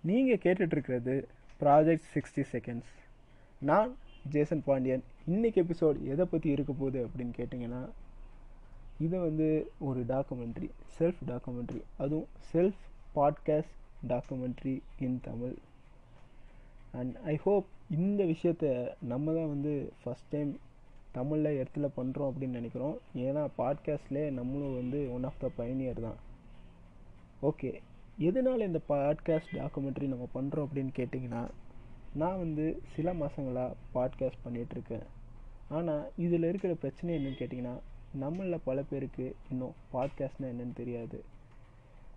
நீங்கள் கேட்டுட்ருக்கிறது project sixty seconds நான் ஜேசன் பாண்டியன் இன்றைக்கி எபிசோட் எதை பற்றி இருக்க போகுது அப்படின்னு கேட்டிங்கன்னா இது வந்து ஒரு டாக்குமெண்ட்ரி செல்ஃப் டாக்குமெண்ட்ரி அதுவும் self podcast documentary in Tamil and I hope இந்த விஷயத்த நம்ம தான் வந்து ஃபஸ்ட் டைம் தமிழில் இடத்துல பண்ணுறோம் அப்படின்னு நினைக்கிறோம். ஏன்னா பாட்காஸ்ட்லேயே நம்மளும் வந்து ஒன் ஆஃப் த பயனியர் தான். ஓகே எதனால் இந்த பாட்காஸ்ட் டாக்குமெண்ட்ரி நம்ம பண்ணுறோம் அப்படின்னு கேட்டிங்கன்னா நான் வந்து சில மாதங்களாக பாட்காஸ்ட் பண்ணிகிட்ருக்கேன் ஆனால் இதில் இருக்கிற பிரச்சனை என்னென்னு கேட்டிங்கன்னா நம்மளில் பல பேருக்கு இன்னும் பாட்காஸ்ட்னால் என்னன்னு தெரியாது.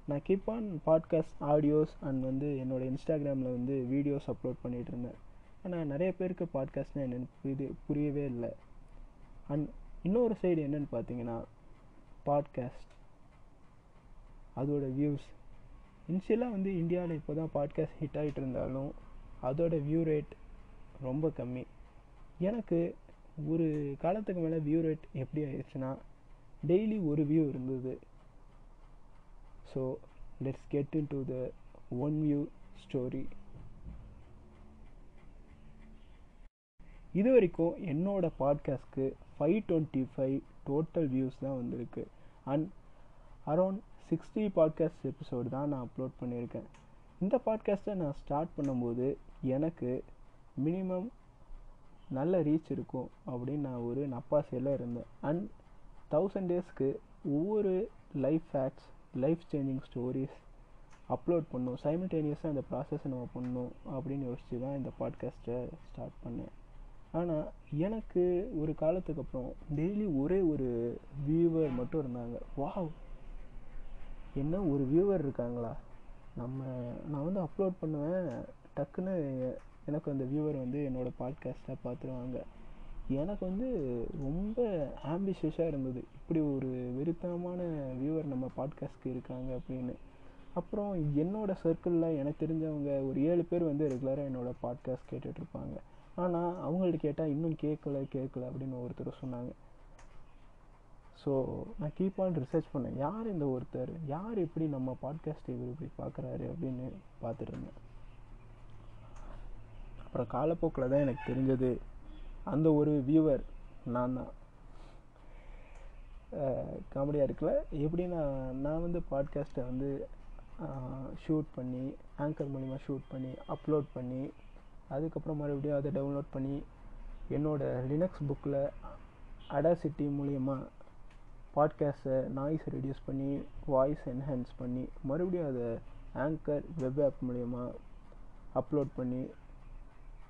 நான் keep on podcast audios and வந்து என்னோடய இன்ஸ்டாகிராமில் வந்து வீடியோஸ் அப்லோட் பண்ணிகிட்டு இருந்தேன் ஆனால் நிறைய பேருக்கு பாட்காஸ்ட்னால் என்னென்னு புரியுது புரியவே இல்லை. அண்ட் இன்னொரு சைடு என்னென்னு பார்த்தீங்கன்னா பாட்காஸ்ட் அதோடய வியூஸ் இனிஷியலாக வந்து இந்தியாவில் இப்போ தான் பாட்காஸ்ட் ஹிட் ஆகிட்டு இருந்தாலும் அதோட வியூ ரேட் ரொம்ப கம்மி. எனக்கு ஒரு காலத்துக்கு மேலே வியூ ரேட் எப்படி ஆயிடுச்சுன்னா டெய்லி ஒரு வியூ இருந்தது. So let's get into the one view story இது வரைக்கும் என்னோடய பாட்காஸ்ட்க்கு five twenty five total views தான் வந்திருக்கு. And around sixty podcast episode தான் நான் அப்லோட் பண்ணியிருக்கேன். இந்த பாட்காஸ்ட்டை நான் ஸ்டார்ட் பண்ணும்போது எனக்கு மினிமம் நல்ல ரீச் இருக்கும் அப்படின்னு நான் ஒரு நப்பாசையில் இருந்தேன். அண்ட் தௌசண்ட் டேஸ்க்கு ஒவ்வொரு life facts life changing stories upload பண்ணும். சைமில்டேனியஸாக இந்த ப்ராசஸை நம்ம பண்ணணும் அப்படின்னு யோசித்து தான் இந்த பாட்காஸ்ட்டை ஸ்டார்ட் பண்ணேன். ஆனால் எனக்கு ஒரு காலத்துக்கு அப்புறம் டெய்லி ஒரே ஒரு வியூவர் மட்டும் இருந்தாங்க. வாவ் என்ன ஒரு வியூவர் இருக்காங்களா? நம்ம நான் வந்து அப்லோட் பண்ணுவேன். டக்குன்னு எனக்கு அந்த வியூவர் வந்து என்னோடய பாட்காஸ்ட்டை பார்த்துருவாங்க எனக்கு வந்து ரொம்ப ஆம்பிஷியஸாக இருந்தது. இப்படி ஒரு விருத்தமான வியூவர் நம்ம பாட்காஸ்ட்க்கு இருக்காங்க அப்படின்னு. அப்புறம் என்னோடய சர்க்கிளில் எனக்கு தெரிஞ்சவங்க ஒரு ஏழு பேர் வந்து ரெகுலராக என்னோடய பாட்காஸ்ட் கேட்டுட்ருப்பாங்க ஆனால் அவங்கள்ட்ட கேட்டால் இன்னும் கேட்கல கேட்கல அப்படின்னு ஒருத்தர் சொன்னாங்க. ஸோ நான் கீப் ஆன் ரிசர்ச் பண்ணேன். யார் இந்த ஒருத்தர்? யார் எப்படி நம்ம பாட்காஸ்ட் இவர் இப்படி பார்க்குறாரு அப்படின்னு பார்த்துட்ருந்தேன் அப்புறம் காலப்போக்கில் தான் எனக்கு தெரிஞ்சது அந்த ஒரு வியூவர் நான் தான். காமெடியாக இருக்குல்ல? எப்படின்னா நான் வந்து பாட்காஸ்ட்டை வந்து ஷூட் பண்ணி ஆங்கர் மூலிமா ஷூட் பண்ணி அப்லோட் பண்ணி அதுக்கப்புறம் மறுபடியும் அதை டவுன்லோட் பண்ணி என்னோடய லினக்ஸ் புக்கில் அடாசிட்டி மூலயமா பாட்காஸ்ட்டை நாய்ஸ் ரெடியூஸ் பண்ணி வாய்ஸ் என்ஹான்ஸ் பண்ணி மறுபடியும் அதை ஆங்கர் வெப் ஆப் மூலயமா அப்லோட் பண்ணி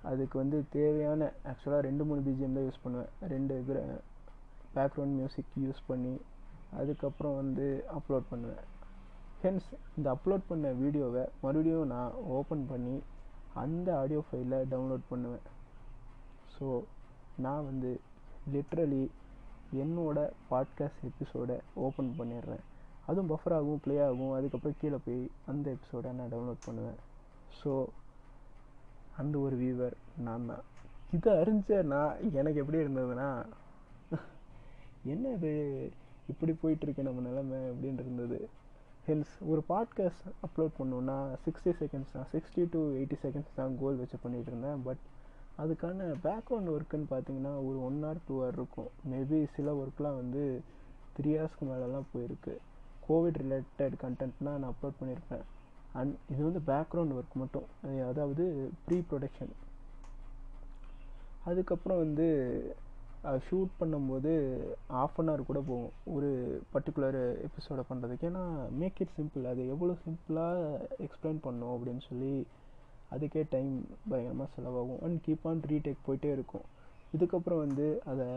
அதுக்கு வந்து தேவையான ஆக்சுவலாக ரெண்டு மூணு பிஜிஎம் தான் யூஸ் பண்ணுவேன். ரெண்டு பேக்ரவுண்ட் மியூசிக் யூஸ் பண்ணி அதுக்கப்புறம் வந்து அப்லோட் பண்ணுவேன். ஹென்ஸ் இந்த அப்லோட் பண்ண வீடியோவை மறுபடியும் நான் ஓப்பன் பண்ணி அந்த ஆடியோ ஃபைலை டவுன்லோட் பண்ணுவேன். ஸோ நான் வந்து லிட்ரலி என்னோட பாட்காஸ்ட் எபிசோடை ஓப்பன் பண்ணிடுறேன். அதுவும் பஃபர் ஆகும் ப்ளே ஆகும். அதுக்கப்புறம் கீழே போய் அந்த எபிசோடை நான் டவுன்லோட் பண்ணுவேன். ஸோ அந்த ஒரு வியூவர் நான் தான். இதை அறிஞ்ச நான் எனக்கு எப்படி இருந்ததுன்னா என்ன இது இப்படி போயிட்டுருக்கு நம்ம நிலமை அப்படின்னு இருந்தது. ஹெல்ஸ் ஒரு பாட்காஸ்ட் அப்லோட் பண்ணோன்னா சிக்ஸ்டி செகண்ட்ஸ் தான் சிக்ஸ்டி டு எயிட்டி செகண்ட்ஸ் தான் கோல் வச்சு பண்ணிகிட்டு இருந்தேன். பட் அதுக்கான பேக்ரவுண்ட் ஒர்க்குன்னு பார்த்தீங்கன்னா ஒரு ஒன் ஹவர் டூ ஹவர் இருக்கும். மேபி சில ஒர்க்லாம் வந்து த்ரீ ஹவர்ஸ்க்கு மேலெலாம் போயிருக்கு. கோவிட் ரிலேட்டட் கண்டென்ட்னால் நான் அப்லோட் பண்ணியிருப்பேன் அண்ட் இது வந்து பேக்ரவுண்ட் ஒர்க் மட்டும். அதாவது ப்ரீ ப்ரொடக்ஷன் அதுக்கப்புறம் வந்து ஷூட் பண்ணும்போது ஆஃப் அன் ஹவர் கூட போகும். ஒரு பர்டிகுலர் எபிசோடை பண்ணுறதுக்கு ஏன்னா மேக் இட் சிம்பிள் அது எவ்வளோ சிம்பிளாக எக்ஸ்பிளைன் பண்ணும் அப்படின்னு சொல்லி அதுக்கே டைம் பயங்கரமாக செலவாகும். அண்ட் கீப் ஆன் ரீடேக் போயிட்டே இருக்கும். இதுக்கப்புறம் வந்து அதை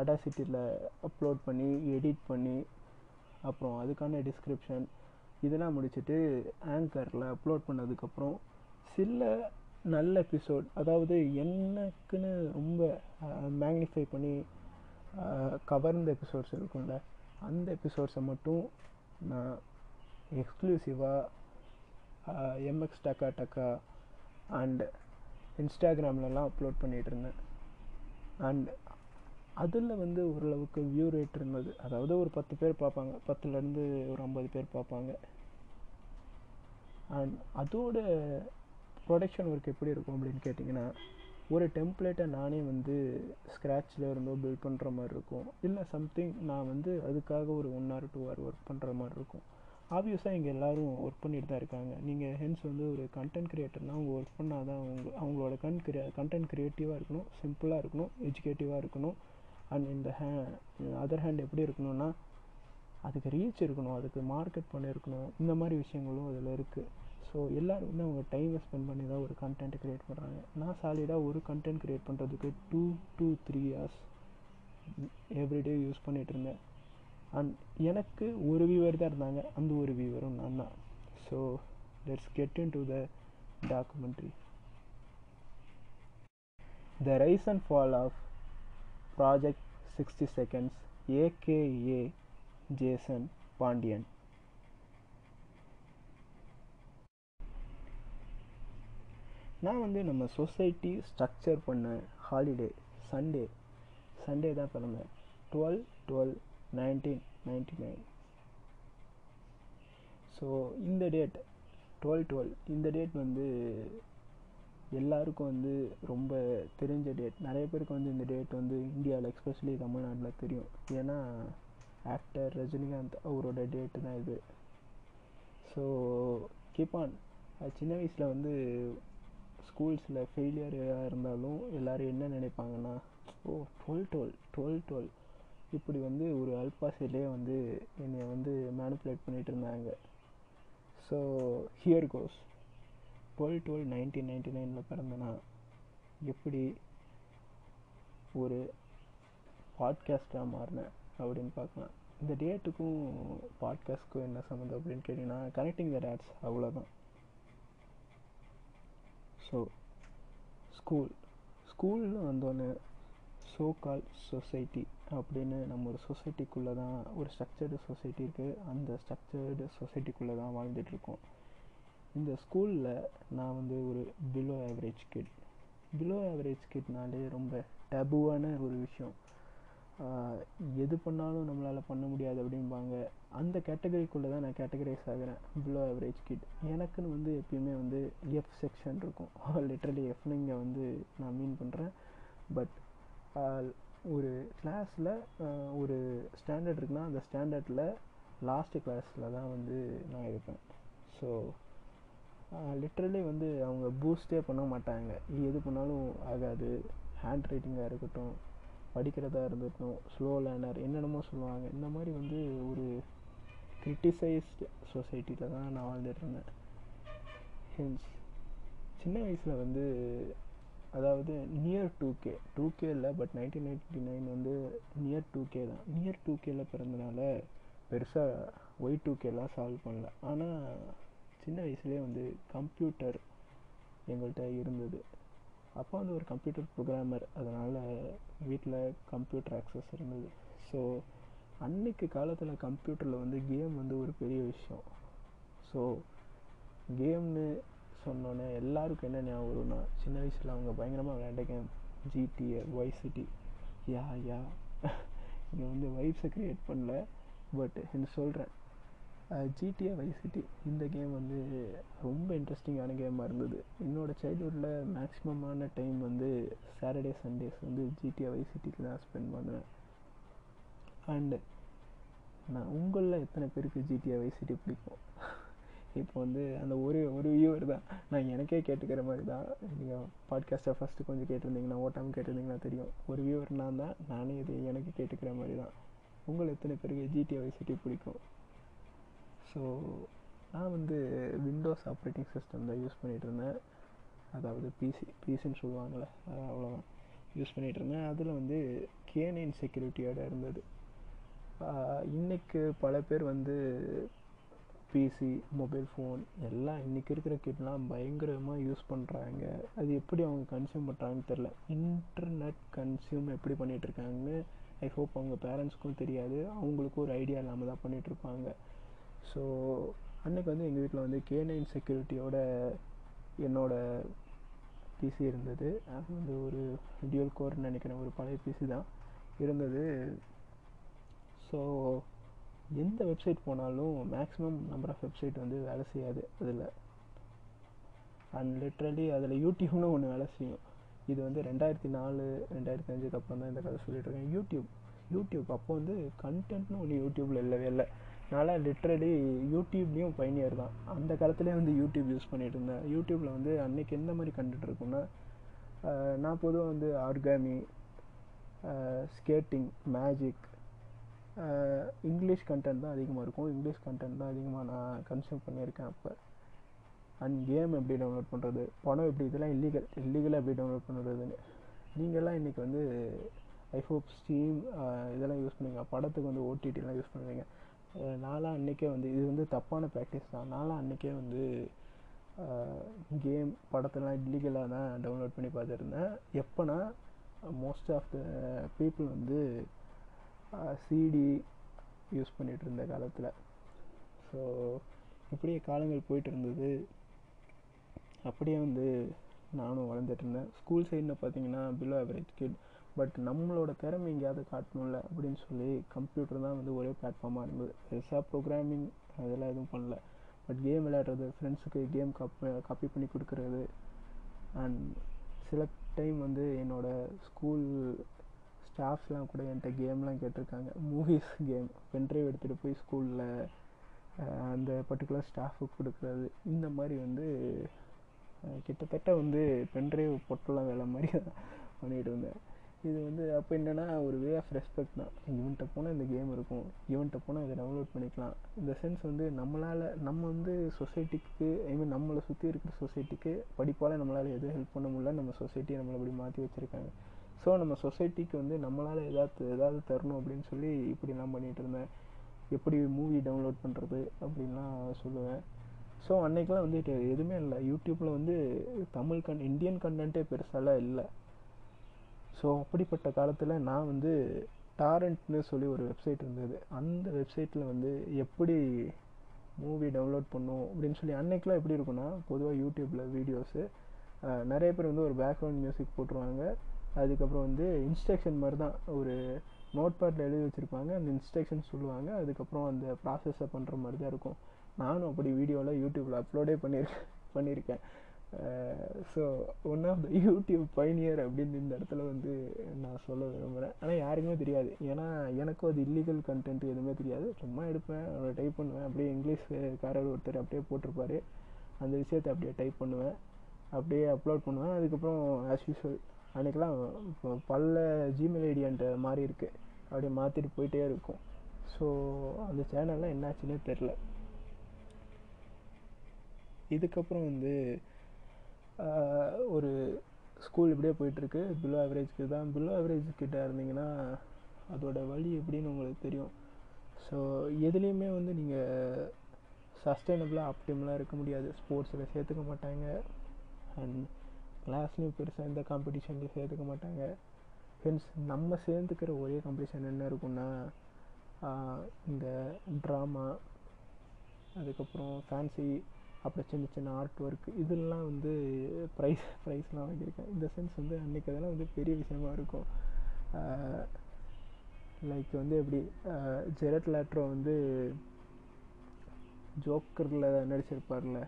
அடாசிட்டியில் அப்லோட் பண்ணி எடிட் பண்ணி அப்புறம் அதுக்கான டிஸ்கிரிப்ஷன் இதெல்லாம் முடிச்சுட்டு ஆங்கரில் அப்லோட் பண்ணதுக்கப்புறம் சில நல்ல எபிசோட் அதாவது எனக்குன்னு ரொம்ப மேக்னிஃபை பண்ணி கவர்ந்த எபிசோட்ஸ் இருக்கும்ல அந்த எபிசோட்ஸை மட்டும் நான் எக்ஸ்க்ளூசிவாக எம்எக்ஸ் டக்கா டக்கா அண்ட் இன்ஸ்டாகிராம்லலாம் அப்லோட் பண்ணிகிட்டு இருந்தேன் அண்ட் அதில் வந்து ஓரளவுக்கு வியூ ரேட் இருந்தது. அதாவது ஒரு பத்து பேர் பார்ப்பாங்க. பத்துலேருந்து ஒரு ஐம்பது பேர் பார்ப்பாங்க. அண்ட் அதோட ப்ரொடக்ஷன் ஒர்க் எப்படி இருக்கும் அப்படின்னு கேட்டிங்கன்னா ஒரு டெம்ப்ளேட்டை நானே வந்து ஸ்க்ராட்சில் இருந்தோ பில்ட் பண்ணுற மாதிரி இருக்கும். இல்லை சம்திங் நான் வந்து அதுக்காக ஒரு one or two hour work பண்ணுற மாதிரி இருக்கும். ஆப்வியஸாக இங்கே எல்லோரும் ஒர்க் பண்ணிட்டு தான் இருக்காங்க. நீங்கள் ஹென்ஸ் வந்து ஒரு கண்டென்ட் க்ரியேட்டர்னால் அவங்க ஒர்க் பண்ணால் தான் அவங்க அவங்களோட கன் கிரியே கண்டென்ட் க்ரியேட்டிவாக இருக்கணும் சிம்பிளாக இருக்கணும் எஜுகேட்டிவாக இருக்கணும். அண்ட் இந்த ஹே அதர் ஹேண்ட் எப்படி இருக்கணும்னா அதுக்கு ரீச் இருக்கணும் அதுக்கு மார்க்கெட் பண்ணியிருக்கணும். இந்த மாதிரி விஷயங்களும் அதில் இருக்குது ஸோ எல்லோரும் வந்து அவங்க டைமை ஸ்பெண்ட் பண்ணி தான் ஒரு கண்டென்ட் க்ரியேட் பண்ணுறாங்க நான் சாலிடாக ஒரு கண்டென்ட் க்ரியேட் பண்ணுறதுக்கு two two three hours everyday use பண்ணிகிட்டு இருந்தேன். அண்ட் எனக்கு ஒரு வியூவர் தான் இருந்தாங்க. அந்த ஒரு வியூவரும் நான் தான். So let's get into the documentary the rise and fall of project sixty seconds AKA Jason Pandian நான் வந்து நம்ம சொசைட்டி ஸ்ட்ரக்சர் பண்ண ஹாலிடே சண்டே சண்டே தான் பிறந்தேன் twelve twelve nineteen ninety nine so இந்த டேட் டுவெல் டுவெல் இந்த date வந்து எல்லாருக்கும் வந்து ரொம்ப தெரிஞ்ச டேட் நிறைய பேருக்கு வந்து இந்த டேட் வந்து இந்தியாவில் எக்ஸ்பெஷலி தமிழ்நாட்டில் தெரியும். ஏன்னா ஆக்டர் ரஜினிகாந்த் அவரோட டேட்டு தான் இது. ஸோ கீப்பான் சின்ன வயசில் வந்து ஸ்கூல்ஸில் ஃபெயிலியராக இருந்தாலும் எல்லோரும் என்ன நினைப்பாங்கன்னா oh twelve twelve twelve twelve இப்படி வந்து ஒரு அல்பாசிலே வந்து என்னை வந்து மேனிப்புலேட் பண்ணிகிட்டு இருந்தாங்க so here goes twelve twelve nineteen ninety நைனில் பிறந்தனா எப்படி ஒரு பாட்காஸ்டாக மாறினேன் அப்படின்னு பார்க்கலாம். இந்த டேட்டுக்கும் பாட்காஸ்ட்க்கும் என்ன சம்மந்தம் அப்படின்னு கேட்டிங்கன்னா கனெக்டிங் த டேட்ஸ் அவ்வளோதான் ஸோ ஸ்கூல் ஸ்கூல்னு வந்தோன்னே ஸோ கால் சொசைட்டி அப்படின்னு நம்ம ஒரு சொசைட்டிக்குள்ளே தான் ஒரு ஸ்ட்ரக்சர்டு சொசைட்டி இருக்குது அந்த ஸ்ட்ரக்சர்டு சொசைட்டிக்குள்ளே தான் வாழ்ந்துட்டுருக்கோம். இந்த ஸ்கூலில் நான் வந்து ஒரு below average kid below average கிட்னாலே ரொம்ப டபுவான ஒரு விஷயம். எது பண்ணாலும் நம்மளால் பண்ண முடியாது அப்படிம்பாங்க. அந்த கேட்டகரிக்குள்ளே தான் நான் கேட்டகரைஸ் ஆகிறேன். பிலோ ஆவரேஜ் கிட் எனக்குன்னு வந்து எப்பயுமே வந்து எஃப் செக்ஷன் இருக்கும். லிட்ரலி எஃப்னு இங்கே வந்து நான் மீன் பண்ணுறேன் பட் ஒரு கிளாஸில் ஒரு ஸ்டாண்டர்ட் இருக்குன்னா அந்த ஸ்டாண்டர்டில் லாஸ்ட்டு கிளாஸில் தான் வந்து நான் இருப்பேன் ஸோ லிட்ரலி வந்து அவங்க பூஸ்டே பண்ண மாட்டாங்க. எது பண்ணாலும் ஆகாது. ஹேண்ட் ரைட்டிங்காக இருக்கட்டும் படிக்கிறதா இருந்துட்டும் ஸ்லோ லேர்னர் என்னென்னமோ சொல்லுவாங்க. இந்த மாதிரி வந்து ஒரு கிரிட்டிசைஸ்டு சொசைட்டியில் தான் நான் வாழ்ந்துட்டு இருந்தேன். ஹென்ஸ் சின்ன வயசில் வந்து அதாவது near two K two K இல்லை பட் நைன்டீன் நைன்ட்டி நைன் வந்து நியர் டூ கே தான். நியர் டூ கேல பிறந்தனால பெருசாக ஒய் டூ கேலாம் சால்வ் பண்ணல. ஆனால் சின்ன வயசுலேயே வந்து கம்ப்யூட்டர் எங்கள்கிட்ட இருந்தது. அப்போ வந்து ஒரு கம்ப்யூட்டர் ப்ரோக்ராமர் அதனால் வீட்டில் கம்ப்யூட்டர் ஆக்சஸ் இருந்தது. ஸோ அன்னைக்கு காலத்தில் கம்ப்யூட்டரில் வந்து கேம் வந்து ஒரு பெரிய விஷயம். ஸோ கேம்னு சொன்னோன்னே எல்லாருக்கும் என்ன ஞாபகம் வரும்னா சின்ன வயசில் அவங்க பயங்கரமாக விளையாண்ட game GTA Vice City yeah yeah. இங்கே வந்து வைப்ஸை க்ரியேட் பண்ணல பட் என்ன சொல்கிறேன் ஜிடிஏ வைசிட்டி இந்த கேம் வந்து ரொம்ப இன்ட்ரெஸ்டிங்கான கேமாக இருந்தது. என்னோடய சைல்ட்ஹுட்டில் மேக்ஸிமமான டைம் வந்து சாட்டர்டே சண்டேஸ் வந்து ஜிடிஏ வைசிட்டிக்கு தான் ஸ்பெண்ட் பண்ணுவேன். அண்டு நான் உங்களில் எத்தனை பேருக்கு ஜிடிஏ வைசிட்டி பிடிக்கும்? இப்போ வந்து அந்த ஒரு ஒரு வியூவர் தான். நான் எனக்கே கேட்டுக்கிற மாதிரி தான். நீங்கள் பாட்காஸ்ட்டை ஃபஸ்ட்டு கொஞ்சம் கேட்டிருந்தீங்கன்னா ஓட்டாமல் கேட்டிருந்தீங்கன்னா தெரியும். ஒரு வியூவர் நான் தான். நானே இது எனக்கு கேட்டுக்கிற மாதிரி தான். உங்களை எத்தனை பேருக்கு ஜிடிஐ வைசிட்டி பிடிக்கும்? ஸோ நான் வந்து விண்டோஸ் ஆப்ரேட்டிங் சிஸ்டம் தான் யூஸ் பண்ணிகிட்டு இருந்தேன் அதாவது பிசி பிசின்னு சொல்லுவாங்கள்ல அவ்வளோதான் யூஸ் பண்ணிகிட்டு இருந்தேன் அதில் வந்து கேனைன் செக்யூரிட்டியோட இருந்தது. இன்றைக்கு பல பேர் வந்து பிசி மொபைல் ஃபோன் எல்லாம் இன்றைக்கி இருக்கிற கிட்லாம் பயங்கரமாக யூஸ் பண்ணுறாங்க அது எப்படி அவங்க கன்சியூம் பண்ணுறாங்கன்னு தெரில இன்டர்நெட் கன்சியூம் எப்படி பண்ணிகிட்ருக்காங்கன்னு ஐ ஹோப் அவங்க பேரண்ட்ஸ்க்கும் தெரியாது. அவங்களுக்கும் ஒரு ஐடியா இல்லாமல் தான் பண்ணிகிட்ருப்பாங்க ஸோ அன்றைக்கி வந்து எங்கள் வீட்டில் வந்து கே நைன் செக்யூரிட்டியோட என்னோடய பிசி இருந்தது. அது வந்து ஒரு டியூல் கோர்னு நினைக்கிறேன். ஒரு பழைய பிசி தான். இருந்தது. ஸோ எந்த வெப்சைட் போனாலும் மேக்ஸிமம் நம்பர் ஆஃப் வெப்சைட் வந்து வேலை செய்யாது அதில். அண்ட் லிட்ரலி அதில் யூடியூப்னு ஒன்று வேலை செய்யும். இது வந்து ரெண்டாயிரத்தி நாலு ரெண்டாயிரத்தி அஞ்சுக்கு அப்புறம் தான் இந்த கதை சொல்லிட்டு இருக்கேன். யூடியூப் யூடியூப் அப்போ வந்து கண்டென்ட்னு ஒன்று யூடியூப்பில் இல்லவே இல்லை. நான்லாம் லிட்ரலி யூடியூப்லேயும் பயணியர் தான். அந்த காலத்துலேயே வந்து யூடியூப் யூஸ் பண்ணிட்டு இருந்தேன். யூடியூப்பில் வந்து அன்றைக்கி எந்த மாதிரி கண்டென்ட் இருக்கும்னா நான் பொதுவாக வந்து origami skating magic English content தான் அதிகமாக இருக்கும். இங்கிலீஷ் கண்டென்ட் தான் அதிகமாக நான் கன்சியூம் பண்ணியிருக்கேன் அப்போ. அண்ட் கேம் எப்படி டவுன்லோட் பண்ணுறது படம் எப்படி? இதெல்லாம் இல்லீகல் இல்லீகலாக எப்படி டவுன்லோட் பண்ணுறதுன்னு நீங்கள்லாம் இன்றைக்கி வந்து ஐஃபோப் ஸ்டீம் இதெல்லாம் யூஸ் பண்ணுவீங்க. படத்துக்கு வந்து ஓடிடிலாம் யூஸ் பண்ணுவீங்க. அஹ் நான்லாம் அன்றைக்கே வந்து இது வந்து தப்பான ப்ராக்டிஸ் தான். நான்லாம் அன்றைக்கே வந்து கேம் படத்தெல்லாம் இல்லீகலாக தான் டவுன்லோட் பண்ணி பார்த்துருந்தேன். எப்போனா மோஸ்ட் ஆஃப் த பீப்புள் வந்து சிடி யூஸ் பண்ணிகிட்டு இருந்த காலத்தில். ஸோ இப்படியே காலங்கள் போயிட்டு இருந்தது அப்படியே வந்து நானும் வளர்ந்துட்டு இருந்தேன் ஸ்கூல் சைடில் பார்த்தீங்கன்னா பிலோ ஆவரேஜ் கிட் பட் நம்மளோட திறமை எங்கேயாவது காட்டணும்ல அப்படின்னு சொல்லி கம்ப்யூட்டர் தான் வந்து ஒரே பிளாட்ஃபார்மாக இருந்தது. பெருசாக ப்ரோக்ராமிங் அதெல்லாம் எதுவும் பண்ணல. பட் கேம் விளையாடுறது ஃப்ரெண்ட்ஸுக்கு கேம் காப்பி காப்பி பண்ணி கொடுக்குறது. அண்ட் சில டைம் வந்து என்னோடய ஸ்கூல் ஸ்டாஃப்ஸ்லாம் கூட என்கிட்ட கேம்லாம் கேட்டிருக்காங்க. மூவிஸ் கேம் பென்ட்ரைவ் எடுத்துகிட்டு போய் ஸ்கூலில் அந்த பர்டிகுலர் ஸ்டாஃபுக்கு கொடுக்குறது. இந்த மாதிரி வந்து கிட்டத்தட்ட வந்து பென்ட்ரைவ் பொட்டெல்லாம் வேலை மாதிரி பண்ணிகிட்டு இருந்தேன். இது வந்து அப்போ என்னென்னா ஒரு வே ஆஃப் ரெஸ்பெக்ட் தான். இவன்கிட்ட போனால் இந்த கேம் இருக்கும். இவன்கிட்ட போனால் இதை டவுன்லோட் பண்ணிக்கலாம். இந்த சென்ஸ் வந்து நம்மளால் நம்ம வந்து சொசைட்டிக்கு ஐ மீன் நம்மளை சுற்றி இருக்கிற சொசைட்டிக்கு படிப்பால் நம்மளால் எதுவும் ஹெல்ப் பண்ண முடியல. நம்ம சொசைட்டியை நம்மளை அப்படி மாற்றி வச்சுருக்காங்க. ஸோ நம்ம சொசைட்டிக்கு வந்து நம்மளால் ஏதாவது ஏதாவது தரணும் அப்படின்னு சொல்லி இப்படிலாம் பண்ணிகிட்டு இருந்தேன். எப்படி மூவி டவுன்லோட் பண்ணுறது அப்படின்லாம் சொல்லுவேன். ஸோ அன்றைக்கெலாம் வந்து எதுவுமே இல்லை. யூடியூப்பில் வந்து தமிழ் கன் இந்தியன் கண்டென்ட்டே பெருசாலாம் இல்லை. ஸோ அப்படிப்பட்ட காலத்தில் நான் வந்து டாரண்ட்னு சொல்லி ஒரு வெப்சைட் இருந்தது. அந்த வெப்சைட்டில் வந்து எப்படி மூவி டவுன்லோட் பண்ணும் அப்படின்னு சொல்லி அன்னைக்கெலாம் எப்படி இருக்குன்னா பொதுவாக யூடியூப்பில் வீடியோஸு நிறைய பேர் வந்து ஒரு பேக்ரவுண்ட் மியூசிக் போட்டுருவாங்க. அதுக்கப்புறம் வந்து இன்ஸ்ட்ரக்ஷன் மாதிரி தான் ஒரு நோட் பேட்டில் எழுதி வச்சுருப்பாங்க. அந்த இன்ஸ்ட்ரக்ஷன் சொல்லுவாங்க. அதுக்கப்புறம் அந்த ப்ராசஸை பண்ணுற மாதிரி தான் இருக்கும். நானும் அப்படி வீடியோவில் யூடியூப்பில் அப்லோடே பண்ணியிருக்கேன் பண்ணியிருக்கேன் so one of the YouTube pioneer அப்படின்னு இந்த இடத்துல வந்து நான் சொல்ல விரும்புகிறேன் ஆனால் யாருக்குமே தெரியாது. ஏன்னா எனக்கும் அது இல்லீகல் கண்டென்ட் எதுவுமே தெரியாது. சும்மா எடுப்பேன். டைப் பண்ணுவேன். அப்படியே இங்கிலீஷ்காரர் ஒருத்தர் அப்படியே போட்டிருப்பாரு. அந்த விஷயத்தை அப்படியே டைப் பண்ணுவேன். அப்படியே அப்லோட் பண்ணுவேன். அதுக்கப்புறம் ஆஸ் யூஸ்வல் அன்றைக்கெலாம் இப்போ பல்ல ஜிமெயில் ஐடி என்கிட்ட மாறி இருக்கு. அப்படியே மாற்றிட்டு போயிட்டே இருக்கும். ஸோ அந்த சேனல்லாம் என்னாச்சுன்னே தெரில இதுக்கப்புறம் வந்து ஒரு ஸ்கூல் இப்படியே போயிட்டுருக்கு. பிலோ ஆவரேஜ்க்கு தான். பிலோ ஆவரேஜ் கிட்டே இருந்தீங்கன்னா அதோட வழி எப்படின்னு உங்களுக்கு தெரியும். ஸோ எதுலேயுமே வந்து நீங்கள் சஸ்டைனபிளாக ஆப்டிமலாக இருக்க முடியாது. ஸ்போர்ட்ஸில் சேர்த்துக்க மாட்டாங்க. அண்ட் கிளாஸ்லேயும் பெருசாக எந்த காம்படிஷன்லையும் சேர்த்துக்க மாட்டாங்க. ஃப்ரெண்ட்ஸ் நம்ம சேர்ந்துக்கிற ஒரே காம்படிஷன் என்ன இருக்குன்னா இந்த ட்ராமா அதுக்கப்புறம் ஃபேன்சி அப்புறம் சின்ன சின்ன ஆர்ட் ஒர்க் இதெல்லாம் வந்து ப்ரைஸ் ப்ரைஸ்லாம் வாங்கியிருக்கேன். இந்த சென்ஸ் வந்து அன்றைக்கி அதெல்லாம் வந்து பெரிய விஷயமா இருக்கும். லைக் வந்து எப்படி ஜெரட் லேட்ரோ வந்து ஜோக்கரில் நடிச்சிருப்பார்ல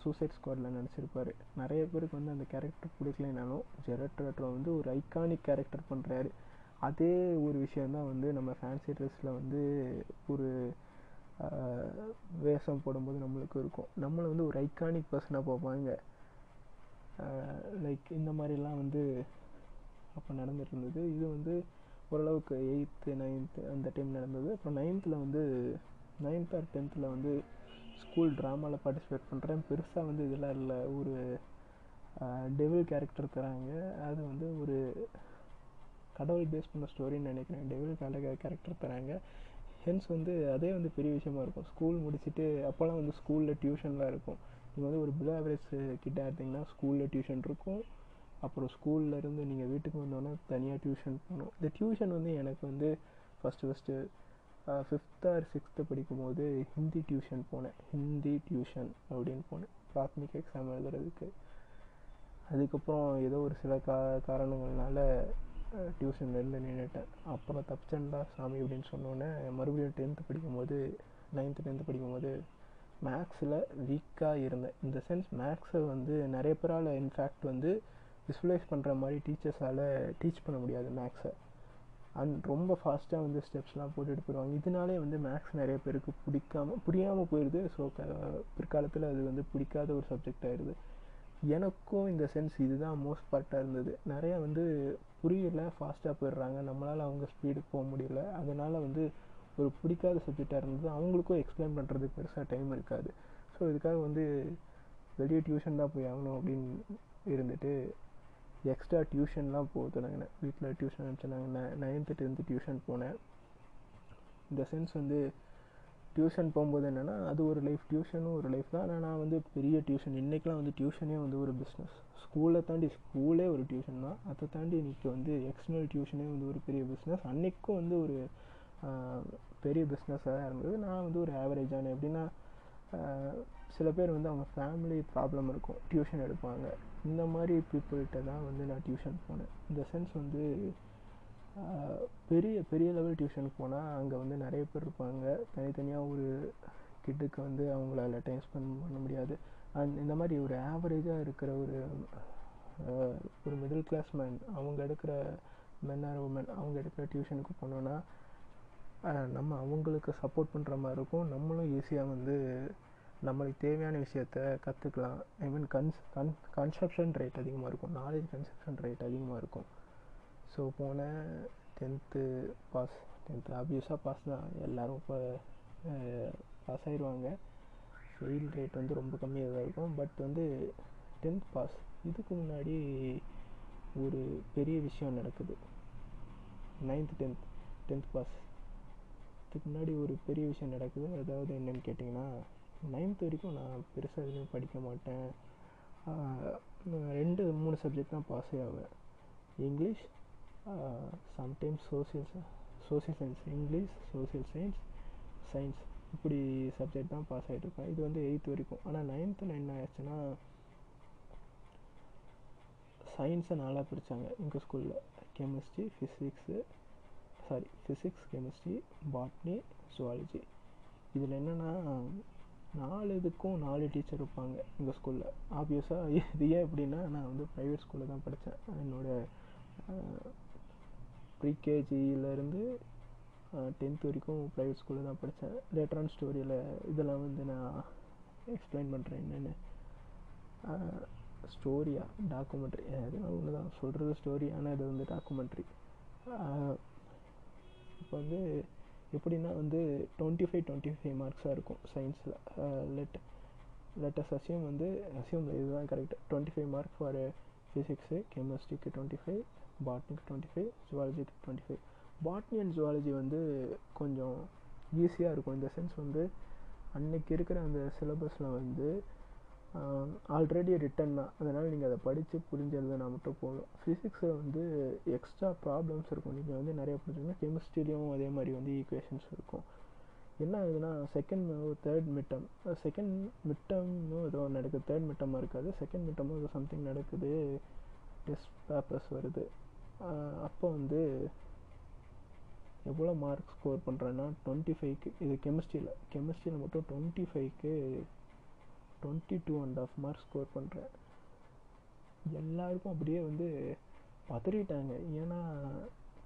சூசைட் ஸ்குவாடில் நடிச்சிருப்பார். நிறைய பேருக்கு வந்து அந்த கேரக்டர் பிடிக்கலைனாலும் ஜெரட் வந்து ஒரு ஐகானிக் கேரக்டர் பண்ணுறாரு அதே ஒரு விஷயந்தான் வந்து நம்ம ஃபேன்சி ட்ரெஸ்ஸில் வந்து ஒரு வேஷம் போடும்போது நம்மளுக்கு இருக்கும். நம்மளை வந்து ஒரு ஐகானிக் பர்சனாக பார்ப்பாங்க. லைக் இந்த மாதிரிலாம் வந்து அப்போ நடந்துட்டு இருந்தது இது வந்து ஓரளவுக்கு எயித்து நைன்த்து அந்த டைம் நடந்தது. அப்புறம் நைன்த்தில் வந்து நைன்த் ஆர் டென்த்தில் வந்து ஸ்கூல் ட்ராமாவில் பார்ட்டிசிபேட் பண்ணுறேன் பெருசாக வந்து இதெல்லாம் இல்லை. ஒரு டெவில் கேரக்டர் தராங்க. அது வந்து ஒரு கடவுள் பேஸ் பண்ண ஸ்டோரின்னு நினைக்கிறேன். டெவில் கேரக்டர் தராங்க. ஹென்ஸ் வந்து அதே வந்து பெரிய விஷயமா இருக்கும். ஸ்கூல் முடிச்சுட்டு அப்போல்லாம் வந்து ஸ்கூலில் டியூஷன்லாம் இருக்கும். நீங்கள் வந்து ஒரு பிலோ ஆவரேஜ் கிட்டே எடுத்திங்கன்னா ஸ்கூலில் டியூஷன் இருக்கும். அப்புறம் ஸ்கூல்லேருந்து நீங்கள் வீட்டுக்கு வந்தோன்னே தனியாக டியூஷன் போகணும். இந்த டியூஷன் வந்து எனக்கு வந்து first first fifth or sixth படிக்கும்போது ஹிந்தி டியூஷன் போனேன். ஹிந்தி டியூஷன் அப்படின்னு போனேன். பிராத்மிக் எக்ஸாம் எழுதுறதுக்கு. அதுக்கப்புறம் ஏதோ ஒரு சில கா காரணங்கள்னால டியூஷன்லேருந்து நின்றுட்டேன் அப்புறம் தப்பிச்சண்டா சாமி அப்படின்னு சொன்னோன்னே மறுபடியும் டென்த்து படிக்கும்போது நைன்த்து டென்த்து படிக்கும்போது மேக்ஸில் வீக்காக இருந்தேன். இந்த சென்ஸ் மேக்ஸை வந்து நிறைய பேரால் இன்ஃபேக்ட் வந்து விசுவலைஸ் பண்ணுற மாதிரி டீச்சர்ஸால் டீச் பண்ண முடியாது மேக்ஸை அண்ட் ரொம்ப ஃபாஸ்ட்டாக வந்து ஸ்டெப்ஸ்லாம் போட்டுட்டு போயிடுவாங்க. இதனாலே வந்து மேக்ஸ் நிறைய பேருக்கு பிடிக்காம புரியாமல் போயிடுது ஸோ க பிற்காலத்தில் அது வந்து பிடிக்காத ஒரு சப்ஜெக்ட் ஆயிடுது எனக்கும் இந்த சென்ஸ் இதுதான் மோஸ்ட் பார்ட்டாக இருந்தது. நிறையா வந்து புரியல ஃபாஸ்ட்டாக போயிடுறாங்க. நம்மளால் அவங்க ஸ்பீடுக்கு போக முடியல. அதனால் வந்து ஒரு பிடிக்காத சப்ஜெக்டாக இருந்தது. அவங்களுக்கும் எக்ஸ்பிளைன் பண்ணுறதுக்கு பெருசாக டைம் இருக்காது. ஸோ இதுக்காக வந்து வெளியே டியூஷன் தான் போய் ஆகணும் அப்படின்னு இருந்துட்டு எக்ஸ்ட்ரா டியூஷன்லாம் போக தொடங்கினேன். வீட்டில் டியூஷன் அனுப்பிச்சிருந்தாங்க. நைன்த்து டென்த்து டியூஷன் போனேன். இந்த சென்ஸ் வந்து டியூஷன் போகும்போது என்னென்னா அது ஒரு லைஃப் டியூஷனும் ஒரு லைஃப் தான். ஆனால் நான் வந்து பெரிய டியூஷன் இன்றைக்கெலாம் வந்து டியூஷனே வந்து ஒரு பிஸ்னஸ் ஸ்கூலை தாண்டி ஸ்கூலே ஒரு டியூஷன் தான். அதை தாண்டி இன்றைக்கி வந்து எக்ஸ்டர்னல் டியூஷனே வந்து ஒரு பெரிய பிஸ்னஸ் அன்றைக்கும் வந்து ஒரு பெரிய பிஸ்னஸாக தான் இருந்தது. நான் வந்து ஒரு ஆவரேஜான எப்படின்னா சில பேர் வந்து அவங்க ஃபேமிலி ப்ராப்ளம் இருக்கும். டியூஷன் எடுப்பாங்க. இந்த மாதிரி பீப்புள்கிட்ட தான் வந்து நான் டியூஷன் போனேன். இந்த சென்ஸ் வந்து பெரிய பெரிய லெவல் டியூஷனுக்கு போனால் அங்கே வந்து நிறைய பேர் இருப்பாங்க. தனித்தனியாக ஒரு கிட்டுக்கு வந்து அவங்களால டைம் ஸ்பெண்ட் பண்ண முடியாது. அண்ட் இந்த மாதிரி ஒரு ஆவரேஜாக இருக்கிற ஒரு ஒரு மிடில் கிளாஸ் மேன் அவங்க எடுக்கிற மென் ஆர் உமன் அவங்க எடுக்கிற டியூஷனுக்கு போனோன்னா நம்ம அவங்களுக்கு சப்போர்ட் பண்ணுற மாதிரி இருக்கும். நம்மளும் ஈஸியாக வந்து நம்மளுக்கு தேவையான விஷயத்த கற்றுக்கலாம் I mean cons con conception rate அதிகமாக இருக்கும். நாலேஜ் கன்செப்ஷன் ரேட் அதிகமாக இருக்கும். ஸோ போன டென்த்து பாஸ் டென்த்து ஆப்வியஸாக பாஸ் தான். எல்லோரும் இப்போ பாஸ் ஆயிடுவாங்க ஃபெயில் ரேட் வந்து ரொம்ப கம்மியாக தான் இருக்கும். பட் வந்து டென்த் பாஸ் இதுக்கு முன்னாடி ஒரு பெரிய விஷயம் நடக்குது. நைன்த் டென்த் டென்த் பாஸ் இதுக்கு முன்னாடி ஒரு பெரிய விஷயம் நடக்குது. அதாவது என்னென்னு கேட்டிங்கன்னா நைன்த் வரைக்கும் நான் பெருசாக எதுவும் படிக்க மாட்டேன். ரெண்டு மூணு சப்ஜெக்ட் தான் பாஸே ஆவேன். English sometimes social social science English social science science இப்படி சப்ஜெக்ட் தான் பாஸ் ஆகிட்ருப்பேன் இது வந்து எயித்து வரைக்கும். ஆனால் நைன்த்தில் என்ன ஆயிடுச்சுன்னா சயின்ஸை நாளாக பிரித்தாங்க எங்கள் ஸ்கூலில் chemistry physics sorry physics chemistry botany zoology இதில் என்னென்னா நாலு இதுக்கும் நாலு டீச்சர் இருப்பாங்க எங்கள் ஸ்கூலில் ஆப்வியஸாக இது ஏன் எப்படின்னா நான் வந்து ப்ரைவேட் ஸ்கூலில் தான் படித்தேன் என்னோடய ப்ரீகேஜியிலேருந்து டென்த் வரைக்கும் ப்ரைவேட் ஸ்கூலில் தான் படித்தேன் லேட்டரான ஸ்டோரியில் இதெல்லாம் வந்து நான் எக்ஸ்பிளைன் பண்ணுறேன் என்னென்னு. ஸ்டோரியா டாக்குமெண்ட்ரி அதெல்லாம் ஒன்று தான் சொல்கிறது ஸ்டோரி ஆனால் இது வந்து டாக்குமெண்ட்ரி இப்போ வந்து எப்படின்னா வந்து டுவெண்ட்டி ஃபைவ் டுவெண்ட்டி ஃபைவ் மார்க்ஸாக இருக்கும் சயின்ஸில் லெட் லெட்டஸ் அசியம் வந்து அசியம் இதுதான் correct twenty five mark for physics கெமிஸ்ட்ரிக்கு twenty five பாட்னிக்கு twenty five ஜுவாலஜிக்கு twenty five botany and zoology வந்து கொஞ்சம் ஈஸியாக இருக்கும். இந்த சென்ஸ் வந்து அன்னைக்கு இருக்கிற அந்த சிலபஸில் வந்து ஆல்ரெடி ரிட்டன் தான். அதனால் நீங்கள் அதை படித்து புரிஞ்சு எழுதுனா மட்டும் போதும். ஃபிசிக்ஸில் வந்து எக்ஸ்ட்ரா ப்ராப்ளம்ஸ் இருக்கும். நீங்கள் வந்து நிறைய படிச்சிங்கன்னா கெமிஸ்ட்ரிலையும் அதே மாதிரி வந்து ஈக்குவேஷன்ஸ் இருக்கும். என்ன ஆகுதுன்னா செகண்ட் தேர்ட் மிட்டம் செகண்ட் மிட்டமும் ஏதோ நடக்குது. தேர்ட் மிட்டமாக இருக்காது. செகண்ட் மிட்டமும் ஏதோ சம்திங் நடக்குது. டெஸ்ட் பேப்பர்ஸ் வருது. அப்போ வந்து எவ்வளோ மார்க் ஸ்கோர் பண்ணுறேன்னா டுவெண்ட்டி ஃபைவ்க்கு இது கெமிஸ்ட்ரியில் கெமிஸ்ட்ரியில் மட்டும் டுவெண்ட்டி ஃபைவ்க்கு twenty two and half mark score பண்ணுறேன் எல்லாருக்கும் அப்படியே வந்து பதறிட்டாங்க. ஏன்னா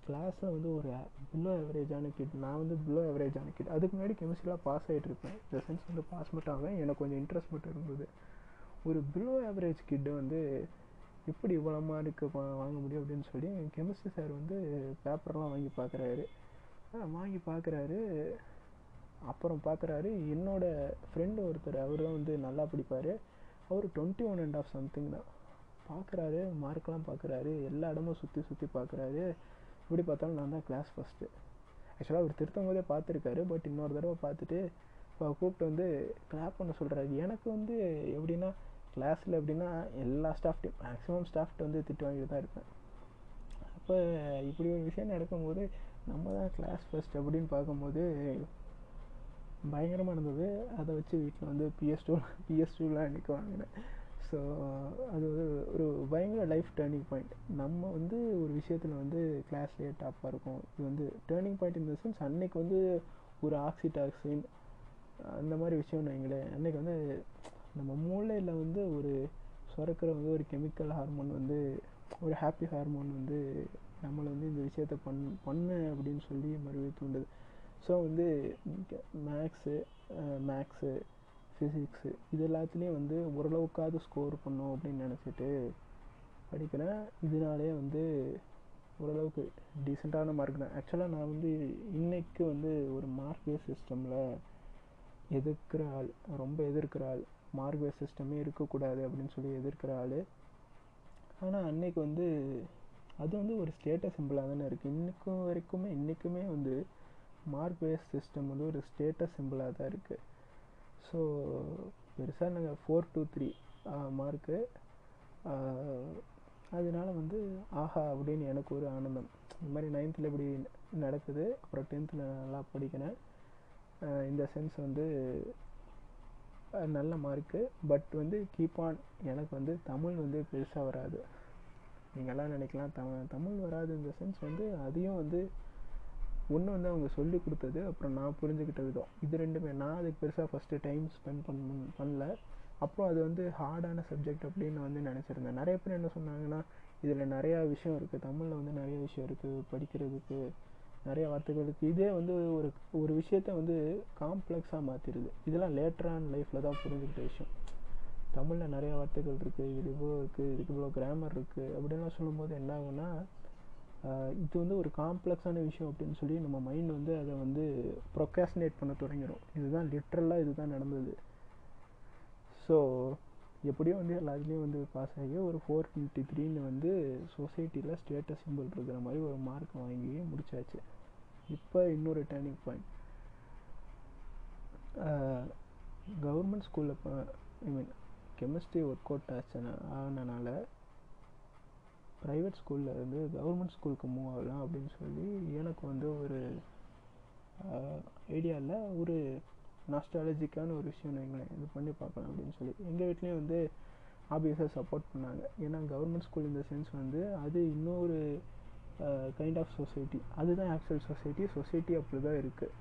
கிளாஸில் வந்து ஒரு பிலோ ஆவரேஜான கிட் நான் வந்து பிலோ ஆவரேஜான கிட் அதுக்கு முன்னாடி கெமிஸ்ட்ரியெலாம் பாஸ் ஆகிட்டு இருப்பேன். இந்த சென்ஸ் வந்து பாஸ் மட்டும் ஆவேன் எனக்கு கொஞ்சம் இன்ட்ரெஸ்ட் மட்டும் இருந்தது. ஒரு பிலோ ஆவரேஜ் கிட்டு வந்து எப்படி இவ்வளோ மார்க்கு வாங்க முடியும் அப்படின்னு சொல்லி கெமிஸ்ட்ரி சார் வந்து பேப்பர்லாம் வாங்கி பார்க்குறாரு வாங்கி பார்க்குறாரு அப்புறம் பார்க்குறாரு என்னோட ஃப்ரெண்டு ஒருத்தர் அவர் தான் வந்து நல்லா படிப்பார். அவர் twenty one and half something தான். பார்க்குறாரு மார்க்லாம் பார்க்குறாரு எல்லா இடமும் சுற்றி சுற்றி பார்க்குறாரு இப்படி பார்த்தாலும் நான் தான் கிளாஸ் ஃபஸ்ட்டு ஆக்சுவலாக அவர் திருத்தும் போதே பார்த்துருக்காரு பட் இன்னொரு தடவை பார்த்துட்டு இப்போ கூப்பிட்டு வந்து கிளாப் பண்ண சொல்கிறாரு எனக்கு வந்து எப்படின்னா கிளாஸில் எப்படின்னா எல்லா ஸ்டாஃப்ட்டையும் மேக்ஸிமம் ஸ்டாஃப்ட்டு வந்து திட்டு வாங்கிட்டு தான் இருப்பேன். அப்போ இப்படி ஒரு விஷயம் நடக்கும்போது நம்ம தான் கிளாஸ் ஃபஸ்ட் அப்படின்னு பார்க்கும்போது பயங்கரமாக இருந்தது. அதை வச்சு வீட்டில் வந்து பிஎஸ் டூ பிஎஸ் டூலாம் அன்றைக்கி வாங்கினேன். ஸோ அது வந்து ஒரு பயங்கர லைஃப் டேர்னிங் பாயிண்ட் நம்ம வந்து ஒரு விஷயத்தில் வந்து கிளாஸ்லேயே டாப்பாக இருக்கும். இது வந்து டேர்னிங் பாயிண்ட் இந்த சென்ஸ் அன்னைக்கு வந்து ஒரு ஆக்சிடாக்சின் அந்த மாதிரி விஷயம்னு வைங்களேன் அன்றைக்கி வந்து நம்ம மூளையில் வந்து ஒரு சுரக்கிற வந்து ஒரு கெமிக்கல் ஹார்மோன் வந்து ஒரு ஹாப்பி ஹார்மோன் வந்து நம்மளை வந்து இந்த விஷயத்த பண் பண்ண அப்படின்னு சொல்லி மறுபடியும் தூண்டுது. ஸோ வந்து மேக்ஸு மேக்ஸு ஃபிசிக்ஸு இது எல்லாத்துலேயும் வந்து ஓரளவுக்காவது ஸ்கோர் பண்ணும் அப்படின்னு நினச்சிட்டு படிக்கிறேன். இதனாலே வந்து ஓரளவுக்கு டீசெண்டான மார்க் தான். ஆக்சுவலாக நான் வந்து இன்றைக்கு வந்து ஒரு மார்க் பேஸ் சிஸ்டமில் எதிர்க்கிற ஆள் ரொம்ப எதிர்க்கிற ஆள் மார்க் பேஸ் சிஸ்டமே இருக்கக்கூடாது அப்படின்னு சொல்லி எதிர்க்கிற ஆள். ஆனால் அன்னைக்கு வந்து அது வந்து ஒரு ஸ்டேட்டஸ் சிம்பிளாக தானே இருக்குது இன்றைக்கும் வரைக்குமே இன்றைக்குமே வந்து மார்க் பேஸ் சிஸ்டம் வந்து ஒரு ஸ்டேட்டஸ் சிம்பிளாக தான் இருக்குது ஸோ பெருசாக நாங்கள் ஃபோர் டூ த்ரீ மார்க்கு அதனால வந்து ஆஹா அப்படின்னு எனக்கு ஒரு ஆனந்தம். இந்த மாதிரி நைன்த்தில் இப்படி நடக்குது. அப்புறம் டென்த்தில் நல்லா படிக்கிறேன். இந்த சென்ஸ் வந்து நல்ல மார்க்கு பட் வந்து கீப் ஆன் எனக்கு வந்து தமிழ் வந்து பெருசாக வராது. நீங்கள்லாம் நினைக்கலாம் தமிழ் தமிழ் வராது. இந்த சென்ஸ் வந்து அதையும் வந்து ஒன்று வந்து அவங்க சொல்லி கொடுத்தது அப்புறம் நான் புரிஞ்சுக்கிட்ட விதம். இது ரெண்டுமே. நான் அதுக்கு பெருசாக ஃபஸ்ட்டு டைம் ஸ்பெண்ட் பண்ண பண்ணல. அப்புறம் அது வந்து ஹார்டான சப்ஜெக்ட் அப்படின்னு வந்து நினச்சிருந்தேன். நிறைய பேர் என்ன சொன்னாங்கன்னா இதில் நிறையா விஷயம் இருக்குது தமிழில் வந்து நிறைய விஷயம் இருக்குது படிக்கிறதுக்கு நிறைய வார்த்தைகளுக்கு இதே வந்து ஒரு ஒரு விஷயத்த வந்து காம்ப்ளெக்ஸாக மாற்றிடுது இதெல்லாம் லேட்டரான லைஃப்பில் தான் புரிஞ்சுக்கிட்ட விஷயம். தமிழில் நிறைய வார்த்தைகள் இருக்குது இது இவ்வளோ இருக்குது இதுக்கு இவ்வளோ கிராமர் இருக்குது அப்படின்லாம் சொல்லும்போது என்ன ஆகுன்னா இது வந்து ஒரு காம்ப்ளெக்ஸான விஷயம் அப்படின்னு சொல்லி நம்ம மைண்ட் வந்து அதை வந்து ப்ரொக்காஸ்டினேட் பண்ண தொடங்கிடும் இதுதான் லிட்ரலாக இதுதான் நடந்தது. ஸோ எப்படியும் வந்து எல்லாத்துலேயும் வந்து பாஸ் ஆகி ஒரு ஃபோர் ஃபிஃப்டி த்ரீன்னு வந்து சொசைட்டியில் ஸ்டேட்டஸ் சிம்பிள் இருக்கிற மாதிரி ஒரு மார்க் வாங்கி முடிச்சாச்சு. இப்போ இன்னொரு டேர்னிங் பாயிண்ட் கவர்மெண்ட் ஸ்கூலில் இப்போ I mean chemistry work out ஆச்சுன்னா ஆனனால ப்ரைவேட் ஸ்கூலில் இருந்து கவர்மெண்ட் ஸ்கூலுக்கு மூவ் ஆகலாம் அப்படின்னு சொல்லி எனக்கு வந்து ஒரு ஐடியாவில் ஒரு நாஸ்டாலஜிக்கான ஒரு விஷயம் வைங்களேன் இது பண்ணி பார்க்கலாம் அப்படின்னு சொல்லி. எங்கள் வீட்லேயும் வந்து ஆப்வியஸாக சப்போர்ட் பண்ணாங்க. ஏன்னா கவர்மெண்ட் ஸ்கூல் இந்த சென்ஸ் வந்து அது இன்னொரு கைண்ட் ஆஃப் சொசைட்டி அதுதான் ஆக்சுவல் சொசைட்டி சொசைட்டி அப்படி தான் இருக்குது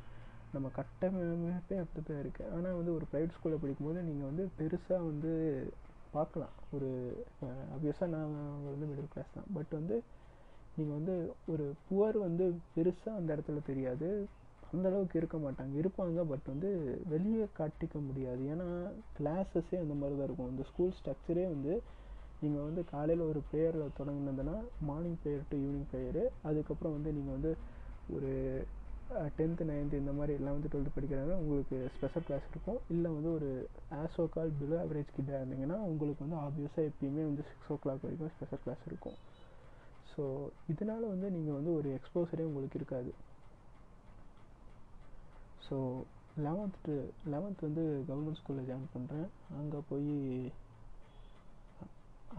நம்ம கட்டமைப்பே அப்படி தான் இருக்குது ஆனால் வந்து ஒரு ப்ரைவேட் ஸ்கூலில் படிக்கும்போது நீங்கள் வந்து பெருசாக வந்து பார்க்கலாம். ஒரு ஆப்வியஸாக நான் வந்து மிடில் கிளாஸ் தான். பட் வந்து நீங்கள் வந்து ஒரு புவர் வந்து பெருசாக அந்த இடத்துல தெரியாது. அந்த அளவுக்கு இருக்க மாட்டாங்க. இருப்பாங்க பட் வந்து வெளியே காட்டிக்க முடியாது. ஏன்னா கிளாஸஸே அந்த மாதிரி தான் இருக்கும். இந்த ஸ்கூல் ஸ்ட்ரக்சரே வந்து நீங்கள் வந்து காலையில் ஒரு ப்ரேயரில் தொடங்கினதுன்னா morning prayer to evening prayer அதுக்கப்புறம் வந்து நீங்கள் வந்து ஒரு டென்த்து நைன்த்து இந்த மாதிரி லெவன்த்து டுவெல்த்து படிக்கிறாங்க. உங்களுக்கு ஸ்பெஷல் கிளாஸ் இருக்கும் இல்லை வந்து ஒரு ஆஸோ கால் பிலோ ஆவரேஜ் கிட்ட இருந்தீங்கன்னா உங்களுக்கு வந்து ஆப்வியஸாக எப்பயுமே வந்து சிக்ஸ் ஓ கிளாக் வரைக்கும் ஸ்பெஷல் கிளாஸ் இருக்கும். ஸோ இதனால் வந்து நீங்கள் வந்து ஒரு எக்ஸ்போசரே உங்களுக்கு இருக்காது. ஸோ லெவன்த்து லெவன்த் வந்து கவர்மெண்ட் ஸ்கூலில் ஜாயின் பண்ணுறேன் அங்கே போய்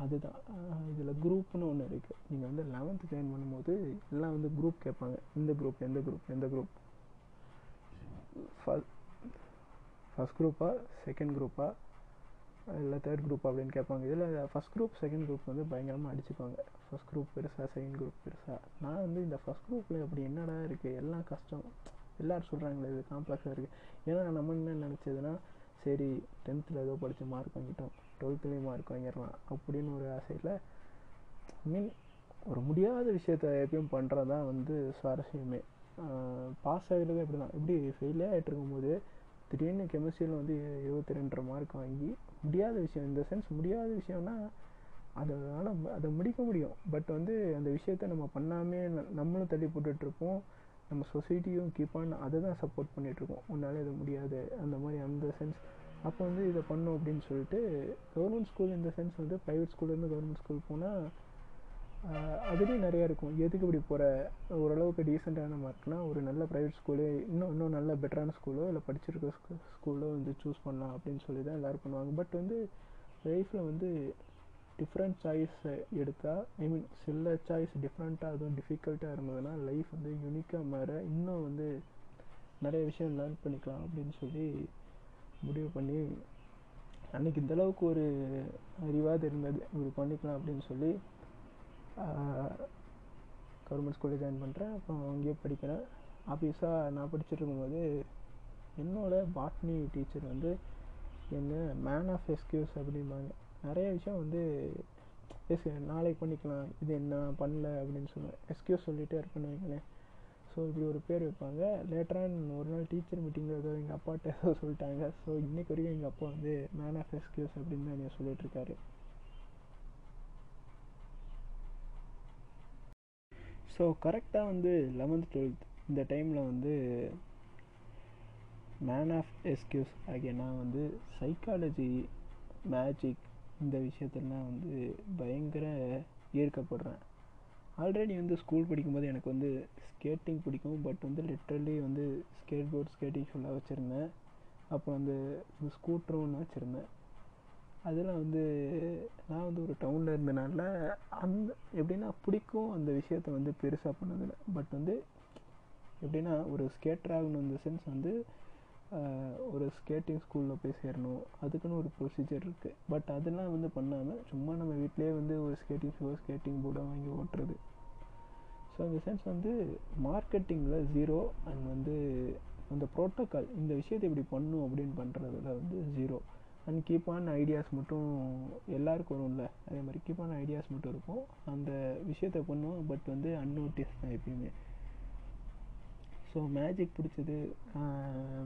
அதுதான். இதில் குரூப்னு ஒன்று இருக்குது நீங்கள் வந்து லெவன்த்து ஜாயின் பண்ணும்போது எல்லாம் வந்து குரூப் கேட்பாங்க. இந்த குரூப் எந்த குரூப் எந்த குரூப் ஃபஸ்ட் குரூப்பா செகண்ட் குரூப்பா இல்லை தேர்ட் குரூப் அப்படின்னு கேட்பாங்க. இதில் ஃபஸ்ட் குரூப் செகண்ட் குரூப் வந்து பயங்கரமாக அடிச்சுப்பாங்க ஃபஸ்ட் குரூப் பெருசாக செகண்ட் குரூப் பெருசாக நான் வந்து இந்த ஃபஸ்ட் குரூப்பில் அப்படி என்னடா இருக்குது எல்லாம் கஷ்டம். எல்லோரும் சொல்கிறாங்களே இது காம்ப்ளெக்ஸாக இருக்குது ஏன்னா நம்ம என்ன நினச்சதுன்னா சரி டென்த்தில் ஏதோ படித்து மார்க் வாங்கிட்டோம். டுவெல்த்துலேயும் மார்க் வாங்கிடலாம் அப்படின்னு ஒரு ஆசையில் மீன் ஒரு முடியாத விஷயத்த எப்பயும் பண்ணுறது தான் வந்து சுவாரஸ்யமே. பாஸ் ஆகிறது இப்படி தான் இப்படி ஃபெயிலே ஆகிட்டு இருக்கும்போது திடீர்னு கெமிஸ்ட்ரியில் வந்து இருபத்தி ரெண்டரை மார்க் வாங்கி முடியாத விஷயம் இந்த சென்ஸ் முடியாத விஷயம்னா அதனால் அதை முடிக்க முடியும். பட் வந்து அந்த விஷயத்த நம்ம பண்ணாமே நம்மளும் தள்ளி போட்டுட்ருப்போம் நம்ம சொசைட்டியும் கீப் ஆன் அதை தான் சப்போர்ட் பண்ணிகிட்ருக்கோம் உன்னால் இது முடியாது. அந்த மாதிரி அந்த சென்ஸ் அப்போ வந்து இதை பண்ணோம் அப்படின்னு சொல்லிட்டு கவர்மெண்ட் ஸ்கூல் இந்த சென்ஸ் வந்து ப்ரைவேட் ஸ்கூல்லேருந்து கவர்மெண்ட் ஸ்கூல் போனால் அதுலேயும் நிறையா இருக்கும். எதுக்கு இப்படி போகிற ஓரளவுக்கு டீசெண்டான மார்க்னால் ஒரு நல்ல ப்ரைவேட் ஸ்கூலு இன்னும் இன்னும் நல்ல பெட்டரான ஸ்கூலோ இல்லை படிச்சிருக்க ஸ்கூ ஸ்கூலோ வந்து சூஸ் பண்ணலாம் அப்படின்னு சொல்லி தான் எல்லோரும் பண்ணுவாங்க. பட் வந்து லைஃப்பில் வந்து டிஃப்ரெண்ட் சாய்ஸ் எடுத்தால் ஐ மீன் சில சாய்ஸ் டிஃப்ரெண்ட்டாக அதுவும் டிஃபிகல்ட்டாக இருந்ததுன்னா லைஃப் வந்து யூனிக்காக மாற இன்னும் வந்து நிறைய விஷயம் லேர்ன் பண்ணிக்கலாம் அப்படின்னு சொல்லி முடிவு பண்ணி அன்றைக்கி இந்தளவுக்கு ஒரு அறிவாக இருந்தது. இப்படி பண்ணிக்கலாம் அப்படின்னு சொல்லி கவர்மெண்ட் ஸ்கூலில் ஜாயின் பண்ணுறேன் அப்புறம் அங்கேயே படிக்கிறேன். ஆஃபீஸாக நான் படிச்சுட்டு இருக்கும்போது என்னோடய பாட்னி டீச்சர் வந்து என்ன மேன் ஆஃப் எஸ்கியூஸ் அப்படிம்பாங்க. நிறைய விஷயம் வந்து எஸ் நாளைக்கு பண்ணிக்கலாம். இது என்ன பண்ணல அப்படின்னு சொல்லுவேன். எஸ்கியூஸ் சொல்லிகிட்டே இருப்பேன்னு வைங்களேன். ஸோ இப்படி ஒரு பேர் வைப்பாங்க. லேட்டராக ஒரு நாள் டீச்சர் மீட்டிங்கில் ஏதோ எங்கள் அப்பாட்ட ஏதோ சொல்லிட்டாங்க. ஸோ இன்றைக்கு வரைக்கும் எங்கள் அப்பா வந்து மேன் ஆஃப் எஸ்கியூஸ் அப்படின்னு தான் என்னை சொல்லிட்டு ஸோ கரெக்டாக வந்து லெவன்த் டுவெல்த் இந்த டைமில் வந்து மேன் ஆஃப் எஸ்கியூஸ் ஆகிய நான் வந்து சைக்காலஜி மேஜிக் இந்த விஷயத்தெல்லாம் வந்து பயங்கர ஈர்க்கப்படுறேன். ஆல்ரெடி வந்து ஸ்கூல் படிக்கும்போது எனக்கு வந்து ஸ்கேட்டிங் பிடிக்கும். பட் வந்து லிட்ரலி வந்து ஸ்கேட் போர்ட் ஸ்கேட்டிங் ஃபுல்லாக வச்சுருந்தேன். அப்புறம் வந்து ஸ்கூட்டரும் ஒன்று வச்சுருந்தேன். அதெல்லாம் வந்து நான் வந்து ஒரு டவுனில் இருந்தனால அந்த எப்படின்னா பிடிக்கும் அந்த விஷயத்த வந்து பெருசாக பண்ணதில்லை. பட் வந்து எப்படின்னா ஒரு ஸ்கேட்டர் ஆகணும் இந்த சென்ஸ் வந்து ஒரு ஸ்கேட்டிங் ஸ்கூலில் போய் சேரணும். அதுக்குன்னு ஒரு ப்ரொசீஜர் இருக்குது பட் அதெல்லாம் வந்து பண்ணாமல் சும்மா நம்ம வீட்டிலே வந்து ஒரு ஸ்கேட்டிங் ஷோ ஸ்கேட்டிங் போர்டை வாங்கி ஓட்டுறது. ஸோ இந்த சென்ஸ் வந்து மார்க்கெட்டிங்கில் ஜீரோ அண்ட் வந்து அந்த ப்ரோட்டோக்கால் இந்த விஷயத்தை இப்படி பண்ணும் அப்படின்னு பண்ணுறதுல வந்து zero and keep on ideas மட்டும் எல்லாருக்கும் வரும்ல. அதே மாதிரி கீப் ஆன் ஐடியாஸ் மட்டும் இருக்கும். அந்த விஷயத்த பண்ணுவோம். பட் வந்து அன்னோட்டிஸ் தான் எப்பயுமே. ஸோ மேஜிக் பிடிச்சது.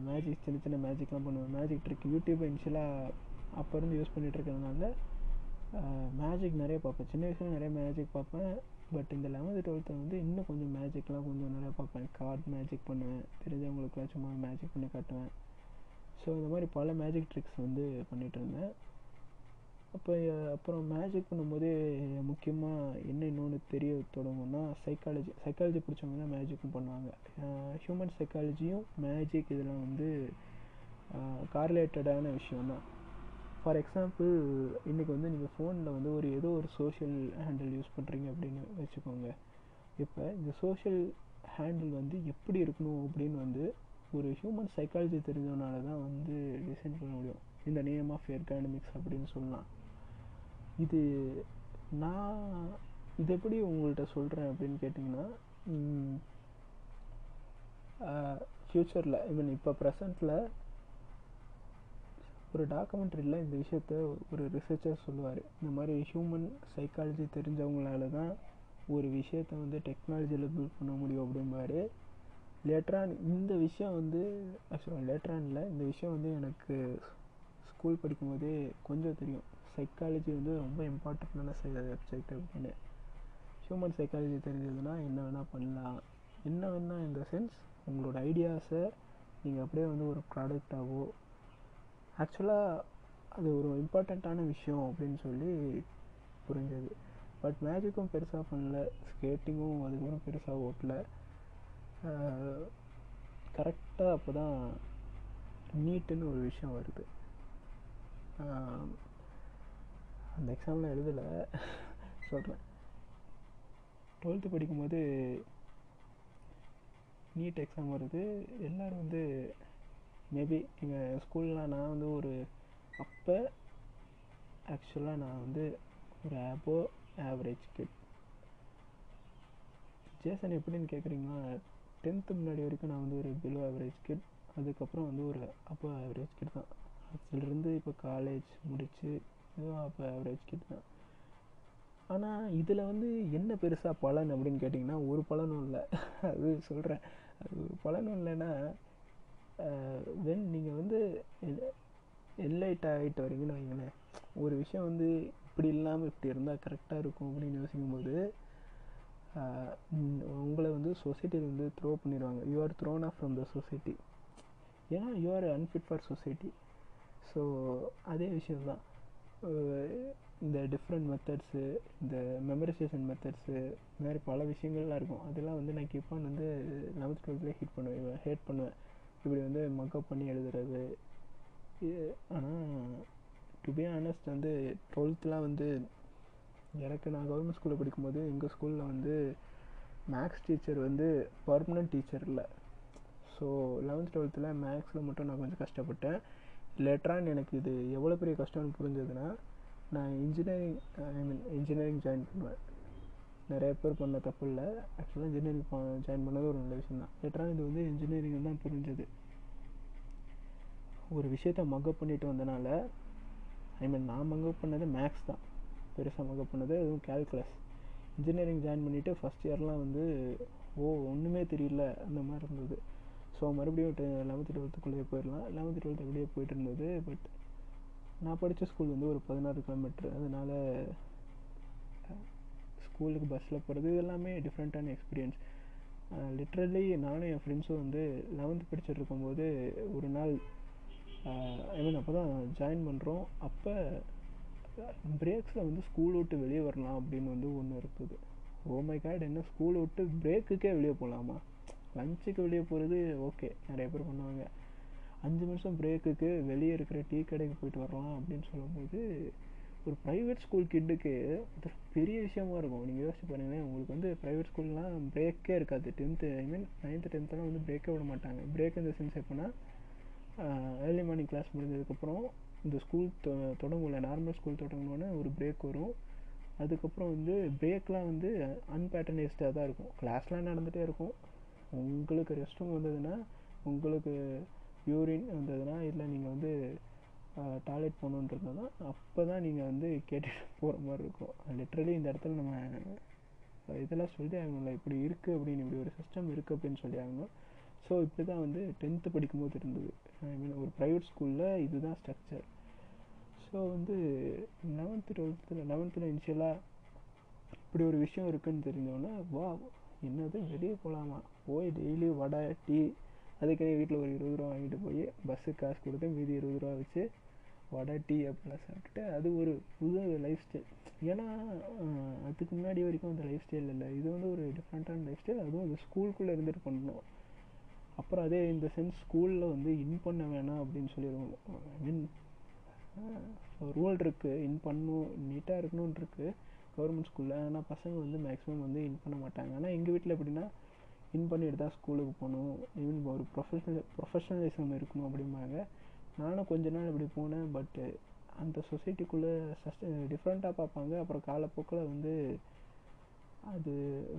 மேஜிக் சின்ன சின்ன மேஜிக்லாம் பண்ணுவேன். மேஜிக் ட்ரிக் யூடியூப் இனிஷியலாக அப்போ இருந்து யூஸ் பண்ணிகிட்டு இருக்கிறதுனால மேஜிக் நிறைய பார்ப்பேன். சின்ன வயசில் நிறைய மேஜிக் பார்ப்பேன். பட் இந்த லெவன்த்து டுவெல்த்தில் வந்து இன்னும் கொஞ்சம் மேஜிக்லாம் கொஞ்சம் நிறையா பார்ப்பேன். கார்ட் மேஜிக் பண்ணுவேன். தெரிஞ்சவங்களுக்குலாம் சும்மா மேஜிக் பண்ணி காட்டுவேன். ஸோ இந்த மாதிரி பல மேஜிக் ட்ரிக்ஸ் வந்து பண்ணிகிட்டு இருந்தேன். அப்போ அப்புறம் மேஜிக் பண்ணும்போது முக்கியமாக என்ன இன்னொன்று தெரிய தொடங்கும்னா சைக்காலஜி சைக்காலஜி பிடிச்சவங்க தான் மேஜிக்கும் பண்ணுவாங்க. ஹியூமன் சைக்காலஜியும் மேஜிக் இதெல்லாம் வந்து கார்லேட்டடான விஷயம் தான் ஃபார் எக்ஸாம்பிள் இன்றைக்கி வந்து நீங்கள் ஃபோனில் வந்து ஒரு ஏதோ ஒரு சோஷியல் ஹேண்டில் யூஸ் பண்ணுறீங்க அப்படின்னு வச்சுக்கோங்க. இப்போ இந்த சோஷியல் ஹேண்டில் வந்து எப்படி இருக்கணும் அப்படின்னு வந்து ஒரு ஹியூமன் சைக்காலஜி தெரிஞ்சவனால தான் வந்து டிசைன் பண்ண முடியும். இந்த நேம் ஆஃப் எர்கானமிக்ஸ் அப்படின்னு சொல்லலாம். இது நான் இது எப்படி உங்கள்கிட்ட சொல்கிறேன் அப்படின்னு கேட்டிங்கன்னா ஃப்யூச்சரில் ஈவன் இப்போ ப்ரெசண்ட்டில் ஒரு டாக்குமெண்ட்ரியில் இந்த விஷயத்த ஒரு ரிசர்ச்சர் சொல்லுவார். இந்த மாதிரி ஹியூமன் சைக்காலஜி தெரிஞ்சவங்களால தான் ஒரு விஷயத்த வந்து டெக்னாலஜியில் பில்ட் பண்ண முடியும் அப்படிம்பாரு. லேட்டரான் இந்த விஷயம் வந்து ஆக்சுவலாக லேட்டரானில் இந்த விஷயம் வந்து எனக்கு ஸ்கூல் படிக்கும்போதே கொஞ்சம் தெரியும். சைக்காலஜி வந்து ரொம்ப இம்பார்ட்டண்ட்டான சப்ஜெக்ட் அப்படின்னு. ஹியூமன் சைக்காலஜி தெரிஞ்சதுன்னா என்ன வேணால் பண்ணலாம். என்ன வேணால் இந்த சென்ஸ் உங்களோட ஐடியாஸை நீங்கள் அப்படியே வந்து ஒரு ப்ராடக்டாகவோ ஆக்சுவலாக அது ஒரு இம்பார்ட்டண்ட்டான விஷயம் அப்படின்னு சொல்லி புரிஞ்சது. பட் மேஜிக்கும் பெருசாக பண்ணல. ஸ்கேட்டிங்கும் அதுக்கப்புறம் பெருசாக ஓட்டல. கரெக்டாக அப்போ தான் நீட்டுன்னு ஒரு விஷயம் வருது. அந்த எக்ஸாம்லாம் எழுதலை. சொல்கிறேன் டுவெல்த்து படிக்கும்போது நீட் எக்ஸாம் வருது. எல்லோரும் வந்து மேபி எங்கள் ஸ்கூல்லாம் நான் வந்து ஒரு அப்போ ஆக்சுவலாக நான் வந்து ஒரு ஆப்போ ஆவரேஜ் கிட் ஜேசன் எப்படின்னு கேட்குறீங்களா டென்த்து முன்னாடி வரைக்கும் நான் வந்து ஒரு பிலோ ஆவரேஜ் கிட் அதுக்கப்புறம் வந்து ஒரு அப்போ ஆவரேஜ் கிட் தான். அதுலேருந்து இப்போ காலேஜ் முடித்து இதுவும் அப்போ ஆவரேஜ் கிட் தான். ஆனால் இதில் வந்து என்ன பெருசாக பலன் அப்படின்னு கேட்டிங்கன்னா ஒரு பலனும் இல்லை. அது சொல்கிறேன் அது ஒரு பலனும் இல்லைன்னா வென் நீங்கள் வந்து என்லைட் ஆகிட்டு வரீங்கன்னு வைங்களேன். ஒரு விஷயம் வந்து இப்படி இல்லாமல் இப்படி இருந்தால் கரெக்டாக இருக்கும் அப்படின்னு யோசிக்கும்போது உங்களை வந்து சொசைட்டியில் வந்து த்ரோ பண்ணிடுவாங்க. You are thrown off from the society ஏன்னா you are unfit for society so அதே விஷயம்தான். இந்த டிஃப்ரெண்ட் மெத்தட்ஸு இந்த மெமரைசேஷன் மெத்தட்ஸு இந்த மாதிரி பல விஷயங்கள்லாம் இருக்கும். அதெல்லாம் வந்து நான் கீப் ஆன் வந்து லெவன்த் டுவெல்த்லேயே ஹிட் பண்ணுவேன். ஹேட் பண்ணுவேன். இப்படி வந்து மக்கப் பண்ணி எழுதுறது. ஆனால் டு பி ஆனஸ்ட் வந்து டுவெல்த்லாம் வந்து எனக்கு நான் கவர்மெண்ட் ஸ்கூலில் படிக்கும்போது எங்கள் ஸ்கூலில் வந்து மேக்ஸ் டீச்சர் வந்து பர்மனன்ட் டீச்சர் இல்லை. ஸோ லெவன்த் டுவெல்த்தில் மேக்ஸில் மட்டும் நான் கொஞ்சம் கஷ்டப்பட்டேன். லேட்டரான் எனக்கு இது எவ்வளோ பெரிய கஷ்டம்னு புரிஞ்சதுன்னா நான் engineering I mean engineering join பண்ணுவேன். நிறைய பேர் பண்ண தப்பு இல்லை. ஆக்சுவலாக இன்ஜினியரிங் ஜாயின் பண்ணது ஒரு நல்ல விஷயம் தான். லேட்டராக இது வந்து இன்ஜினியரிங் தான் புரிஞ்சது. ஒரு விஷயத்த மக்கப் பண்ணிட்டு வந்தனால ஐ மீன் நான் மக்கப் பண்ணது மேக்ஸ் தான். பெருசாக மக்கப் பண்ணது அதுவும் கேல்குலஸ் இன்ஜினியரிங் ஜாயின் பண்ணிவிட்டு ஃபஸ்ட் இயர்லாம் வந்து ஓ ஒன்றுமே தெரியல. அந்த மாதிரி இருந்தது. ஸோ மறுபடியும் லெவன்த்து டுவெல்த்துக்குள்ளேயே போயிடலாம். லெவன்த்து டுவெல்த்து அப்படியே போயிட்டு இருந்தது பட் நான் படித்த ஸ்கூல் வந்து ஒரு பதினாறு கிலோமீட்ரு அதனால் ஸ்கூலுக்கு பஸ்ஸில் போகிறது இது எல்லாமே டிஃப்ரெண்ட்டான எக்ஸ்பீரியன்ஸ் லிட்ரலி நானும் என் ஃப்ரெண்ட்ஸும் வந்து லெவன்த்து படிச்சுட்டு இருக்கும்போது ஒரு நாள் ஐ மீன் அப்போ தான் ஜாயின் பண்ணுறோம் அப்போ பிரேக்ஸில் வந்து ஸ்கூல் விட்டு வெளியே வரலாம் அப்படின்னு வந்து ஒன்று இருக்குது. ஓ மை காட் என்ன ஸ்கூல் விட்டு பிரேக்குக்கே வெளியே போகலாமா லஞ்சுக்கு வெளியே போகிறது ஓகே நிறைய பேர் பண்ணுவாங்க. அஞ்சு நிமிஷம் பிரேக்குக்கு வெளியே இருக்கிற டீ கடைக்கு போயிட்டு வரலாம் அப்படின்னு சொல்லும்போது ஒரு ப்ரைவேட் ஸ்கூல் கிட்டுக்கு அது பெரிய விஷயமா இருக்கும். நீங்கள் யோசிச்சு பாருங்களேன் உங்களுக்கு வந்து ப்ரைவேட் ஸ்கூல்லாம் பிரேக்கே இருக்காது. டென்த்து ஐ மீன் நைன்த்து டென்த்தெல்லாம் வந்து பிரேக்கே விட மாட்டாங்க. பிரேக் இந்த சென்ஸ் எப்போனா ஏர்லி மார்னிங் கிளாஸ் முடிஞ்சதுக்கப்புறம் இந்த ஸ்கூல் தொ தொடங்கல நார்மல் ஸ்கூல் தொடங்கினோடனே ஒரு பிரேக் வரும். அதுக்கப்புறம் வந்து பிரேக்லாம் வந்து அன்பேட்டர்னைஸ்டாக தான் இருக்கும். கிளாஸ்லாம் நடந்துகிட்டே இருக்கும். உங்களுக்கு ரெஸ்ட் ரூம் வந்ததுன்னா உங்களுக்கு யூரின் வந்ததுன்னா இல்லை நீங்கள் வந்து டாய்லெட் போகணுன்றதுனா அப்போ தான் நீங்கள் வந்து கேட்டுட்டு போகிற மாதிரி இருக்கும். லிட்ரலி இந்த இடத்துல நம்ம இதெல்லாம் சொல்லி ஆகணும்ல. இப்படி இருக்குது அப்படின்னு இப்படி ஒரு சிஸ்டம் இருக்குது அப்படின்னு சொல்லி ஆகணும். ஸோ இப்படி தான் வந்து டென்த்து படிக்கும்போது இருந்தது. ஐ மீன் ஒரு ப்ரைவேட் ஸ்கூலில் இதுதான் ஸ்ட்ரக்சர் ஸோ வந்து லெவன்த்து டுவெல்த்தில் லெவன்த்தில் இனிஷியலாக இப்படி ஒரு விஷயம் இருக்குதுன்னு தெரிஞ்சோன்னா வா என்னது? வெளியே போகலாமா போய் டெய்லி வடை டீ அதுக்கே வீட்டில் ஒரு இருபது ரூபா வாங்கிட்டு போய் பஸ்ஸுக்கு காசு கொடுத்து மீதி இருபது ரூபா வச்சு வடை டீ அப்படிலாம் சாப்பிட்டுட்டு அது ஒரு புது லைஃப் ஸ்டைல் ஏன்னா அதுக்கு முன்னாடி வரைக்கும் அந்த லைஃப் ஸ்டைல் இல்லை. இது வந்து ஒரு டிஃப்ரெண்ட்டான லைஃப் ஸ்டைல் அதுவும் அந்த ஸ்கூலுக்குள்ளே இருந்துட்டு பண்ணணும். அப்புறம் அதே இந்த சென்ஸ் ஸ்கூலில் வந்து இன் பண்ண வேணாம் அப்படின்னு சொல்லிடுவோம் ஐ மீன் ரூல் இருக்குது இன் பண்ணணும் நீட்டாக இருக்கணும்னு இருக்குது கவர்மெண்ட் ஸ்கூலில் ஆனால் பசங்க வந்து மேக்ஸிமம் வந்து இன் பண்ண மாட்டாங்க. ஆனால் எங்கள் வீட்டில் எப்படின்னா இன் பண்ணிட்டு தான் ஸ்கூலுக்கு போகணும். ஈவன் ஒரு ப்ரொஃபஷனல் ப்ரொஃபஷனலிசம் இருக்கணும் அப்படிம்பாங்க. நானும் கொஞ்ச நாள் இப்படி போனேன் பட்டு அந்த சொசைட்டிக்குள்ளே சஸ்ட டிஃப்ரெண்ட்டாக பார்ப்பாங்க. அப்புறம் காலப்போக்கில் வந்து அது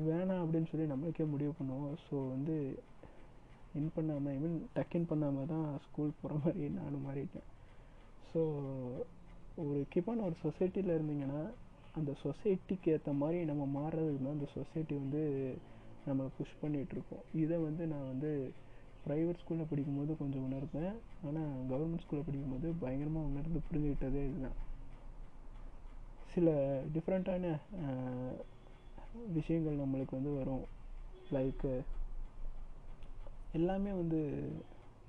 வேணாம் அப்படின்னு சொல்லி நம்மளுக்கே முடிவு பண்ணுவோம். ஸோ வந்து இன் பண்ணாமல் ஐ மீன் டக்கின் பண்ணாமல் தான் ஸ்கூல் போகிற மாதிரி நானும் மாறிட்டேன். ஸோ ஒரு கீப்பான ஒரு சொசைட்டியில் இருந்தீங்கன்னா அந்த சொசைட்டிக்கு ஏற்ற மாதிரி நம்ம மாறுறதுக்கு தான் அந்த சொசைட்டி வந்து நம்மளை புஷ் பண்ணிகிட்ருக்கோம் இதை வந்து நான் வந்து ப்ரைவேட் ஸ்கூலில் படிக்கும்போது கொஞ்சம் உணர்ந்தேன். ஆனால் கவர்மெண்ட் ஸ்கூலில் படிக்கும்போது பயங்கரமாக உணர்ந்து புரிஞ்சுக்கிட்டதே இதுதான். சில டிஃப்ரெண்ட்டான விஷயங்கள் நம்மளுக்கு வந்து வரும். லைக்கு எல்லாமே வந்து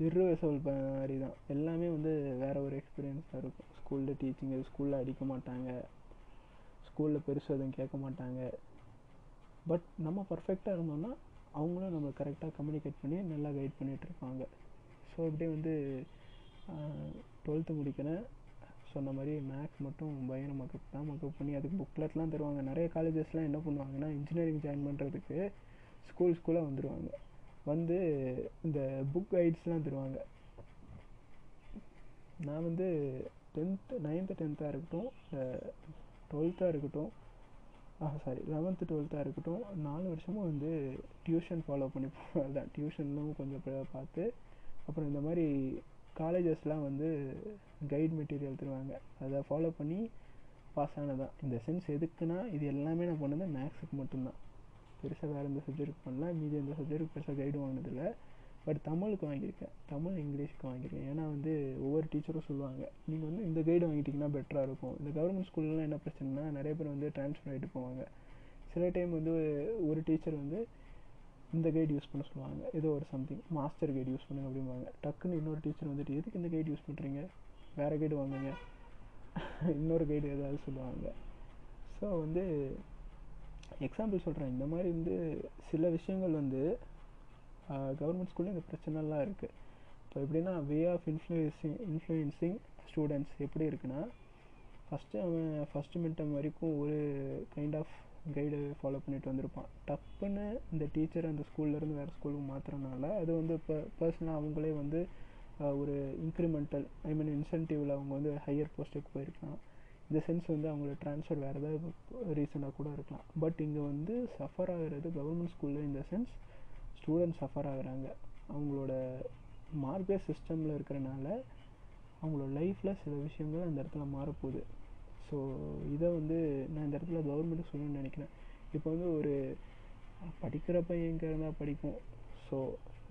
இர்ரிவர்சபிள் மாதிரி தான் எல்லாமே வந்து வேறு ஒரு எக்ஸ்பீரியன்ஸாக இருக்கும். ஸ்கூலில் டீச்சிங்கு ஸ்கூலில் அடிக்க மாட்டாங்க. ஸ்கூலில் பெருசாக எதுவும் கேட்க மாட்டாங்க. பட் நம்ம பர்ஃபெக்டாக இருந்தோம்னா அவங்களும் நம்ம கரெக்டாக கம்யூனிகேட் பண்ணி நல்லா கைட் பண்ணிகிட்ருப்பாங்க ஸோ இப்படியே வந்து டுவெல்த்து முடிக்கிறேன். சொன்ன மாதிரி மேக்ஸ் மட்டும் பயங்கர மக்கப் தான் மக்கப் பண்ணி அதுக்கு புக்லெட்லாம் தருவாங்க. நிறைய காலேஜஸ்லாம் என்ன பண்ணுவாங்கன்னா இன்ஜினியரிங் ஜாயின் பண்ணுறதுக்கு ஸ்கூல் ஸ்கூலாக வந்துடுவாங்க வந்து இந்த புக் கைட்ஸ்லாம் தருவாங்க. நான் வந்து டென்த்து நைன்த்து டென்த்தாக இருக்கட்டும் டுவெல்த்தாக இருக்கட்டும். ஆ சாரி லெவன்த்து டுவெல்த்தாக இருக்கட்டும். நாலு வருஷமும் வந்து டியூஷன் ஃபாலோ பண்ணி அதுதான் டியூஷன்லும் கொஞ்சம் பார்த்து அப்புறம் இந்த மாதிரி காலேஜஸ்லாம் வந்து கைட் மெட்டீரியல் தருவாங்க. அதை ஃபாலோ பண்ணி பாஸ் ஆனதான் இந்த சென்ஸ் எதுக்குன்னா இது எல்லாமே நான் பண்ணது மேக்ஸுக்கு மட்டும்தான். பெருசாக வேறு எந்த சப்ஜெக்ட் பண்ணல. மீதி எந்த சப்ஜெக்ட்டுக்கு பெருசாக கைடு வாங்கினதில்லை பட் தமிழுக்கு வாங்கியிருக்கேன். தமிழ் இங்கிலீஷ்க்கு வாங்கியிருக்கேன். ஏன்னா வந்து ஒவ்வொரு டீச்சரும் சொல்லுவாங்க நீங்கள் வந்து இந்த கைடு வாங்கிட்டீங்கன்னா பெட்டராக இருக்கும். இந்த கவர்மெண்ட் ஸ்கூல்லலாம் என்ன பிரச்சனைனா நிறைய பேர் வந்து ட்ரான்ஸ்ஃபர் ஆகிட்டு போவாங்க. சில டைம் வந்து ஒரு டீச்சர் வந்து இந்த கைடு யூஸ் பண்ண சொல்லுவாங்க. ஏதோ ஒரு சம்திங் மாஸ்டர் கைடு யூஸ் பண்ணுங்க அப்படிம்பாங்க. டக்குன்னு இன்னொரு டீச்சர் வந்துட்டு எதுக்கு இந்த கைடு யூஸ் பண்ணுறீங்க வேறு கைடு வாங்குங்க. இன்னொரு கைடு ஏதாவது சொல்லுவாங்க. ஸோ வந்து எக்ஸாம்பிள் சொல்கிறேன் இந்த மாதிரி வந்து சில விஷயங்கள் வந்து கவர்மெண்ட் ஸ்கூலில் இந்த பிரச்சனைலாம் இருக்குது இப்போ எப்படின்னா way of influencing influencing students எப்படி இருக்குன்னா ஃபஸ்ட்டு அவன் ஃபஸ்ட்டு மிட்டம் வரைக்கும் ஒரு கைண்ட் ஆஃப் கைடு ஃபாலோ பண்ணிட்டு வந்திருப்பான். டப்புன்னு இந்த டீச்சர் அந்த ஸ்கூல்லேருந்து வேறு ஸ்கூலுக்கு மாற்றுறனால அது வந்து இப்போ பர்சனலாக அவங்களே வந்து ஒரு இன்க்ரிமெண்டல் ஐ மீன் இன்சென்டிவில் அவங்க வந்து ஹையர் போஸ்ட்டுக்கு போயிருக்கலாம். இந்த சென்ஸ் வந்து அவங்களோட ட்ரான்ஸ்ஃபர் வேறு ஏதாவது ரீசனாக கூட இருக்கலாம். பட் இங்கே வந்து சஃபர் ஆகிறது கவர்மெண்ட் ஸ்கூலில் இந்த சென்ஸ் ஸ்டூடெண்ட்ஸ் சஃபர் ஆகுறாங்க. அவங்களோட மார்க் பேஸ் சிஸ்டமில் இருக்கிறனால அவங்களோட லைஃப்பில் சில விஷயங்கள் அந்த இடத்துல மாறப்போகுது. ஸோ இதை வந்து நான் இந்த இடத்துல கவர்மெண்ட்டு சொல்லணும்னு நினைக்கிறேன். இப்போ வந்து ஒரு படிக்கிற பையன் எங்கே இருந்தால் படிப்போம். ஸோ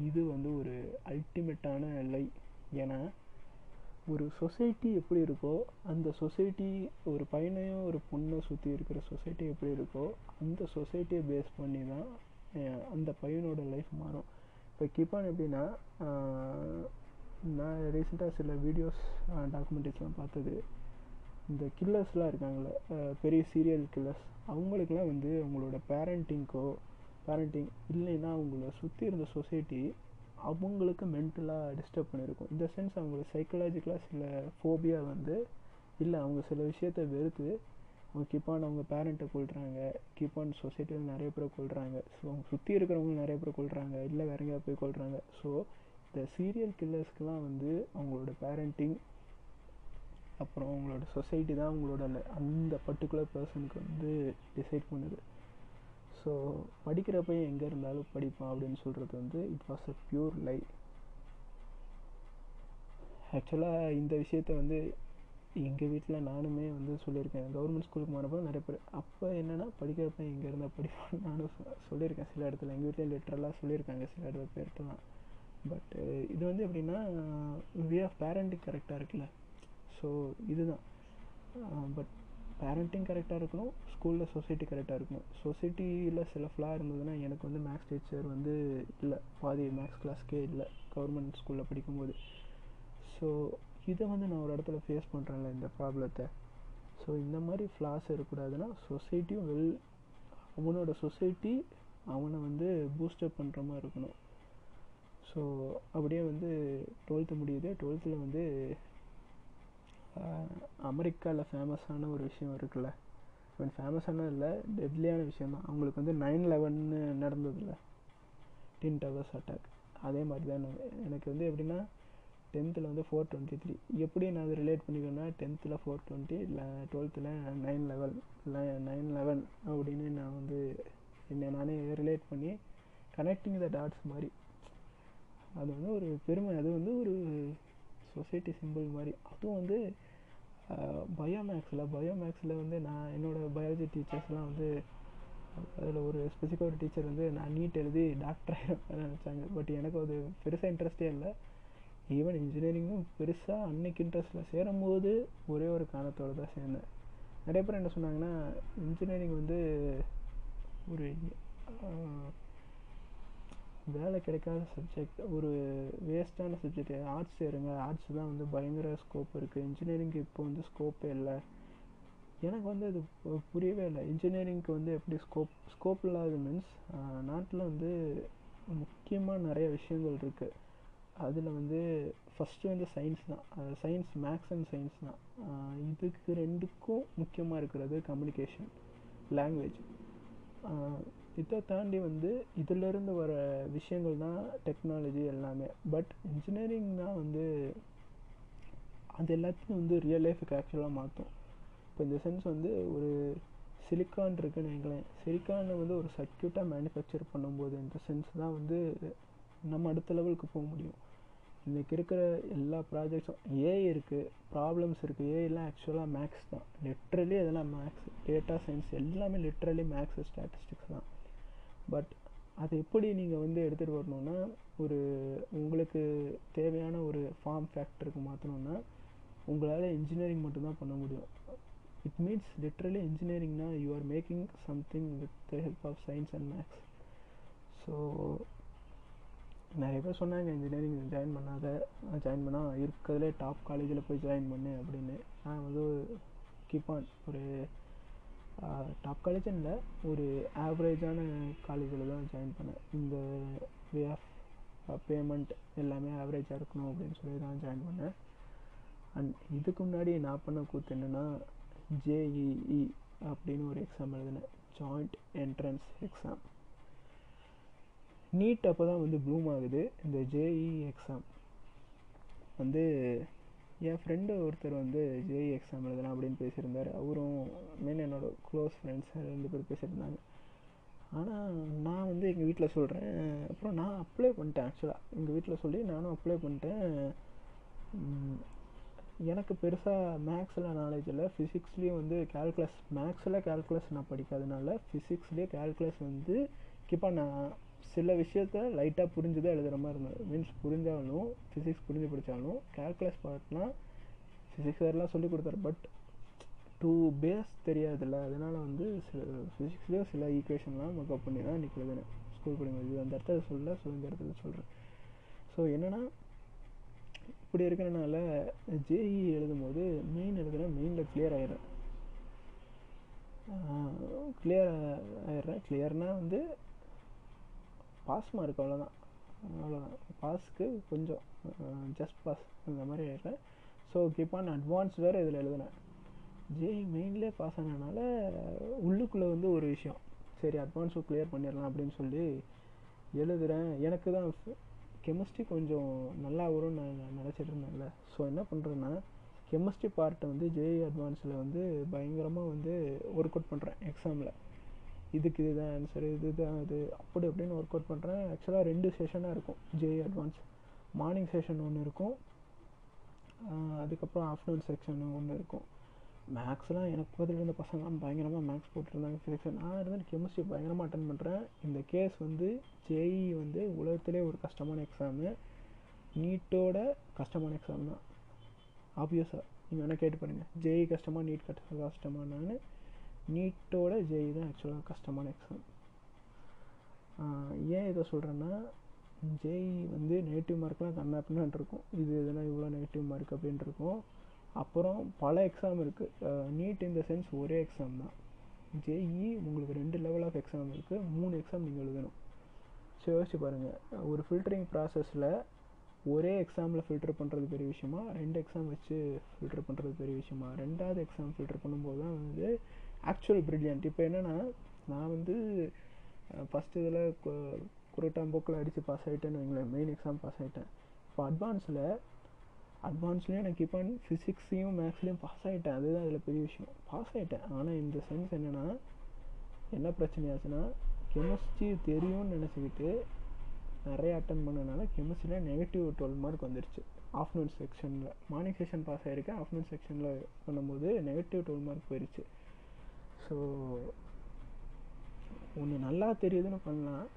இது வந்து ஒரு அல்டிமேட்டான லை ஏன்னா ஒரு சொசைட்டி எப்படி இருக்கோ அந்த சொசைட்டி ஒரு பையனையும் ஒரு பொண்ணை சுற்றி இருக்கிற சொசைட்டி எப்படி இருக்கோ அந்த சொசைட்டியை பேஸ் பண்ணி தான் அந்த பையனோட லைஃப் மாறும். இப்போ கிப்பான் எப்படின்னா நான் ரீசெண்டாக சில வீடியோஸ் டாக்குமெண்ட்ரிஸ்லாம் பார்த்தது. இந்த கில்லர்ஸ்லாம் இருக்காங்களே பெரிய சீரியல் கில்லர்ஸ் அவங்களுக்குலாம் வந்து அவங்களோட பேரண்டிங்க்கோ பேரண்டிங் இல்லைன்னா அவங்கள சுற்றி இருந்த சொசைட்டி அவங்களுக்கு மென்டலாக டிஸ்டர்ப் பண்ணியிருக்கும். இந்த சென்ஸ் அவங்களுக்கு சைக்கலாஜிக்கலாக சில ஃபோபியா வந்து இல்லை அவங்க சில விஷயத்த வெறுத்து அவங்க கிப்பான் அவங்க பேரண்ட்டை கொள்கிறாங்க கிப்பான் சொசைட்டியில் நிறைய பேரை கொள்கிறாங்க ஸோ அவங்க சுற்றி இருக்கிறவங்க நிறைய பேர் கொள்கிறாங்க இல்லை வேற எங்கேயா போய் கொள்கிறாங்க ஸோ இந்த சீரியல் கில்லர்ஸ்க்கெலாம் வந்து அவங்களோட பேரண்டிங் அப்புறம் அவங்களோட சொசைட்டி தான் அவங்களோட அந்த- அந்த பர்டிகுலர் பர்சனுக்கு வந்து டிசைட் பண்ணுது. ஸோ படிக்கிற பையன் எங்கே இருந்தாலும் படிப்பான் அப்படின்னு சொல்கிறது வந்து it was a pure lie ஆக்சுவலாக இந்த விஷயத்த வந்து எங்கள் வீட்டில் நானுமே வந்து சொல்லியிருக்கேன். கவர்மெண்ட் ஸ்கூலுக்கு போனப்போ நிறைய பேர் அப்போ என்னென்னா படிக்கிற பையன் எங்கே இருந்தால் படிப்பான்னு நானும் சொல்லியிருக்கேன் சில இடத்துல. எங்கள் வீட்டில் லிட்ரலாக சொல்லியிருக்காங்க சில இடத்துல பேர்ட்டெல்லாம் பட்டு இது வந்து எப்படின்னா வே ஆஃப் பேரண்டிங் கரெக்டாக இருக்குல்ல. ஸோ இதுதான். பட் பேரண்ட்டிங் கரெக்டாக இருக்கணும் ஸ்கூலில் சொசைட்டி கரெக்டாக இருக்கணும். சொசைட்டியில் சில ஃப்ளாக இருந்ததுன்னா எனக்கு வந்து மேக்ஸ் டீச்சர் வந்து இல்லை. பாதி மேக்ஸ் கிளாஸ்க்கே இல்லை. கவர்மெண்ட் ஸ்கூலில் படிக்கும்போது. ஸோ இதை வந்து நான் ஒரு இடத்துல ஃபேஸ் பண்ணுறேன்ல இந்த ப்ராப்ளத்தை ஸோ இந்த மாதிரி ஃப்ளாஸ் இருக்கக்கூடாதுன்னா சொசைட்டியும் வெல் அவனோட சொசைட்டி அவனை வந்து பூஸ்டப் பண்ணுற மாதிரி இருக்கணும். ஸோ அப்படியே வந்து டுவெல்த்து முடியுது. டுவெல்த்தில் வந்து அமெரிக்காவில் ஃபேமஸான ஒரு விஷயம் இருக்குல்ல. இவன் ஃபேமஸான இல்லை டெட்லியான விஷயம் தான். அவங்களுக்கு வந்து நைன் லெவன்னு நடந்ததில்ல. டின் டவர்ஸ் அட்டாக் அதே மாதிரி தான் எனக்கு- எனக்கு வந்து எப்படின்னா டென்த்தில் வந்து ஃபோர் டுவெண்ட்டி த்ரீ எப்படி நான் அதை ரிலேட் பண்ணிக்கிறேன்னா டென்த்தில் ஃபோர் டுவெண்ட்டி இல்லை டுவெல்த்தில் நைன் லெவல் இல்லை நைன் லெவன் அப்படின்னு நான் வந்து என்னை நானே ரிலேட் பண்ணி கனெக்டிங் த டாட்ஸ் மாதிரி. அது வந்து ஒரு பெருமை. அது வந்து ஒரு சொசைட்டி சிம்பிள் மாதிரி. அதுவும் வந்து பயோமேக்ஸில் பயோமேக்ஸில் வந்து நான் என்னோடய பயாலஜி டீச்சர்ஸ்லாம் வந்து அதில் ஒரு ஸ்பெசிஃபிக்காக ஒரு டீச்சர் வந்து நான் நீட் எழுதி டாக்டர் ஆகிடும் நினச்சாங்க. பட் எனக்கு அது பெருசாக இன்ட்ரெஸ்டே இல்லை. ஈவன் இன்ஜினியரிங்கும் பெருசாக அன்னைக்கு இன்ட்ரெஸ்ட்டில் சேரும்போது ஒரே ஒரு காரணத்தோடு தான் சேர்ந்தேன். நிறைய பேர் என்ன சொன்னாங்கன்னா இன்ஜினியரிங் வந்து ஒரு வேலை கிடைக்காத சப்ஜெக்ட் ஒரு வேஸ்ட்டான சப்ஜெக்ட் ஆர்ட்ஸ் சேருங்க. ஆர்ட்ஸ் தான் வந்து பயங்கர ஸ்கோப் இருக்குது இன்ஜினியரிங்க்கு இப்போ வந்து ஸ்கோப்பே இல்லை. எனக்கு வந்து அது புரியவே இல்லை. இன்ஜினியரிங்க்கு வந்து எப்படி ஸ்கோப் ஸ்கோப் இல்லாத மீன்ஸ் நாட்டில் வந்து முக்கியமாக நிறைய விஷயங்கள் இருக்குது அதில் வந்து ஃபஸ்ட்டு வந்து சயின்ஸ் தான். சயின்ஸ் மேக்ஸ் அண்ட் சயின்ஸ் தான். இதுக்கு ரெண்டுக்கும் முக்கியமாக இருக்கிறது கம்யூனிகேஷன் லாங்குவேஜ் இதை தாண்டி வந்து இதிலேருந்து வர விஷயங்கள் தான் டெக்னாலஜி எல்லாமே. பட் இன்ஜினியரிங் தான் வந்து அது எல்லாத்தையும் வந்து ரியல் லைஃபுக்கு ஆக்சுவலாக மாற்றும். இப்போ இந்த சென்ஸ் வந்து ஒரு சிலிக்கான் இருக்குன்னு வைங்களேன். சிலிக்கானை வந்து ஒரு சர்க்கியூட்டாக மேனுஃபேக்சர் பண்ணும்போது இந்த சென்ஸ் தான் வந்து நம்ம அடுத்த லெவலுக்கு போக முடியும். இன்றைக்கி இருக்கிற எல்லா ப்ராஜெக்ட்ஸும் ஏஐ இருக்குது ப்ராப்ளம்ஸ் இருக்குது ஏஐலாம் ஆக்சுவலாக மேக்ஸ் தான். லிட்ரலி அதெல்லாம் மேக்ஸ் டேட்டா சயின்ஸ் எல்லாமே லிட்ரலி மேக்ஸ் ஸ்டாட்டிஸ்டிக்ஸ் தான். பட் அது எப்படி நீங்கள் வந்து எடுத்துகிட்டு வரணும்னா ஒரு உங்களுக்கு தேவையான ஒரு ஃபார்ம் ஃபேக்டருக்கு மாற்றணும்னா உங்களால் இன்ஜினியரிங் மட்டும்தான் பண்ண முடியும். It means literally இன்ஜினியரிங்னா you are making something with the help of science and maths so நிறைய பேர் சொன்னாங்க இன்ஜினியரிங் ஜாயின் பண்ணாத ஜாயின் பண்ணால் இருக்கிறதுலே டாப் காலேஜில் போய் ஜாயின் பண்ணு அப்படின்னு. நான் வந்து கீப் ஆன் ஒரு டாப் காலேஜ் இல்லை ஒரு ஆவரேஜான காலேஜில் தான் ஜாயின் பண்ணேன். இந்த வே ஆஃப் பேமெண்ட் எல்லாமே ஆவரேஜாக இருக்கணும் அப்படின்னு சொல்லி தான் ஜாயின் பண்ணேன். அண்ட் இதுக்கு முன்னாடி நான் பண்ண கூத்து என்னென்னா ஜேஇஇ அப்படின்னு ஒரு எக்ஸாம் எழுதினேன். ஜாயிண்ட் என்ட்ரன்ஸ் எக்ஸாம் நீட் அப்போ தான் வந்து ப்ளூம் ஆகுது. இந்த ஜேஇ எக்ஸாம் வந்து என் ஃப்ரெண்டு ஒருத்தர் வந்து ஜேஇ எக்ஸாம் எழுதலாம் அப்படின்னு பேசியிருந்தார். அவரும் மெயின் என்னோடய க்ளோஸ் ஃப்ரெண்ட்ஸ் ரெண்டு பேர் பேசியிருந்தாங்க. ஆனால் நான் வந்து எங்கள் வீட்டில் சொல்கிறேன் அப்புறம் நான் அப்ளை பண்ணிட்டேன் ஆக்சுவலாக எங்கள் வீட்டில் சொல்லி நானும் அப்ளை பண்ணிட்டேன். எனக்கு பெருசாக மேக்ஸில் நாலேஜ் இல்லை. ஃபிசிக்ஸ்லேயும் வந்து கேல்குலஸ் மேக்ஸில் கேல்குலஸ் நான் படிக்காதனால ஃபிசிக்ஸ்லேயே கேல்குலஸ் வந்து கீப்பாக நான் சில விஷயத்த லைட்டாக புரிஞ்சு தான் எழுதுகிற மாதிரி இருந்தது. மீன்ஸ் புரிஞ்சாலும் ஃபிசிக்ஸ் புரிஞ்சு படித்தாலும் கேல்குலஸ் பார்ட்லாம் ஃபிசிக்ஸ் வேறுலாம் சொல்லி கொடுத்தாரு. பட் டூ பேஸ் தெரியாதுல்ல. அதனால் வந்து சில ஃபிசிக்ஸ்லேயும் சில ஈக்குவேஷன்லாம் மக்கப் பண்ணி தான் இன்றைக்கி எழுதுனேன். ஸ்கூல் படிக்கும்போது. இது அந்த இடத்துல சொல்ல ஸோ இந்த இடத்துல சொல்கிறேன் ஸோ என்னென்னா இப்படி இருக்கிறனால ஜேஇ எழுதும்போது மெயின் எழுதுனா மெயினில் கிளியர் ஆயிடுறேன் கிளியர் ஆயிடுறேன். கிளியர்னால் வந்து பாஸ் மார்க் அவ்வளோதான் அவ்வளோதான் பாஸ்க்கு கொஞ்சம் ஜஸ்ட் பாஸ் அந்த மாதிரி எழுதுறேன் ஸோ கீப் ஆன் அட்வான்ஸ் வேறு இதில் எழுதுனேன். ஜேஇ மெயின்லேயே பாஸ் ஆனதுனால உள்ளுக்குள்ளே வந்து ஒரு விஷயம். சரி அட்வான்ஸும் கிளியர் பண்ணிடலாம் அப்படின்னு சொல்லி எழுதுகிறேன் எனக்கு தான் கெமிஸ்ட்ரி கொஞ்சம் நல்லா வரும்னு நான் நினச்சிட்டு இருந்தேன்ல. ஸோ என்ன பண்ணுறேன்னா கெமிஸ்ட்ரி பார்ட்டை வந்து ஜேஇ அட்வான்ஸில் வந்து பயங்கரமாக வந்து ஒர்க் அவுட் பண்ணுறேன் எக்ஸாமில் இதுக்கு இதுதான் ஆன்சர் இதுதான் இது அப்படி அப்படின்னு ஒர்க் அவுட் பண்ணுறேன் ஆக்சுவலாக ரெண்டு செஷனாக இருக்கும். ஜே அட்வான்ஸ் மார்னிங் செஷன் ஒன்று இருக்கும். அதுக்கப்புறம் ஆஃப்டர்நூன் செக்ஷன் ஒன்று இருக்கும். மேக்ஸ்லாம் எனக்கு பதில் இருந்த பசங்களாம் பயங்கரமாக மேக்ஸ் போட்டிருந்தாங்க. ஃபிசிக்ஸ் நான் இருந்து கெமிஸ்ட்ரி பயங்கரமாக அட்டன் பண்ணுறேன் இந்த கேஸ் வந்து ஜேஇ வந்து உலகத்திலே ஒரு கஷ்டமான எக்ஸாமு நீட்டோட கஷ்டமான எக்ஸாம் தான். ஆப்வியஸாக நீங்கள் வேணால் கேட்டு பாருங்கள் ஜேஇ கஷ்டமாக நீட் கஷ்ட கஷ்டமானான்னு நீட்டோட ஜெய் தான் ஆக்சுவலாக கஷ்டமான எக்ஸாம் ஏன் இதை சொல்கிறேன்னா ஜெய் வந்து நெகட்டிவ் மார்க்லாம் கண்ணா இருக்கும் இது எதுனா இவ்வளோ நெகட்டிவ் மார்க் அப்படின்னு இருக்கும். அப்புறம் பல எக்ஸாம் இருக்குது நீட் இந்த சென்ஸ் ஒரே எக்ஸாம் தான். ஜேஇ உங்களுக்கு ரெண்டு லெவல் ஆஃப் எக்ஸாம் இருக்குது மூணு எக்ஸாம் நீங்கள் எழுதணும். ஸோ யோசிச்சு பாருங்கள் ஒரு ஃபில்டரிங் ப்ராசஸில் ஒரே எக்ஸாமில் ஃபில்டர் பண்ணுறது பெரிய விஷயமா? ரெண்டு எக்ஸாம் வச்சு ஃபில்டர் பண்ணுறது பெரிய விஷயமா? ரெண்டாவது எக்ஸாம் ஃபில்டர் பண்ணும்போது தான் வந்து ஆக்சுவல் பிரில்லியன்ட் இப்போ என்னென்னா நான் வந்து ஃபஸ்ட் இதில் குருட்டாம்போக்கில் அடித்து பாஸ் ஆகிட்டேன்னு வைங்களேன். மெயின் எக்ஸாம் பாஸ் ஆகிட்டேன் இப்போ அட்வான்ஸில் அட்வான்ஸ்லேயும் நான் கீப் ஆன் ஃபிசிக்ஸையும் மேக்ஸ்லேயும் பாஸ் ஆகிட்டேன் அதுதான் அதில் பெரிய விஷயம். பாஸ் ஆகிட்டேன் ஆனால் இந்த சென்ஸ் என்னென்னா என்ன பிரச்சனையாச்சுன்னா கெமிஸ்ட்ரி தெரியும்னு நினச்சிக்கிட்டு நிறைய அட்டன் பண்ணனால கெமிஸ்ட்ரியில் நெகட்டிவ் டுவெல் மார்க் வந்துருச்சு. ஆஃப்டர்நூன் செக்ஷனில் மார்னிங் செக்ஷன் பாஸ் ஆகிருக்கேன் ஆஃப்டர்நூன் செக்ஷனில் பண்ணும்போது நெகட்டிவ் டுவெல் மார்க் போயிடுச்சு ஸோ ஒன்று நல்லா தெரியுதுன்னு பண்ணலாம்.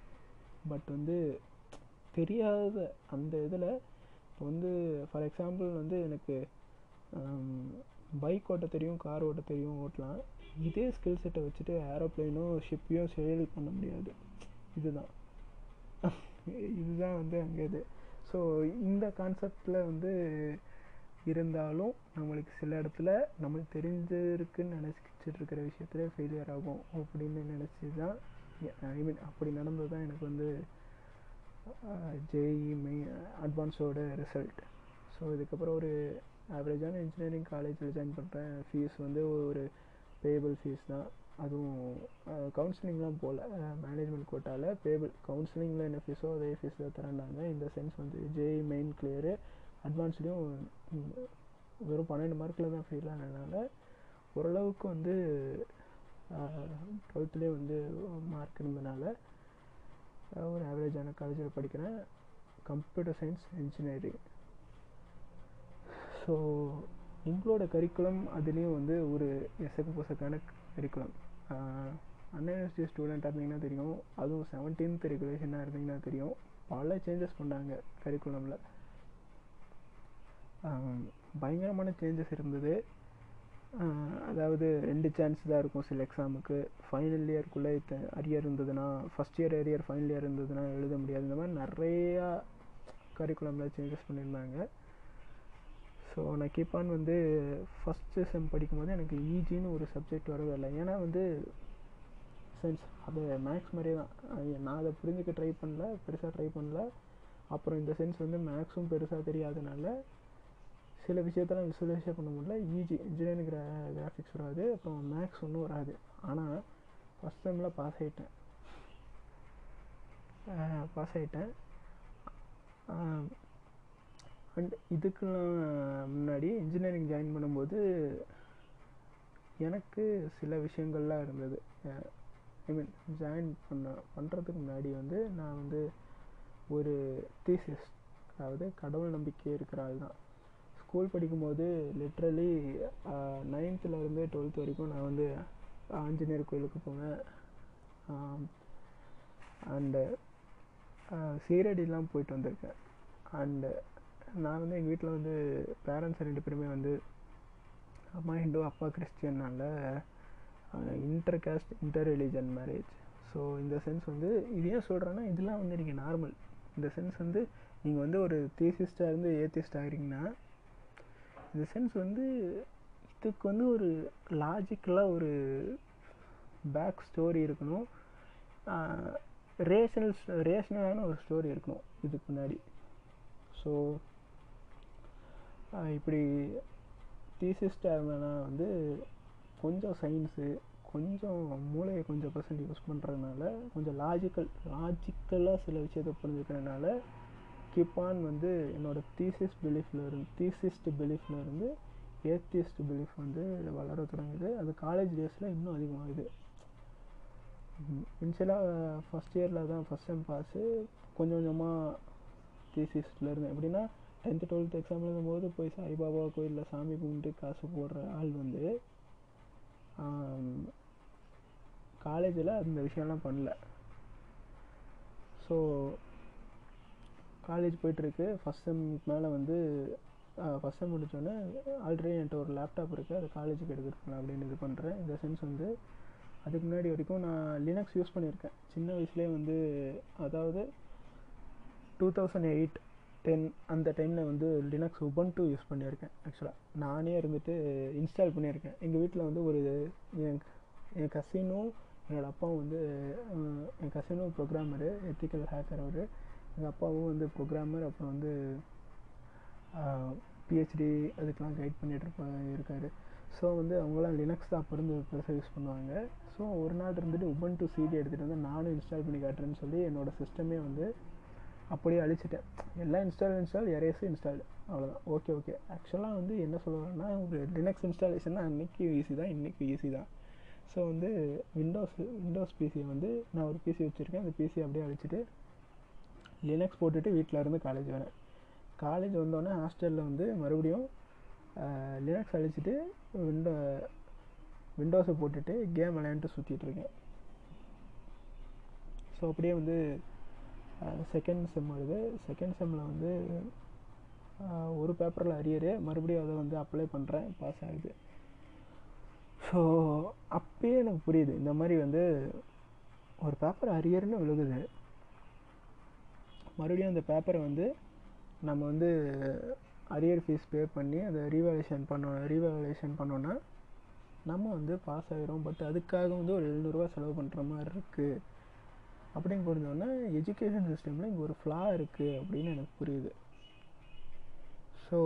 பட் வந்து தெரியாத அந்த இதில் இப்போ வந்து ஃபார் எக்ஸாம்பிள் வந்து எனக்கு um, பைக் ஓட்ட தெரியும் கார் ஓட்ட தெரியும் ஓட்டலாம். இதே ஸ்கில் செட்டை வச்சுட்டு ஏரோப்ளைனோ ஷிப்பையும் சேல் பண்ண முடியாது. இதுதான். இதுதான் வந்து அங்கே இது. ஸோ இந்த கான்செப்டில் வந்து இருந்தாலும் நம்மளுக்கு சில இடத்துல நம்மளுக்கு தெரிஞ்சிருக்குன்னு நினச்சி இருக்கிற விஷயத்துல ஃபெயிலியர் ஆகும் அப்படின்னு நினச்சி தான் ஐ மீன் அப்படி நடந்தது தான் எனக்கு வந்து ஜேஇ மெயின் அட்வான்ஸோட ரிசல்ட் ஸோ இதுக்கப்புறம் ஒரு ஆவரேஜான இன்ஜினியரிங் காலேஜில் ஜாயின் பண்ணுறேன் ஃபீஸ் வந்து ஒரு பேபிள் ஃபீஸ் தான். அதுவும் கவுன்சிலிங்லாம் போகல மேனேஜ்மெண்ட் கோட்டாவில் பேபிள் கவுன்சிலிங்கில் என்ன ஃபீஸோ அதே ஃபீஸ் தான் தரேன்னாங்க இந்த சென்ஸ் வந்து ஜேஇ மெயின் கிளியரு அட்வான்ஸ்லேயும் வெறும் பன்னெண்டு மார்க்கில் தான் ஃபெயில் ஆனதுனால ஓரளவுக்கு வந்து டுவெல்த்துலேயே வந்து மார்க் இருந்தனால ஒரு ஆவரேஜான காலேஜில் படிக்கிறேன் கம்ப்யூட்டர் சயின்ஸ் இன்ஜினியரிங் ஸோ எங்களோட கரிக்குலம் அதுலேயும் வந்து ஒரு எசக்கு பொசக்கான கரிக்குலம் அண்ணா யூனிவர்சிட்டி ஸ்டூடெண்ட்டாக இருந்தீங்கன்னா தெரியும். அதுவும் செவன்டீன்த் ரெகுலேஷனாக இருந்தீங்கன்னா தெரியும். பல சேஞ்சஸ் பண்ணாங்க கரிக்குலமில் பயங்கரமான சேஞ்சஸ் இருந்தது. அதாவது ரெண்டு சான்ஸ் தான் இருக்கும் சில எக்ஸாமுக்கு ஃபைனல் இயர்க்குள்ளே அரியர் இருந்ததுன்னா first year arrear final year இருந்ததுன்னா எழுத முடியாது. இந்த மாதிரி நிறையா கரிக்குலமில் சேஞ்சஸ் பண்ணியிருந்தாங்க. ஸோ நான் கீப்பான் வந்து ஃபஸ்ட்டு செம் படிக்கும்போது எனக்கு ஈஜின்னு ஒரு சப்ஜெக்ட் வரவே இல்லை. ஏன்னா வந்து சென்ஸ் அது மேக்ஸ் மாதிரியே தான். நான் அதை புரிஞ்சுக்க ட்ரை பண்ணல பெருசாக ட்ரை பண்ணல. அப்புறம் இந்த சென்ஸ் வந்து மேக்ஸும் பெருசாக தெரியாதனால சில விஷயத்தெல்லாம் விசுவலைஸே பண்ண முடியல. ஈஜி இன்ஜினியரிங் கிரா கிராஃபிக்ஸ் வராது. அப்புறம் மேக்ஸ் ஒன்றும் வராது. ஆனால் ஃபஸ்ட் செம்மில் பாஸ் ஆகிட்டேன் பாஸ் ஆகிட்டேன் அண்ட் இதுக்கெல்லாம் முன்னாடி இன்ஜினியரிங் ஜாயின் பண்ணும்போது எனக்கு சில விஷயங்கள்லாம் இருந்தது. ஐ மீன் ஜாயின் பண்ண பண்ணுறதுக்கு முன்னாடி வந்து நான் வந்து ஒரு தீசிஸ் அதாவது கடவுள் நம்பிக்கை இருக்கிற ஆள் தான் ஸ்கூல் படிக்கும்போது லிட்ரலி நைன்த்துலேருந்து டுவெல்த் வரைக்கும் நான் வந்து ஆஞ்சநேயர் கோயிலுக்கு போவேன். அண்டு சீரடிலாம் போயிட்டு வந்திருக்கேன். அண்டு நான் வந்து எங்கள் வீட்டில் வந்து பேரண்ட்ஸ் ரெண்டு பேருமே வந்து அம்மா ஹிந்து அப்பா கிறிஸ்டியன்னால inter caste inter religion marriage so இந்த சென்ஸ் வந்து இது ஏன் சொல்கிறேன்னா இதெல்லாம் வந்து நீங்கள் நார்மல் இந்த சென்ஸ் வந்து நீங்கள் வந்து ஒரு தீசிஸ்டாக இருந்து ஏத்திஸ்ட் ஆகிறீங்கன்னா இந்த சென்ஸ் வந்து இதுக்கு வந்து ஒரு லாஜிக்கலாக ஒரு பேக் ஸ்டோரி இருக்கணும். ரேஷனல் ரேஷனலான ஒரு ஸ்டோரி இருக்கணும் இதுக்கு முன்னாடி. ஸோ இப்படி தீசிஸ்டாக இருந்தேன்னா வந்து கொஞ்சம் சயின்ஸு கொஞ்சம் மூளையை கொஞ்சம் பர்சன்ட் யூஸ் பண்ணுறதுனால கொஞ்சம் லாஜிக்கல் லாஜிக்கலாக சில விஷயத்தை புரிஞ்சுக்கிறதுனால கிப்பான் வந்து என்னோடய தீசிஸ் பிலீஃபில் இருந்து தீசிஸ்ட் பிலீஃபில் இருந்து ஏத்திஸ்ட் பிலீஃப் வந்து வளர தொடங்குது. அது காலேஜ் டேஸில் இன்னும் அதிகமாகுது. இன்ஷியலாக ஃபஸ்ட் இயரில் தான் ஃபஸ்ட் டைம் பாஸு கொஞ்சம் கொஞ்சமாக தீசிஸ்டில் இருந்தேன். எப்படின்னா டென்த்து டுவெல்த்து எக்ஸாம் எழுதும்போது போய் சாய்பாபா கோயிலில் சாமி கும்பிட்டு காசு போடுற ஆள் வந்து காலேஜில் அந்த விஷயம்லாம் பண்ணல. ஸோ காலேஜ் போயிட்டுருக்கு. ஃபஸ்ட் செம்க்கு மேலே வந்து ஃபஸ்ட் செம் முடித்தோடனே ஆல்ரெடி என்கிட்ட ஒரு லேப்டாப் இருக்குது அது காலேஜுக்கு எடுத்துகிட்டு போகலாம் அப்படின்னு இது பண்ணுறேன் இந்த சென்ஸ் வந்து அதுக்கு முன்னாடி வரைக்கும் நான் லினக்ஸ் யூஸ் பண்ணியிருக்கேன். சின்ன வயசுலேயே வந்து அதாவது டூ தௌசண்ட் எயிட் டென் அந்த டைமில் வந்து லினக்ஸ் உபன்ட்டு யூஸ் பண்ணியிருக்கேன் ஆக்சுவலாக நானே இருந்துட்டு இன்ஸ்டால் பண்ணியிருக்கேன். எங்கள் வீட்டில் வந்து ஒரு என் என் கசினும் என்னோடய அப்பாவும் வந்து என் கசினும் ப்ரோக்ராமரு எத்திக்கல் ஹேக்கர் அவர். எங்கள் அப்பாவும் வந்து ப்ரோக்ராமர் அப்புறம் வந்து பிஹெச்டி அதுக்கெலாம் கைட் பண்ணிகிட்டு இருப்பா இருக்கார். ஸோ வந்து அவங்களாம் லினக்ஸ் தான் அப்போ இருந்து பெருசாக யூஸ் பண்ணுவாங்க. ஸோ ஒரு நாள் இருந்துட்டு உபன் டு சிடி எடுத்துகிட்டு வந்து நானும் இன்ஸ்டால் பண்ணி காட்டுறேன்னு சொல்லி என்னோடய சிஸ்டமே வந்து அப்படியே அழிச்சிட்டேன். எல்லாம் இன்ஸ்டால் இன்ஸ்டால் எரேஸு இன்ஸ்டால் அவ்வளோதான் ஓகே ஓகே ஆக்சுவலாக வந்து என்ன சொல்லுவாங்கன்னா ஒரு லினக்ஸ் இன்ஸ்டாலேஷன்னா அன்றைக்கி ஈஸி தான் இன்றைக்கி ஈஸி தான். ஸோ வந்து விண்டோஸ் விண்டோஸ் பிசியை வந்து நான் ஒரு பிசி வச்சுருக்கேன். அந்த பிசி அப்படியே அழிச்சிட்டு லினக்ஸ் போட்டுட்டு வீட்டில் இருந்து காலேஜ் வரேன் காலேஜ் வந்தோடனே ஹாஸ்டலில் வந்து மறுபடியும் லினக்ஸ் அழிச்சிட்டு விண்டோ விண்டோஸை போட்டுட்டு கேம் விளையாண்டுட்டு சுற்றிட்டுருக்கேன் ஸோ அப்படியே வந்து செகண்ட் செம் வருது. செகண்ட் செம்மில் வந்து ஒரு பேப்பரில் அரியரு மறுபடியும் அதை வந்து அப்ளை பண்ணுறேன் பாஸ் ஆகுது. ஸோ அப்பயே எனக்கு புரியுது. இந்த மாதிரி வந்து ஒரு பேப்பர் அரியர்னு விழுகுது. மறுபடியும் அந்த பேப்பரை வந்து நம்ம வந்து அரியர் ஃபீஸ் பே பண்ணி அதை ரீவேலேஷன் பண்ணோம் ரீவேலேஷன் பண்ணோன்னா நம்ம வந்து பாஸ் ஆகிரும் பட் அதுக்காக வந்து ஒரு எழுநூறுவா செலவு பண்ணுற மாதிரி இருக்குது அப்படின்னு புரிஞ்சோன்னா எஜுகேஷன் சிஸ்டமில் இங்கே ஒரு ஃப்ளா இருக்குது அப்படின்னு எனக்கு புரியுது. ஸோ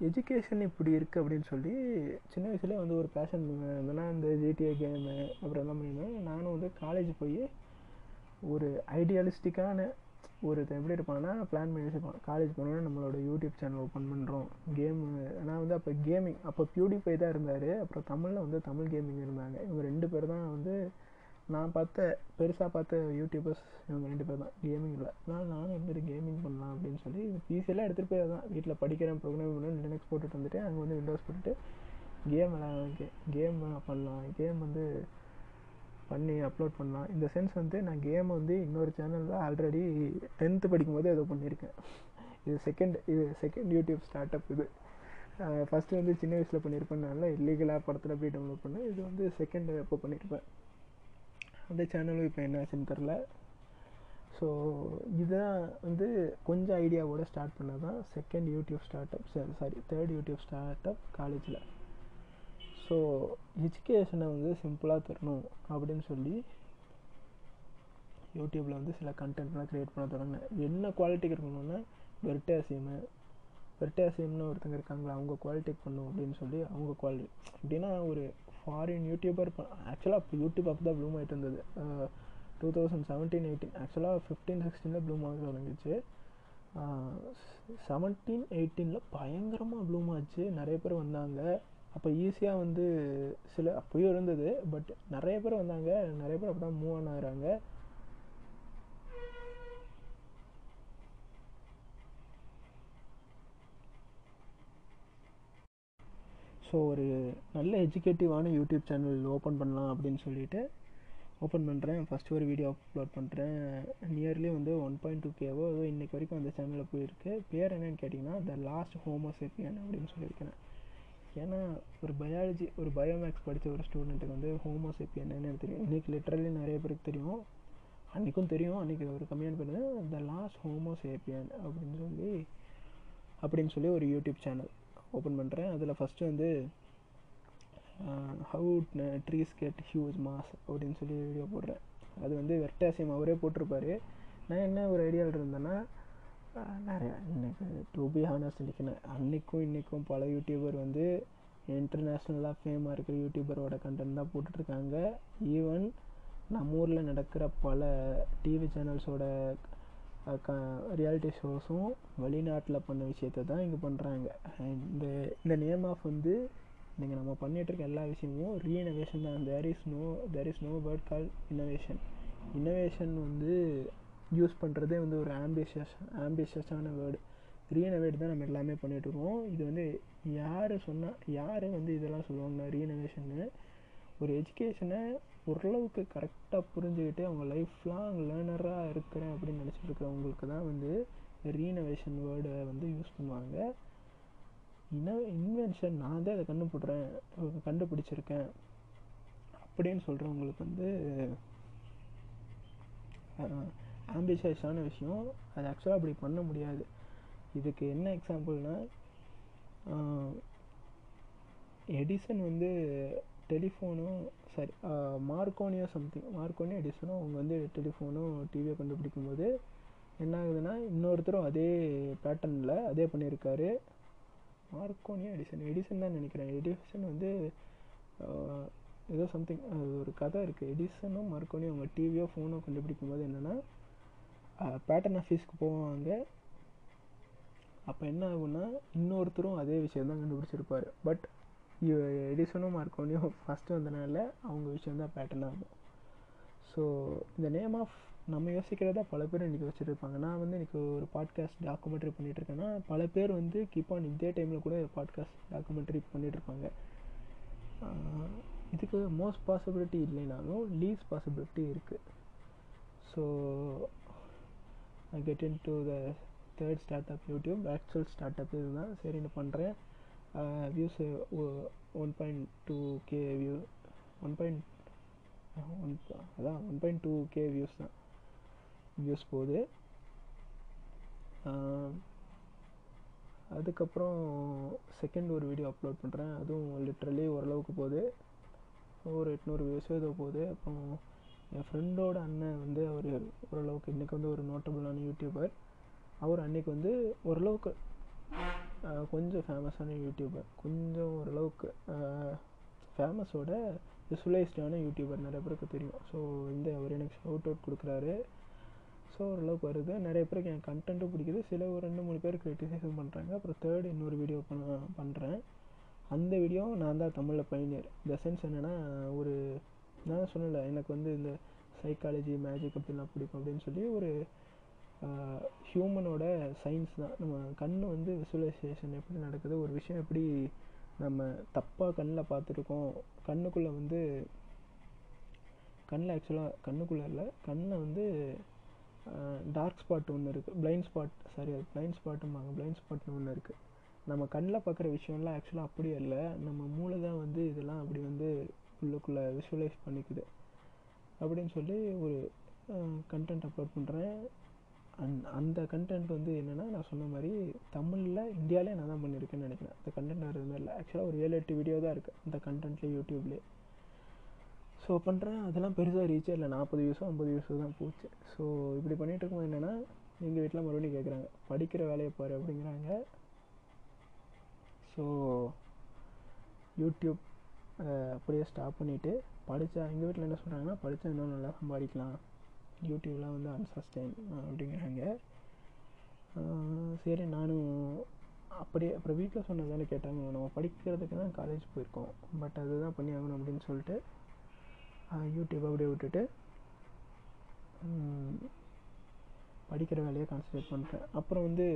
எஜுகேஷன் இப்படி இருக்குது அப்படின்னு சொல்லி சின்ன வயசுலேயே வந்து ஒரு பேஷன் இருந்தேன்னா இந்த ஜிடிஏ கேமு அப்புறம் எல்லாம் பண்ணியிருந்தேன் நானும் வந்து காலேஜ் போய் ஒரு ஐடியாலிஸ்டிக்கான ஒரு எப்படி இருப்பான்னா பிளான் பண்ணி வச்சுருப்பான். காலேஜ் போனோடனே நம்மளோட யூடியூப் சேனல் ஓப்பன் பண்ணுறோம் கேமு நான் வந்து அப்போ கேமிங் அப்போ பியூடிஃபை தான் இருந்தார். அப்புறம் தமிழில் வந்து தமிழ் கேமிங் இருந்தாங்க. இவங்க ரெண்டு பேர் தான் வந்து நான் பார்த்த பெருசாக பார்த்த யூடியூபர்ஸ் இவங்க ரெண்டு பேர் தான். கேமிங் இல்லை. நான் நானும் எப்படி கேமிங் பண்ணலாம் அப்படின்னு சொல்லி பிசியெல்லாம் எடுத்துகிட்டு போய் தான் வீட்டில் படிக்கிறேன் ப்ரோக்ராம் பண்ணி லினக்ஸ் போட்டுட்டு வந்துட்டு அங்கே வந்து விண்டோஸ் போட்டுட்டு கேம் விளையாட கேம் பண்ணலாம். கேம் வந்து பண்ணி அப்லோட் பண்ணலாம். இந்த சென்ஸ் வந்து நான் கேம் வந்து இன்னொரு சேனலில் ஆல்ரெடி டென்த்து படிக்கும்போது ஏதோ பண்ணியிருக்கேன் இது செகண்ட் இது செகண்ட் யூடியூப் ஸ்டார்ட் அப் இது ஃபஸ்ட்டு வந்து சின்ன வயசில் பண்ணியிருப்பேன் இல்லீகலாக படத்தில் போய் டவுன்லோட் பண்ணேன். இது வந்து செகண்ட் அப்போ பண்ணியிருப்பேன் அந்த சேனலும் இப்போ என்ன ஆச்சுன்னு தெரில ஸோ இதான் வந்து கொஞ்சம் ஐடியாவோட ஸ்டார்ட் பண்ணது தான் second YouTube start up sorry sorry third YouTube start up காலேஜில் ஸோ எஜுகேஷனை வந்து சிம்பிளாக தரணும் அப்படின்னு சொல்லி யூடியூப்பில் வந்து சில கண்டென்ட்லாம் க்ரியேட் பண்ண தொடங்கினேன். என்ன குவாலிட்டிக்கு இருக்கணும்னா வெர்டாசியமு வெர்டாசியம்னு ஒருத்தங்க இருக்காங்களா அவங்க குவாலிட்டிக்கு பண்ணும் அப்படின்னு சொல்லி அவங்க குவாலிட்டி அப்படின்னா ஒரு ஃபாரின் யூடியூபர் ஆக்சுவலாக இப்போ யூடியூப் அப்போ தான் ப்ளூம் ஆகிட்டு இருந்தது டூ தௌசண்ட் செவன்டீன் எயிட்டீன் ஆக்சுவலாக ஃபிஃப்டீன் சிக்ஸ்டீனில் ப்ளூம் ஆக தொடங்கிச்சு செவன்டீன் எயிட்டீனில் பயங்கரமாக ப்ளூம் ஆச்சு. நிறைய பேர் வந்தாங்க. அப்போ ஈஸியாக வந்து சில அப்போயும் இருந்தது பட் நிறைய பேர் வந்தாங்க. நிறைய பேர் அப்போ தான் மூவ் ஆன் ஆகிறாங்க. ஸோ ஒரு நல்ல எஜுகேட்டிவான யூடியூப் சேனல் ஓப்பன் பண்ணலாம் அப்படின்னு சொல்லிட்டு ஓப்பன் பண்ணுறேன் ஃபஸ்ட்டு ஒரு வீடியோ அப்லோட் பண்ணுறேன் நியர்லி வந்து ஒன் பாயிண்ட் டூ கேவோ ஏதோ இன்றைக்கு வரைக்கும் அந்த சேனலில் போயிருக்கு. பேர் என்னன்னு கேட்டிங்கன்னா த லாஸ்ட் ஹோமோசெப்பியன் அப்படின்னு சொல்லியிருக்கேன் ஏன்னா ஒரு பயாலஜி ஒரு பயோமேக்ஸ் படித்த ஒரு ஸ்டூடெண்ட்டுக்கு வந்து ஹோமோசெப்பியன் எனக்கு தெரியும். இன்றைக்கி லிட்ரலி நிறைய பேருக்கு தெரியும். அன்றைக்கும் தெரியும். அன்றைக்கி ஒரு கம்மியான பண்ணது த லாஸ்ட் ஹோமோசேப்பியன் அப்படின்னு சொல்லி அப்படின்னு சொல்லி ஒரு யூடியூப் சேனல் ஓப்பன் பண்ணுறேன் அதில் ஃபஸ்ட்டு வந்து how trees get huge mass அப்படின்னு சொல்லி வீடியோ போடுறேன். அது வந்து வெர்டாசியம் அவரே போட்டிருப்பாரு. நான் என்ன ஒரு ஐடியாவில் இருந்தேன்னா நிறையா எனக்கு டு பி ஹானஸ்ட் அன்றைக்கும் இன்றைக்கும் பல யூடியூபர் வந்து இன்டர்நேஷ்னலாக ஃபேமாக இருக்கிற யூடியூபரோட கண்டென்ட் தான் போட்டுட்ருக்காங்க. ஈவன் நம்ம ஊரில் நடக்கிற பல டிவி சேனல்ஸோட க ரியாலிட்டி ஷோஸும் வெளிநாட்டில் பண்ண விஷயத்த தான் இங்கே பண்ணுறாங்க இந்த இந்த நேம் ஆஃப் வந்து இன்றைக்கி நம்ம பண்ணிகிட்ருக்க எல்லா விஷயமும் ரீஇனோவேஷன் தான். There is no there is no word call innovation innovation வந்து யூஸ் பண்ணுறதே வந்து ஒரு ஆம்பிஷியஸ் ஆம்பிஷியஸான வேர்டு ரீஇனோவேட் தான் நம்ம எல்லாமே பண்ணிகிட்ருக்கோம் இது வந்து யார் சொன்னால் யார் வந்து இதெல்லாம் சொல்லுவாங்கன்னா ரீஇனோவேஷன்னு ஒரு எஜுகேஷனை ஓரளவுக்கு கரெக்டாக புரிஞ்சுக்கிட்டு அவங்க லைஃப் லாங் லேர்னராக இருக்கிறேன் அப்படின்னு நினச்சிட்டு இருக்கிறவங்களுக்கு தான் வந்து ரீனோவேஷன் வேர்டை வந்து யூஸ் பண்ணுவாங்க. இன இன்வென்ஷன் நான் தான் அதை கண்டுபிடுறேன் கண்டுபிடிச்சிருக்கேன் அப்படின்னு சொல்கிறவங்களுக்கு வந்து ஆம்பிஷியஸான விஷயம். அது ஆக்சுவலாக அப்படி பண்ண முடியாது. இதுக்கு என்ன எக்ஸாம்பிள்னால் எடிசன் வந்து டெலிஃபோனும் சாரி மார்க்கோனியோ சம்திங் மார்க்கோனியோ எடிசனும் அவங்க வந்து டெலிஃபோனும் டிவியை கண்டுபிடிக்கும் போது என்ன ஆகுதுன்னா இன்னொருத்தரும் அதே பேட்டர்னில் அதே பண்ணியிருக்காரு. மார்க்கோனியோ எடிசன் எடிசன் தான் நினைக்கிறேன். எடிசன் வந்து ஏதோ சம்திங் அது ஒரு கதை இருக்குது எடிசனும் மார்க்கோனியும் அவங்க டிவியோ ஃபோனோ கண்டுபிடிக்கும் போது என்னென்னா பேட்டர்ன் ஆஃபீஸ்க்கு போவாங்க. அப்போ என்ன ஆகுன்னா இன்னொருத்தரும் அதே விஷயம் தான் கண்டுபிடிச்சிருப்பார் பட் எடிசனும் மார்க்கோனியும் ஃபஸ்ட்டு வந்தனால அவங்க விஷயம் தான் பேட்டர்ன் ஆகும். ஸோ இந்த நேம் ஆஃப் நம்ம யோசிக்கிறதா பல பேர் இன்றைக்கி வச்சுருப்பாங்க. நான் வந்து இன்றைக்கி ஒரு பாட்காஸ்ட் டாக்குமெண்ட்ரி பண்ணிகிட்ருக்கேன்னா பல பேர் வந்து கீப் ஆன் இதே டைமில் கூட பாட்காஸ்ட் டாக்குமெண்ட்ரி பண்ணிகிட்ருப்பாங்க இதுக்கு மோஸ்ட் பாசிபிலிட்டி இல்லைனாலும் லீஸ் பாசிபிலிட்டி இருக்குது so I get into the third start up YouTube actual start up இதுதான் சரின்னு பண்ணுறேன் views one point two K view one point one அதான் one point two K views தான். Views போகுது. அதுக்கப்புறம் second ஒரு வீடியோ அப்லோட் பண்ணுறேன் அதுவும் லிட்ரலி ஓரளவுக்கு போகுது. ஒரு எட்நூறு வியூஸோ ஏதோ போகுது. அப்புறம் என் ஃப்ரெண்டோட அண்ணன் வந்து அவர் ஓரளவுக்கு இன்றைக்கி வந்து ஒரு நோட்டபுளான யூடியூபர் அவர் அன்றைக்கி வந்து ஓரளவுக்கு கொஞ்சம் ஃபேமஸான யூடியூபர் கொஞ்சம் ஓரளவுக்கு ஃபேமஸோட விசுவலைஸ்டான யூடியூபர் நிறைய பேருக்கு தெரியும். ஸோ வந்து அவர் எனக்கு ஷவுட் அவுட் கொடுக்குறாரு. ஸோ ஓரளவுக்கு வருது. நிறைய பேருக்கு என் கண்டென்ட்டும் பிடிக்குது. சில ஒரு ரெண்டு மூணு பேர் கிரிட்டிசைஸும் பண்ணுறாங்க அப்புறம் தேர்ட் இன்னொரு வீடியோ பண்ண பண்ணுறேன் அந்த வீடியோ நான் தான் தமிழில் பயணியர் இந்த சென்ஸ் என்னென்னா ஒரு நான் சொன்னல எனக்கு வந்து இந்த சைக்காலஜி மேஜிக் அப்படிலாம் பிடிக்கும் அப்படின்னு சொல்லி ஒரு ஹியூமனோட சயின்ஸ் தான். நம்ம கண் வந்து விசுவலைசேஷன் எப்படி நடக்குது ஒரு விஷயம் எப்படி நம்ம தப்பாக கண்ணில் பார்த்துருக்கோம். கண்ணுக்குள்ளே வந்து கண்ணில் ஆக்சுவலாக கண்ணுக்குள்ளே இல்லை கண்ணில் வந்து டார்க் ஸ்பாட் ஒன்று இருக்குது பிளைண்ட் ஸ்பாட் சாரி அது பிளைண்ட் ஸ்பாட்டும்பாங்க பிளைண்ட் ஸ்பாட்னு ஒன்று இருக்குது நம்ம கண்ணில் பார்க்குற விஷயம்லாம் ஆக்சுவலாக அப்படியே இல்லை நம்ம மூளை தான் வந்து இதெல்லாம் அப்படி வந்து உள்ளுக்குள்ளே விஷுவலைஸ் பண்ணிக்குது. அப்படின்னு சொல்லி ஒரு கண்டென்ட் அப்லோட் பண்ணுறேன் அந் அந்த கண்டென்ட் வந்து என்னென்னா நான் சொன்ன மாதிரி தமிழில் இந்தியாவிலே நான் தான் பண்ணியிருக்கேன்னு நினைக்கிறேன். அந்த கண்டென்ட் வேறு எதுவுமே இல்லை. ஆக்சுவலாக ஒரு ஏழு எட்டு வீடியோ தான் இருக்குது அந்த கண்டென்ட்லேயே யூடியூப்லேயே ஸோ பண்ணுறேன் அதெல்லாம் பெருசாக ரீச்சே இல்லை. நாற்பது வியூஸோ ஐம்பது வியூஸோ தான் போச்சு. ஸோ இப்படி பண்ணிகிட்டு இருக்கும்போது என்னென்னா எங்கள் வீட்டில் மறுபடியும் கேட்குறாங்க படிக்கிற வேலையை பாரு அப்படிங்கிறாங்க. ஸோ யூடியூப் அப்படியே ஸ்டாப் பண்ணிவிட்டு படித்தா எங்கள் வீட்டில் என்ன சொல்கிறாங்கன்னா படித்தா இன்னும் நல்லா சம்பாதிக்கலாம். யூடியூப்லாம் வந்து அன்சஸ்டைன் அப்படிங்கிறாங்க. சரி நானும் அப்படியே அப்புறம் வீட்டில் சொன்னதால கேட்டாங்க. நம்ம படிக்கிறதுக்கு தான் காலேஜ் போயிருக்கோம். பட் அதுதான் பண்ணி ஆகணும் அப்படின்னு சொல்லிட்டு யூடியூப் அப்படியே விட்டுட்டு படிக்கிற வேலையை கான்சன்ட்ரேட் பண்ணுறேன் அப்புறம் வந்து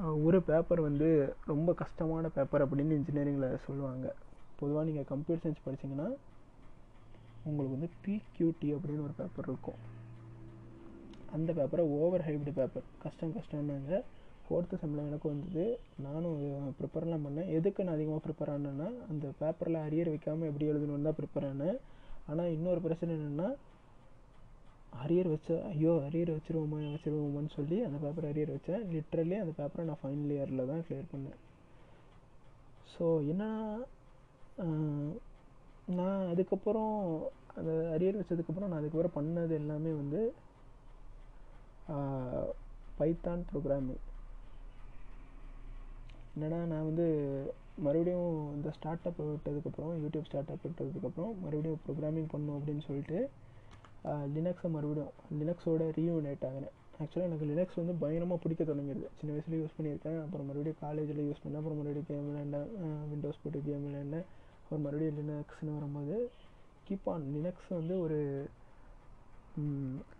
ஒரு பேப்பர் வந்து ரொம்ப கஷ்டமான பேப்பர் அப்படின்னு இன்ஜினியரிங்கில் சொல்லுவாங்க. பொதுவாக நீங்கள் கம்ப்யூட்டர் சயின்ஸ் படித்தீங்கன்னா உங்களுக்கு வந்து பிக்யூடி அப்படின்னு ஒரு பேப்பர் இருக்கும். அந்த பேப்பரை ஓவர் ஹைப்டு பேப்பர் கஷ்டம் கஷ்டம்னாங்க. ஃபோர்த்து செம்மில் எனக்கு வந்தது. நானும் ப்ரிப்பேர்லாம் பண்ணேன். எதுக்கு நான் அதிகமாக ப்ரிப்பேர் ஆனேன்னா அந்த பேப்பரில் அரியர் வைக்காமல் எப்படி எழுதணும்னு தான் ப்ரிப்பேர் ஆனேன். ஆனால் இன்னொரு பிரச்சனை என்னென்னா அரியர் வச்ச ஐயோ அரியர் வச்சிருவோமா வச்சிருவோமான்னு சொல்லி அந்த பேப்பர் அரியர் வச்சேன். லிட்ரலி அந்த பேப்பரை நான் ஃபைனல் இயரில் தான் கிளியர் பண்ணேன். ஸோ என்னன்னா நான் அதுக்கப்புறம் அந்த அரியர் வச்சதுக்கப்புறம் நான் அதுக்கப்புறம் பண்ணது எல்லாமே வந்து பைத்தான் ப்ரோக்ராமிங் என்னடா நான் வந்து மறுபடியும் இந்த ஸ்டார்ட் அப் விட்டதுக்கப்புறம் யூடியூப் ஸ்டார்ட் அப் விட்டதுக்கப்புறம் மறுபடியும் ப்ரோக்ராமிங் பண்ணும் அப்படின்னு சொல்லிட்டு லினக்ஸை மறுபடியும் லினக்ஸோட ரீயூனேட் ஆகினேன் ஆக்சுவலாக எனக்கு லினக்ஸ் வந்து பயங்கரமாக பிடிக்க தொடங்கிடுது. சின்ன வயசுல யூஸ் பண்ணியிருக்கேன். அப்புறம் மறுபடியும் காலேஜில் யூஸ் பண்ணேன். அப்புறம் மறுபடியும் கேம் விளையாண்டேன் விண்டோஸ் போட்டு கேம் விளையாண்டேன் அப்புறம் மறுபடியும் லினக்ஸ்னு வரும்போது கீப் ஆன் லினக்ஸ் வந்து ஒரு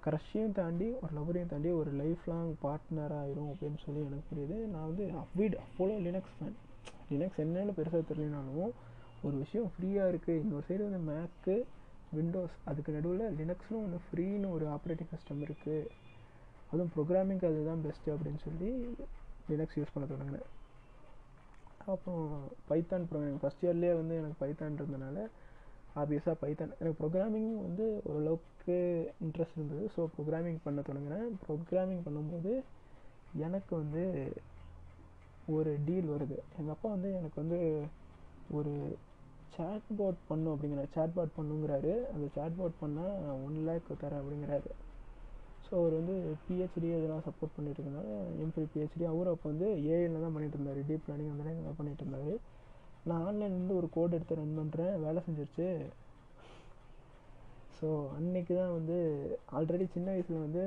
க்ரஷையும் தாண்டி ஒரு லவரையும் தாண்டி ஒரு லைஃப் லாங் பார்ட்னர் ஆயிரும் அப்படின்னு சொல்லி எனக்கு புரியுது. நான் வந்து அவ்விட் அவ்வளோ லினக்ஸ் ஃபேன் லினக்ஸ் என்னென்னு பெருசாக தெரியலனாலும் ஒரு விஷயம் ஃப்ரீயாக இருக்குது இன்னொரு சைடு வந்து மேக்கு விண்டோஸ் அதுக்கு நடுவில் லினக்ஸ்னு ஒன்று ஃப்ரீன்னு ஒரு ஆப்ரேட்டிங் சிஸ்டம் இருக்குது அதுவும் ப்ரோக்ராமிங்க்கு அதுதான் பெஸ்ட்டு அப்படின்னு சொல்லி லினக்ஸ் யூஸ் பண்ண தொடங்கினேன். அப்புறம் பைத்தான் ப்ரோக்ராமிங் ஃபஸ்ட் இயர்லேயே வந்து எனக்கு பைத்தான் இருந்தனால ஆப்வியஸாக பைத்தான் எனக்கு ப்ரோக்ராமிங் வந்து ஓரளவுக்கு இன்ட்ரெஸ்ட் இருந்தது. ஸோ ப்ரோக்ராமிங் பண்ண தொடங்கினேன். ப்ரோக்ராமிங் பண்ணும்போது எனக்கு வந்து ஒரு டீல் வருது. எங்கள் அப்பா வந்து எனக்கு வந்து ஒரு சேட் பண்ணும் அப்படிங்கிற சேட்பாட் பண்ணுங்கிறாரு. அந்த சேட் பண்ணால் ஒன் லேக் தரேன் அப்படிங்கிறாரு. ஸோ அவர் வந்து பிஹெச்டி இதெல்லாம் சப்போர்ட் பண்ணிட்டு இருக்கனால எம்ஃபில் பிஹெச்டி அவரும் அப்போ வந்து ஏஐயில் தான் பண்ணிட்டு இருந்தார். டீப் லேர்னிங் அந்த மாதிரி பண்ணிட்டு இருந்தார். நான் ஆன்லைன்லேருந்து ஒரு கோட் எடுத்து ரன் பண்ணுறேன் வேலை செஞ்சிருச்சு. ஸோ அன்னைக்கு தான் வந்து ஆல்ரெடி சின்ன வயசில் வந்து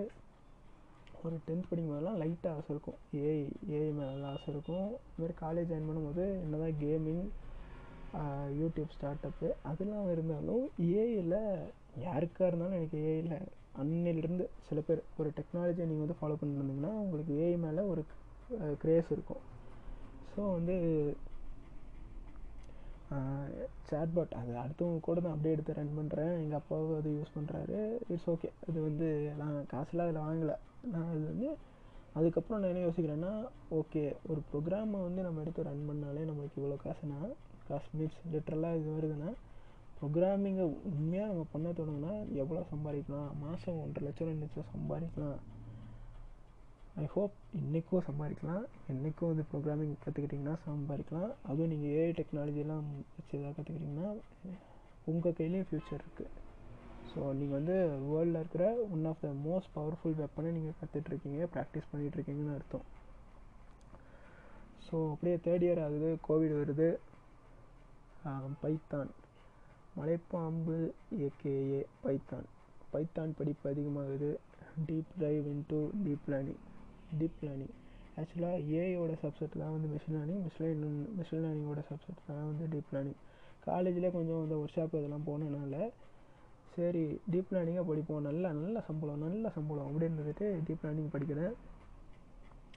ஒரு டென்த் படிக்கும் போதெல்லாம் லைட்டாக ஆசை இருக்கும். ஏஐ ஏஐ மேலே ஆசை இருக்கும். இதுமாதிரி காலேஜ் ஜாயின் பண்ணும்போது என்ன தான் கேமிங் யூடியூப் ஸ்டார்ட் அப்பு அதெல்லாம் இருந்தாலும் ஏஐயில் யாருக்காக இருந்தாலும் எனக்கு ஏஐயில் அன்னிலிருந்து சில பேர் ஒரு டெக்னாலஜியை நீங்கள் வந்து ஃபாலோ பண்ணிருந்தீங்கன்னா உங்களுக்கு ஏஐ மேலே ஒரு க்ரேஸ் இருக்கும். ஸோ வந்து சேட்பாட் அது அடுத்தவங்க கூட தான் அப்படியே எடுத்து ரன் பண்ணுறேன் எங்கள் அப்பாவும் அது யூஸ் பண்ணுறாரு இட்ஸ் ஓகே அது வந்து நான் காசுலாம் அதில் வாங்கலை. நான் அது வந்து அதுக்கப்புறம் நான் என்ன யோசிக்கிறேன்னா ஓகே ஒரு ப்ரோக்ராமை வந்து நம்ம எடுத்து ரன் பண்ணாலே நம்மளுக்கு இவ்வளோ காசுனா காசு மீன்ஸ் லிட்ரலாக இது வருதுன்னா ப்ரோக்ராமிங்கை உண்மையாக நம்ம பண்ண தொடங்கினா எவ்வளோ சம்பாதிக்கலாம்? மாதம் ஒன்றரை லட்சம் ரெண்டு லட்சம் சம்பாதிக்கலாம். ஐ ஹோப் இன்றைக்கும் சம்பாதிக்கலாம். என்றைக்கும் வந்து ப்ரோக்ராமிங் கற்றுக்கிட்டிங்கன்னா சம்பாதிக்கலாம். அதுவும் நீங்கள் ஏஐ டெக்னாலஜிலாம் வச்சு எதாவது கற்றுக்கிட்டிங்கன்னா உங்கள் கையிலையும் ஃப்யூச்சர் இருக்குது ஸோ நீங்கள் வந்து வேர்ல்டில் இருக்கிற one of the most powerful வெப்பனை நீங்கள் கற்றுட்ருக்கீங்க ப்ராக்டிஸ் பண்ணிகிட்ருக்கீங்கன்னு அர்த்தம். ஸோ அப்படியே தேர்ட் இயர் ஆகுது கோவிட் வருது. பைத்தான். மலைப்பாம்பு ஏகேஏ பைத்தான். பைத்தான் படிப்பு அதிகமாகுது. Deep drive into deep learning deep learning ஆக்சுவலாக ஏஐயோட சப்செட் தான் வந்து மிஷின் லேர்னிங் மிஷின் மிஷின் லேர்னிங்கோட சப்செட் தான் வந்து டீப் லேர்னிங் காலேஜில் கொஞ்சம் இந்த ஒர்க் ஷாப் இதெல்லாம் போனனால சரி டீப் லேர்னிங்காக படிப்போம். நல்ல நல்ல சம்பளம் நல்ல சம்பளம் அப்படின்னு இருந்துட்டு டீப் லேர்னிங் படிக்கிறேன்.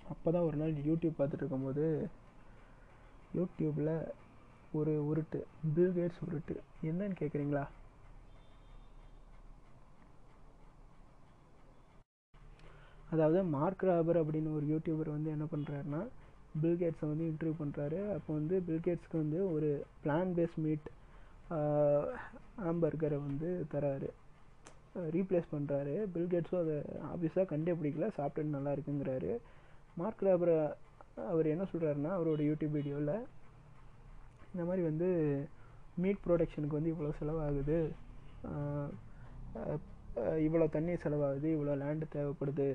அப்போ தான் ஒரு நாள் யூடியூப் பார்த்துட்டு இருக்கும்போது யூடியூப்பில் ஒரு உருட்டு பில் கேட்ஸ் உருட்டு. என்னன்னு கேட்குறீங்களா அதாவது மார்க் ராபர் அப்படின்னு ஒரு யூடியூபர் வந்து என்ன பண்ணுறாருன்னா பில்கேட்ஸை வந்து இன்டர்வியூ பண்ணுறாரு அப்போ வந்து பில்கேட்ஸ்க்கு வந்து ஒரு பிளான் பேஸ் மீட் ஆம்பர்கரை வந்து தராரு. ரீப்ளேஸ் பண்ணுறாரு பில்கேட்ஸும் அதை ஆஃபீஸாக கண்டே பிடிக்கல சாப்பிட்டு நல்லா இருக்குங்கிறாரு. மார்க் ராபரை அவர் என்ன சொல்கிறாருன்னா அவரோட யூடியூப் வீடியோவில் இந்த மாதிரி வந்து மீட் ப்ரொடக்ஷனுக்கு வந்து இவ்வளோ செலவாகுது. இவ்வளோ தண்ணி செலவாகுது இவ்வளோ லேண்டு தேவைப்படுது.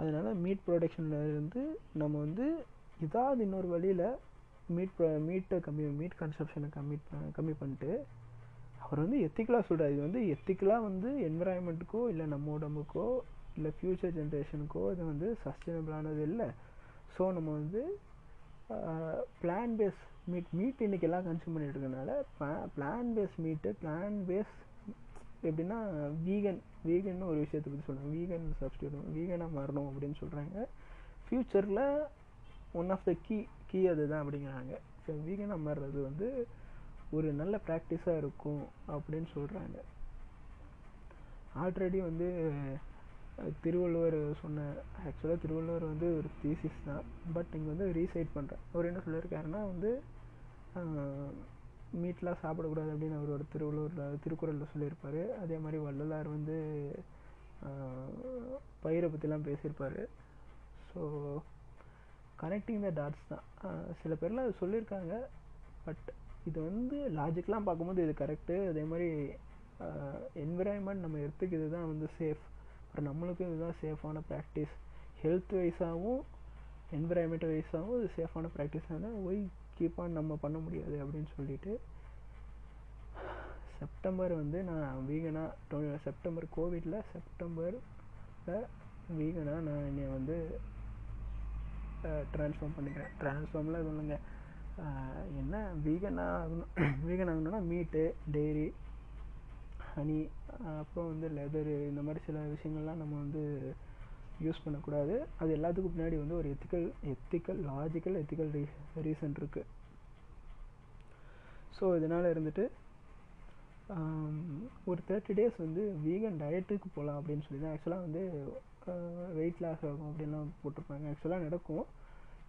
அதனால் மீட் ப்ரொடக்ஷன்லேருந்து நம்ம வந்து ஏதாவது இன்னொரு வழியில் மீட் மீட்டை கம்மி மீட் கன்சப்ஷனை கம்மி கம்மி பண்ணிட்டு அவர் வந்து எத்திக்கலாக சொல்கிறார் இது வந்து எத்திக்கலாக வந்து என்விரான்மெண்ட்டுக்கோ இல்லை நம்ம உடம்புக்கோ இல்லை ஃப்யூச்சர் ஜென்ரேஷனுக்கோ இது வந்து சஸ்டைனபிளானது இல்லை. ஸோ நம்ம வந்து பிளான் பேஸ் மீட் மீட் இன்றைக்கி எல்லாம் கன்சியூம் பண்ணிட்டு இருக்கனால plant based meat plant based எப்படின்னா வீகன் வீகன்னு ஒரு விஷயத்தை பற்றி சொல்கிறாங்க வீகன் சப்ஸ்டியூட் வீகனாக மாறணும் அப்படின்னு சொல்கிறாங்க ஃப்யூச்சரில் one of the key key அதுதான் அப்படிங்கிறாங்க. ஸோ வீகனாக மாறுறது வந்து ஒரு நல்ல ப்ராக்டிஸாக இருக்கும் அப்படின்னு சொல்கிறாங்க ஆல்ரெடி வந்து திருவள்ளுவர் சொன்ன ஆக்சுவலாக திருவள்ளுவர் வந்து ஒரு தீசிஸ் தான். பட் இங்கே வந்து ரீசைட் பண்ணுறேன் அவர் என்ன சொல்லியிருக்காருன்னா வந்து மீட்லாம் சாப்பிடக்கூடாது அப்படின்னு அவர் ஒரு திருவள்ளுவரில் திருக்குறளில் சொல்லியிருப்பார். அதே மாதிரி வள்ளலார் வந்து பயிரை பற்றிலாம் பேசியிருப்பார். ஸோ கனெக்டிங் த டாட்ஸ் தான். சில பேர்லாம் அது சொல்லியிருக்காங்க பட் இது வந்து லாஜிக்கெலாம் பார்க்கும்போது இது கரெக்டு அதே மாதிரி என்விரான்மெண்ட் நம்ம எடுத்துக்கு இதுதான் வந்து சேஃப் அப்புறம் நம்மளுக்கும் இதுதான் சேஃபான ப்ராக்டிஸ் ஹெல்த் வைஸாகவும் என்விரான்மெண்ட் வைஸாகவும் இது சேஃபான ப்ராக்டிஸ் ஆனால் ஒய் கீப் ஆன் நம்ம பண்ண முடியாது அப்படின்னு சொல்லிட்டு செப்டம்பர் வந்து நான் வீகனாக செப்டம்பர் கோவிடில் செப்டம்பரில் வீகனாக நான் என்னை வந்து ட்ரான்ஸ்ஃபார்ம் பண்ணிக்கிறேன். ட்ரான்ஸ்ஃபார்மில் இது இல்லைங்க என்ன? வீகனாக ஆகணும். வீகன் ஆகணும்னா மீட்டு டெய்ரி ஹனி அப்புறம் வந்து லெதரு இந்த மாதிரி சில விஷயங்கள்லாம் நம்ம வந்து யூஸ் பண்ணக்கூடாது. அது எல்லாத்துக்கும் பின்னாடி வந்து ஒரு ethical ethical logical ethical re reason இருக்குது ஸோ இதனால் இருந்துட்டு ஒரு தேர்ட்டி டேஸ் வந்து வீகன் டயட்டுக்கு போகலாம் அப்படின்னு சொல்லி தான் ஆக்சுவலாக வந்து வெயிட் லாஸ் ஆகும் அப்படின்லாம் போட்டிருப்பாங்க. ஆக்சுவலாக நடக்கும்.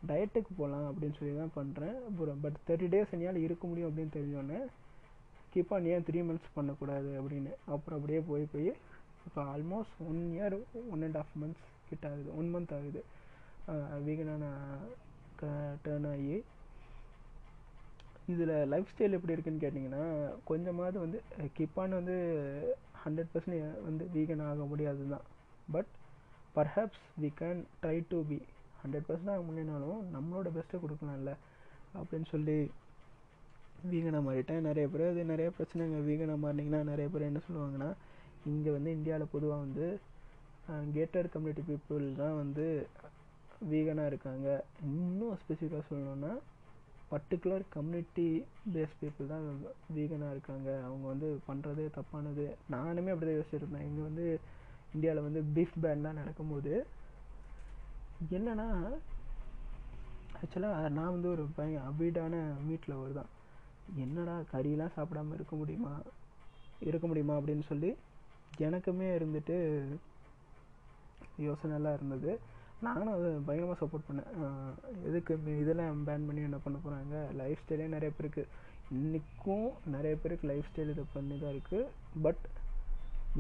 டயட்டுக்கு போகலாம் அப்படின்னு சொல்லி தான் பண்ணுறேன் அப்புறம் பட் தேர்ட்டி டேஸ் என்னால் இருக்க முடியும் அப்படின்னு தெரிஞ்சோடனே கீப் ஆன் ஏன் த்ரீ மந்த்ஸ் பண்ணக்கூடாது அப்படின்னு. அப்புறம் அப்படியே போய் போய் இப்போ almost one year one and half months கிட்ட ஆகுது. ஒன் மந்த் ஆகுது. வீகனாக நான் டேர்ன் ஆகி. இதில் லைஃப் ஸ்டைல் எப்படி இருக்குன்னு கேட்டிங்கன்னா கொஞ்சமாவது வந்து கிப்பான் வந்து ஹண்ட்ரட் பர்சன்ட் வந்து வீகன் ஆக முடியாது தான் but perhaps we can try to be hundred percent ஆக முடியனாலும் நம்மளோட பெஸ்ட்டை கொடுக்கலாம்ல அப்படின்னு சொல்லி வீகனாக மாறிட்டேன். நிறைய பேர் அது நிறைய பிரச்சனைங்க. வீகனாக மாறினீங்கன்னா நிறைய பேர் என்ன சொல்லுவாங்கன்னா இங்கே வந்து இந்தியாவில் பொதுவாக வந்து கேட்டட் கம்யூனிட்டி பீப்புள் தான் வந்து வீகனாக இருக்காங்க. இன்னும் ஸ்பெசிஃபிக்காக சொல்லணும்னா பர்டிகுலர் கம்யூனிட்டி பேஸ் பீப்புள் தான் வீகனாக இருக்காங்க. அவங்க வந்து பண்ணுறதே தப்பானது. நானுமே அப்படி தான் யோசிச்சிருந்தேன். இங்கே வந்து இந்தியாவில் வந்து பீஃப் பேன்லாம் நடக்கும்போது. என்னென்னா ஆக்சுவலாக நான் வந்து ஒரு பையன் அபீடான மீட் லவர் தான். என்னடா கறியெலாம் சாப்பிடாம இருக்க முடியுமா? இருக்க முடியுமா அப்படின்னு சொல்லி எனக்குமே இருந்துட்டு யோசனைலாம் இருந்தது. நானும் அதை பயங்கரமாக சப்போர்ட் பண்ணேன். எதுக்கு இதெல்லாம் பேன் பண்ணி என்ன பண்ண போகிறாங்க லைஃப் ஸ்டைலே நிறைய பேருக்கு. இன்றைக்கும் நிறைய பேருக்கு லைஃப் ஸ்டைல் இதை பண்ணி தான் இருக்குது பட்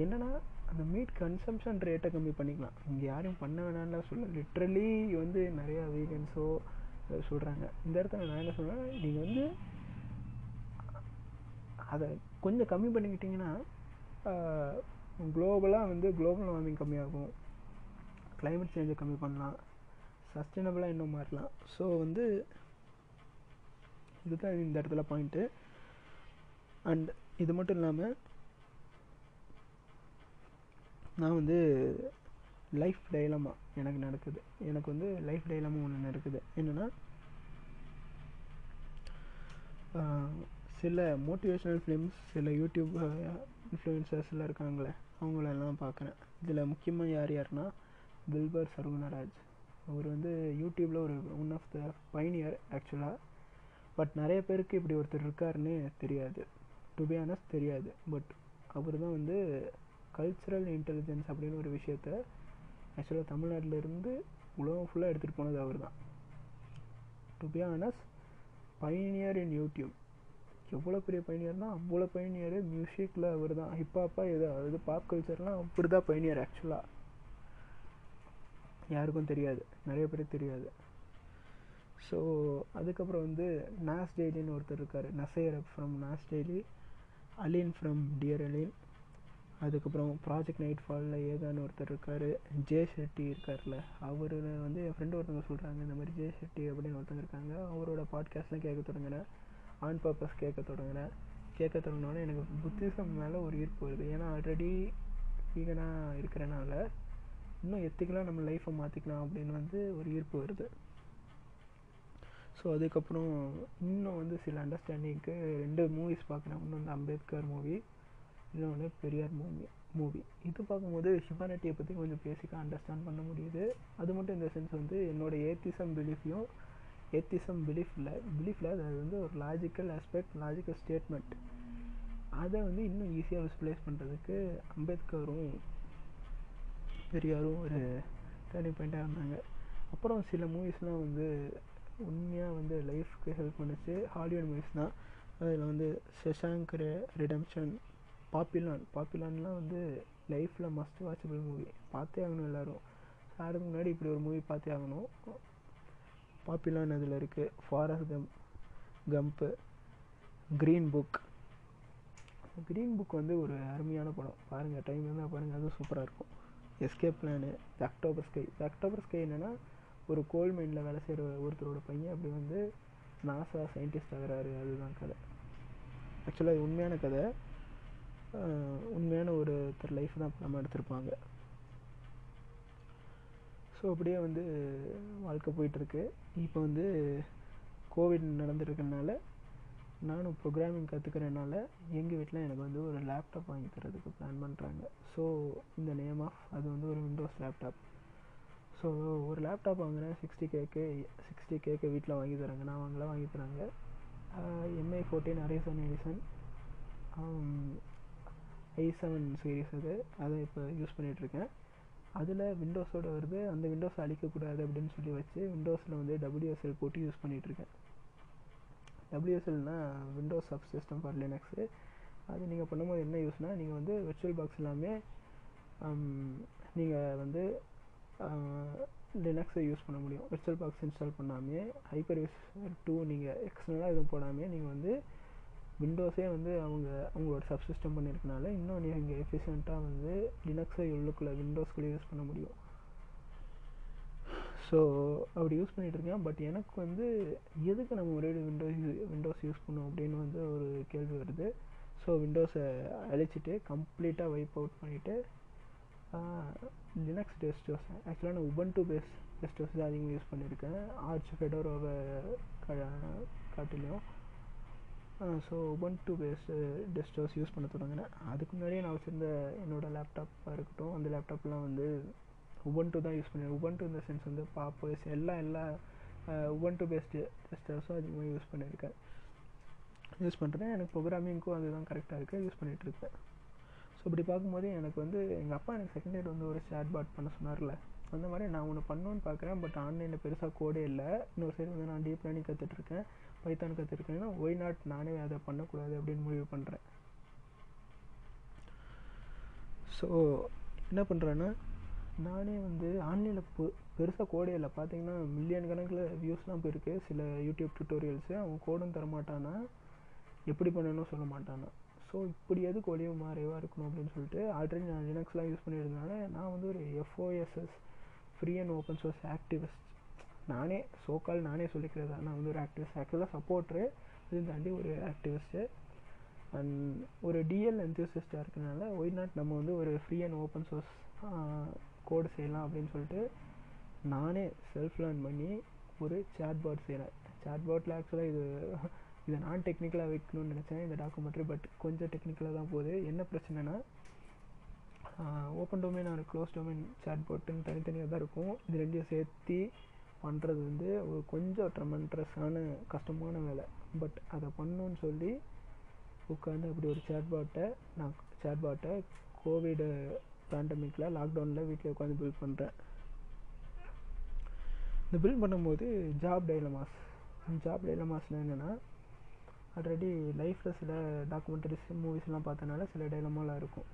என்னென்னா அந்த மீட் கன்சம்ஷன் ரேட்டை கம்மி பண்ணிக்கலாம். இங்கே யாரையும் பண்ண வேணாம்லாம் சொல்ல. லிட்ரலி வந்து நிறையா வீகன்ஸோ சொல்கிறாங்க இந்த இடத்துல நான் என்ன சொல்கிறேன் நீங்கள் வந்து அதை கொஞ்சம் கம்மி பண்ணிக்கிட்டிங்கன்னா குளோபலாக வந்து குளோபல் வார்மிங் கம்மியாகும். கிளைமேட் சேஞ்சை கம்மி பண்ணலாம். சஸ்டைனபிளாக இன்னும் மாறலாம். ஸோ வந்து இதுதான் இந்த இடத்துல பாயிண்ட்டு அண்ட் இது மட்டும் இல்லாமல் நான் வந்து லைஃப் டைலமா எனக்கு நடக்குது. எனக்கு வந்து லைஃப் டைலமா ஒன்று நடக்குது. என்னென்னா சில மோட்டிவேஷ்னல் ஃபிலிம்ஸ் சில யூடியூப் இன்ஃப்ளூயன்சர்ஸ்லாம் இருக்காங்களே அவங்களெல்லாம் பார்க்குறேன். இதில் முக்கியமாக யார் யாருன்னா வில்பர் சர்வனராஜ் அவர் வந்து யூடியூப்பில் ஒரு ஒன் ஆஃப் த பைனியர் ஆக்சுவலாக பட் நிறைய பேருக்கு இப்படி ஒருத்தர் இருக்காருன்னு தெரியாது. டு பி ஆனஸ்ட் தெரியாது. பட் அவர் தான் வந்து கல்ச்சுரல் இன்டெலிஜென்ஸ் அப்படின்னு ஒரு விஷயத்த ஆக்சுவலாக தமிழ்நாட்டில் இருந்து உலகம் ஃபுல்லாக எடுத்துகிட்டு போனது அவர் தான். To be honest pioneer in YouTube எவ்வளோ பெரிய பைனியர்னா அவ்வளோ பைனியர் மியூசிக்கில் அவர் தான். ஹிப்ஹாப்பாக எதோ அதாவது பாப் கல்ச்சர்லாம் அப்படி தான் பைனியர் ஆக்சுவலாக யாருக்கும் தெரியாது. நிறைய பேருக்கு தெரியாது. ஸோ அதுக்கப்புறம் வந்து நாஸ் டெய்லின்னு ஒருத்தர் இருக்கார். Nuseir from Nas Daily Alyne from Dear Alyne அதுக்கப்புறம் ப்ராஜெக்ட் நைட் ஃபாலில் ஏகான்னு ஒருத்தர் இருக்கார். ஜே ஷெட்டி இருக்கார்ல அவர் வந்து என் ஃப்ரெண்டு ஒருத்தவங்க சொல்கிறாங்க இந்த மாதிரி ஜே ஷெட்டி அப்படின்னு ஒருத்தவங்க இருக்காங்க. அவரோட பாட்காஸ்ட்லாம் கேட்க தொடங்கினேன். ஆன் பர்பஸ் கேட்க தொடங்கினேன். கேட்க தொடங்கினோடனே எனக்கு புத்திசம் மேலே ஒரு ஈர்ப்பு வருது. ஏன்னா ஆல்ரெடி வீகனாக இருக்கிறனால இன்னும் எத்திக்கலாம் நம்ம லைஃப்பை மாற்றிக்கலாம் அப்படின்னு வந்து ஒரு ஈர்ப்பு வருது. ஸோ அதுக்கப்புறம் இன்னும் வந்து சில அண்டர்ஸ்டாண்டிங்க்கு ரெண்டு மூவிஸ் பார்க்குறேன் ஒன்று வந்து அம்பேத்கர் மூவி இன்னொன்று பெரியார் மூவி மூவி இது பார்க்கும்போது ஹியூமனிட்டியை பற்றி கொஞ்சம் பேசிக்காக அண்டர்ஸ்டாண்ட் பண்ண முடியுது. அது மட்டும் இந்த சென்ஸ் வந்து என்னோட ஏத்திசம் பிலீஃபையும் ஏத்திசம் பிலீஃபில் பிலீஃபில் அது வந்து ஒரு லாஜிக்கல் ஆஸ்பெக்ட் லாஜிக்கல் ஸ்டேட்மெண்ட் அதை வந்து இன்னும் ஈஸியாக விஸ்பிளைஸ் பண்ணுறதுக்கு அம்பேத்கரும் பெரியாரும் ஒரு டேர்னிங் பாயிண்ட்டாக இருந்தாங்க. அப்புறம் சில மூவிஸ்லாம் வந்து உண்மையாக வந்து லைஃப்க்கு ஹெல்ப் பண்ணுச்சு. ஹாலிவுட் மூவிஸ் தான். அதில் வந்து ஷஷாங்க் ரிடம்ஷன் பாப்பிலான் பாப்பிலான்லாம் வந்து லைஃப்பில் மஸ்ட் வாட்சபிள் மூவி பார்த்தே ஆகணும் எல்லோரும். சாருக்கு முன்னாடி இப்படி ஒரு மூவி பார்த்தே ஆகணும். பாப்பிலான் அதில் இருக்குது Forrest Gump Gump Green Book Green Book வந்து ஒரு அருமையான படம். பாருங்கள் டைம் இருந்தால் பாருங்கள் அதுவும் சூப்பராக இருக்கும். Escape plan the October Sky the October Sky என்னென்னா ஒரு கோல் மைனில் வேலை செய்கிற ஒருத்தரோட பையன் அப்படி வந்து நாசா சயின்டிஸ்ட் ஆகிறாரு. அதுதான் கதை. ஆக்சுவலாக அது உண்மையான கதை. உண்மையான ஒருத்தர் லைஃப் தான் படமாக எடுத்திருப்பாங்க. ஸோ அப்படியே வந்து வாழ்க்கை போயிட்டுருக்கு இப்போ வந்து கோவிட் நடந்துருக்கனால நானும் ப்ரோக்ராமிங் கற்றுக்கிறனால எங்கள் வீட்டில் எனக்கு வந்து ஒரு லேப்டாப் வாங்கி தரதுக்கு பிளான் பண்ணுறாங்க ஸோ இந்த நேம் ஆஃப் அது வந்து ஒரு விண்டோஸ் லேப்டாப் ஸோ ஒரு லேப்டாப் வாங்கினேன் சிக்ஸ்டி கேக்கு சிக்ஸ்டி கேக்கு வீட்டில் வாங்கி தராங்க நான் வாங்கலாம் வாங்கி தராங்க Mi fourteen Horizon edition I seven series அது. அதை இப்போ யூஸ் பண்ணிகிட்ருக்கேன் அதில் விண்டோஸோடு வருது. அந்த விண்டோஸ் அழிக்கக்கூடாது அப்படின்னு சொல்லி வச்சு விண்டோஸில் வந்து டபிள்யூஎஸ்எல் போட்டு யூஸ் பண்ணிகிட்ருக்கேன் டபிள்யூஎஸ்எல்னா Windows subsystem for Linux அது நீங்கள் பண்ணும்போது என்ன யூஸ்னால் நீங்கள் வந்து விர்ச்சுவல் பாக்ஸ் எல்லாமே நீங்கள் வந்து லினக்ஸை யூஸ் பண்ண முடியும். விர்ச்சுவல் பாக்ஸ் இன்ஸ்டால் பண்ணாமே ஹைப்பர் டூ நீங்கள் எக்ஸ்டர்னலாக எதுவும் போடாமே நீங்கள் வந்து விண்டோஸே வந்து அவங்க அவங்களோட சப்சிஸ்டம் பண்ணியிருக்கனால இன்னும் நீங்கள் எஃபிஷியண்ட்டாக வந்து லினக்ஸை உள்ளுக்குள்ளே விண்டோஸ்குள்ளே யூஸ் பண்ண முடியும். ஸோ அப்படி யூஸ் பண்ணிகிட்ருக்கேன் பட் எனக்கு வந்து எதுக்கு நம்ம ஒரே விண்டோஸ் விண்டோஸ் யூஸ் பண்ணோம் அப்படின்னு வந்து ஒரு கேள்வி வருது. ஸோ விண்டோஸை அழிச்சிட்டு கம்ப்ளீட்டாக வைப் அவுட் பண்ணிவிட்டு லினக்ஸ் டெஸ்டோஸ் ஆக்சுவலாக நான் உபன் டூ பேஸ் டெஸ்டோஸ் தான் அதிகமாக யூஸ் பண்ணியிருக்கேன் ஆர்ச் ஃபெடோரோவை க காட்டிலையும் so Ubuntu base distros use பண்ண தொடங்கினேன். அதுக்கு முன்னாடியே நான் வச்சுருந்த என்னோடய லேப்டாப்பாக இருக்கட்டும் அந்த லேப்டாப்லாம் வந்து உபன்ட்டு தான் யூஸ் பண்ணியிருக்கேன் உபன்ட்டு இந்த சென்ஸ் வந்து பாப்பர்ஸ் எல்லாம் எல்லா உபன்ட்டு பேஸ்டு டெஸ்டர்ஸும் அதிகமாக யூஸ் பண்ணியிருக்கேன் யூஸ் பண்ணுறேன் எனக்கு ப்ரோக்ராமிங்க்கும் அதுதான் கரெக்டாக இருக்குது யூஸ் பண்ணிகிட்ருக்கேன் ஸோ இப்படி பார்க்கும்போது எனக்கு வந்து எங்கள் அப்பா எனக்கு செகண்ட் இயர் வந்து ஒரு ஷேட் பாட் பண்ண சொன்னார்ல. அந்த மாதிரி நான் ஒன்று பண்ணணுன்னு பார்க்குறேன். பட் ஆன்லைனில் பெருசாக கோடே இல்லை. இன்னொரு சைடு வந்து நான் டீப் லேர்னிங் கற்றுட்ருக்கேன் பைத்தான் கற்றுருக்கேன்னா ஒய் நாட் நானே அதை பண்ணக்கூடாது அப்படின்னு முடிவு பண்ணுறேன் ஸோ என்ன பண்ணுறேன்னா நானே வந்து ஆன்லைனில் பெ பெருசாக கோடையில் பார்த்தீங்கன்னா மில்லியன் கணக்கில் வியூஸ்லாம் போயிருக்கு. சில யூடியூப் டியூட்டோரியல்ஸு அவன் கோடும் தரமாட்டானா எப்படி பண்ணணும்னு சொல்ல மாட்டானா ஸோ இப்படி எதுக்கு ஒளிவு மாறைவாக இருக்கணும் அப்படின்னு சொல்லிட்டு ஆல்ரெடி நான் லினக்ஸ்லாம் யூஸ் பண்ணியிருந்தனால நான் வந்து ஒரு FOSS free and open source activist நானே சோக்கால் நானே சொல்லிக்கிறதா நான் வந்து ஒரு ஆக்டிவிஸ்ட் ஆக்சுவலாக சப்போர்ட்ரு இதையும் தாண்டி ஒரு ஆக்டிவிஸ்ட்டு அண்ட் ஒரு டிஎல் என்த்தியூசிஸ்டாக இருக்கனால ஒய் நாட் நம்ம வந்து ஒரு free and open source code செய்யலாம் அப்படின்னு சொல்லிட்டு நானே செல்ஃப் லேர்ன் பண்ணி ஒரு சேட்பாட் செய்கிறேன் சேட்பாட்டில் ஆக்சுவலாக இது இதை நான் டெக்னிக்கலாக வைக்கணும்னு நினச்சேன் இந்த டாக்குமெண்ட்ரி பட் கொஞ்சம் டெக்னிக்கலாக தான் போகுது. என்ன பிரச்சனைனா ஓப்பன் டொமைன் ஒரு க்ளோஸ் டொமைன் சேட்பாட்டுன்னு தனித்தனியாக தான் இருக்கும். இது ரெண்டையும் சேர்த்து பண்ணுறது வந்து ஒரு கொஞ்சம் ட்ரமண்ட்ரஸான கஷ்டமான வேலை. பட் அதை பண்ணணுன்னு சொல்லி உட்காந்து அப்படி ஒரு சேட்பாட்டை நான் சேட் பாட்டை கோவிடு பேண்டமிக்கில் லாக்டவுனில் வீட்டில் உட்காந்து பில்ட் பண்ணுறேன் இந்த பில்ட் பண்ணும்போது ஜாப் டைலமாஸ் ஜாப் டைலமாஸ்னால் என்னென்னா ஆல்ரெடி லைஃப்பில் சில டாக்குமெண்டரிஸ் மூவிஸ்லாம் பார்த்தனால சில டைலமாலாம் இருக்கும்.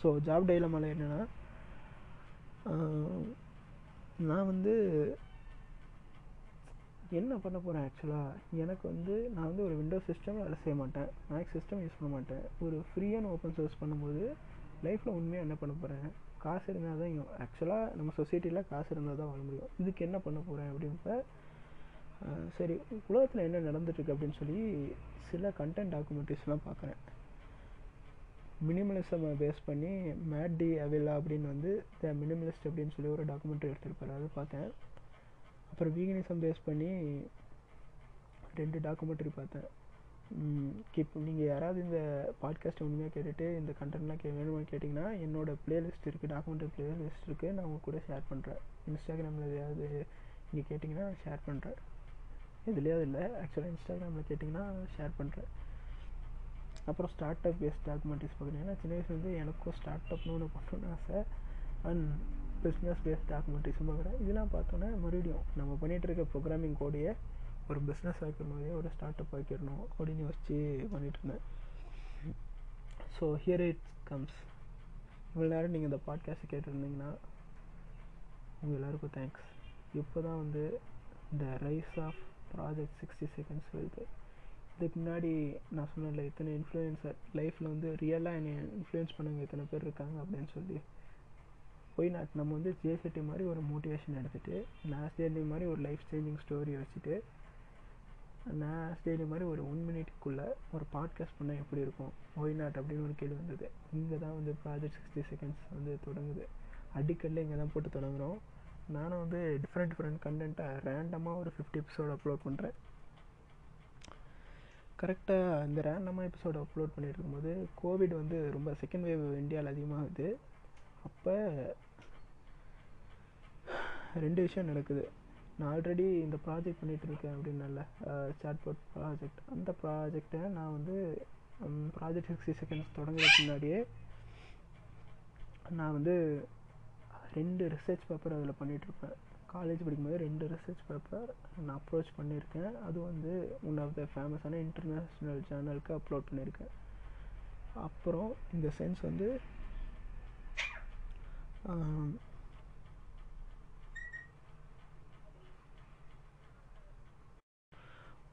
ஸோ ஜாப் டைலமாவில் என்னென்னா நான் வந்து என்ன பண்ண போகிறேன் ஆக்சுவலாக எனக்கு வந்து நான் வந்து ஒரு விண்டோ சிஸ்டம் வேலை செய்ய மாட்டேன். மேக் சிஸ்டம் யூஸ் பண்ண மாட்டேன். ஒரு ஃப்ரீயான ஓப்பன் சோர்ஸ் பண்ணும்போது லைஃப்பில் உண்மையாக என்ன பண்ண போகிறேன் காசு இருந்தால் தான் ஆக்சுவலாக நம்ம சொசைட்டியில் காசு இருந்தால் தான் வாழ முடியும். இதுக்கு என்ன பண்ண போகிறேன் அப்படின்றப்ப சரி உலகத்தில் என்ன நடந்துட்டுருக்கு அப்படின்னு சொல்லி சில கண்டென்ட் டாக்குமெண்ட்ரிஸ்லாம் பார்க்குறேன். மினிமலிசம் பேஸ் பண்ணி மேட் டி அவிலா அப்படின்னு வந்து த மினிமலிஸ்ட் அப்படின்னு சொல்லி ஒரு டாக்குமெண்ட்ரி எடுத்திருப்பாரு. அது பார்த்தேன். அப்புறம் வீகனிசம் பேஸ் பண்ணி ரெண்டு டாக்குமெண்ட்ரி பார்த்தேன். கிப் நீங்கள் யாராவது இந்த பாட்காஸ்ட் உண்மையாக கேட்டுட்டு இந்த கண்டென்ட்லாம் கே வேணுமா கேட்டிங்கன்னா என்னோடய ப்ளேலிஸ்ட் இருக்குது டாக்குமெண்ட்ரி ப்ளேலிஸ்ட் இருக்குது நான் உங்கள் கூட ஷேர் பண்ணுறேன் இன்ஸ்டாகிராமில் எதையாவது நீங்கள் கேட்டிங்கன்னா ஷேர் பண்ணுறேன் எதுலேயாவது இல்லை ஆக்சுவலாக இன்ஸ்டாகிராமில் கேட்டிங்கன்னா ஷேர் பண்ணுறேன் அப்புறம் ஸ்டார்ட் அப் பேஸ்ட் டாக்குமெண்ட்ரிஸ் பார்க்குறீங்கன்னா சின்ன வயசுலேருந்து எனக்கும் ஸ்டார்ட் அப்னு ஒன்று பண்ணணும்னு ஆசை. அண்ட் பிஸ்னஸ் பேஸ்ட் டாக்குமெண்ட்ரிஸும் பார்க்குறேன். இதெல்லாம் பார்த்தோன்னே மறுபடியும் நம்ம பண்ணிகிட்டு இருக்க ப்ரோக்ராமிங் கோடையே ஒரு பிஸ்னஸ் ஆக்கிடணும் ஒரு ஸ்டார்ட் அப் ஆக்கிடணும் அப்படின்னு யோசிச்சு பண்ணிகிட்டு இருந்தேன். ஸோ ஹியர் இட் கம்ஸ் இவ்வளோ நேரம் நீங்கள் இந்த பாட்காஸ்ட் கேட்டுருந்தீங்கன்னா உங்கள் எல்லாருக்கும் தேங்க்ஸ் இப்போ தான் வந்து இந்த rise of project sixty seconds வருது. இதுக்கு முன்னாடி நான் சொன்னல இத்தனை இன்ஃப்ளூயன்சர் லைஃப்பில் வந்து ரியலாக என்னை இன்ஃப்ளூயன்ஸ் பண்ணவங்க இத்தனை பேர் இருக்காங்க அப்படின்னு சொல்லி. போய் நாட் நம்ம வந்து ஜேசெட்டி மாதிரி ஒரு மோட்டிவேஷன் எடுத்துகிட்டு நான் சேர்ந்த மாதிரி ஒரு லைஃப் சேஞ்சிங் ஸ்டோரி வச்சுட்டு நான் ஸ்டேடி மாதிரி ஒரு ஒன் மினிட்டுக்குள்ளே ஒரு பாட்காஸ்ட் பண்ணால் எப்படி இருக்கும்? ஒய் நாட் அப்படின்னு ஒரு கேள்வி வந்தது. இங்கே தான் வந்து ப்ராஜெக்ட் சிக்ஸ்டி செகண்ட்ஸ் வந்து தொடங்குது. அடிக்கல்ல இங்கே தான் போட்டு தொடங்குகிறோம் நானும் வந்து டிஃப்ரெண்ட் டிஃப்ரெண்ட் கண்டென்ட்டை ரேண்டமாக ஒரு ஃபிஃப்டி எபிசோடு அப்லோட் பண்ணுறேன் கரெக்டாக இந்த ரேண்டமாக எபிசோடு அப்லோட் பண்ணிட்டு இருக்கும்போது கோவிட் வந்து ரொம்ப செகண்ட் வேவ் இந்தியாவில் அதிகமாகுது. அப்போ ரெண்டு விஷயம் நடக்குது. நான் ஆல்ரெடி இந்த ப்ராஜெக்ட் பண்ணிகிட்டு இருக்கேன் அப்படின்னால சாட்போர்ட் ப்ராஜெக்ட் அந்த ப்ராஜெக்டை நான் வந்து ப்ராஜெக்ட் சிக்ஸ்டி செகண்ட்ஸ் தொடங்குறதுக்கு முன்னாடியே நான் வந்து ரெண்டு ரிசர்ச் பேப்பர் அதில் பண்ணிகிட்ருப்பேன் காலேஜ் படிக்கும்போது ரெண்டு ரிசர்ச் பேப்பர் நான் அப்ரோச் பண்ணியிருக்கேன். அது வந்து ஒன் ஆஃப் த ஃபேமஸான இன்டர்நேஷ்னல் சேனலுக்கு அப்லோட் பண்ணியிருக்கேன். அப்புறம் இந்த சென்ஸ் வந்து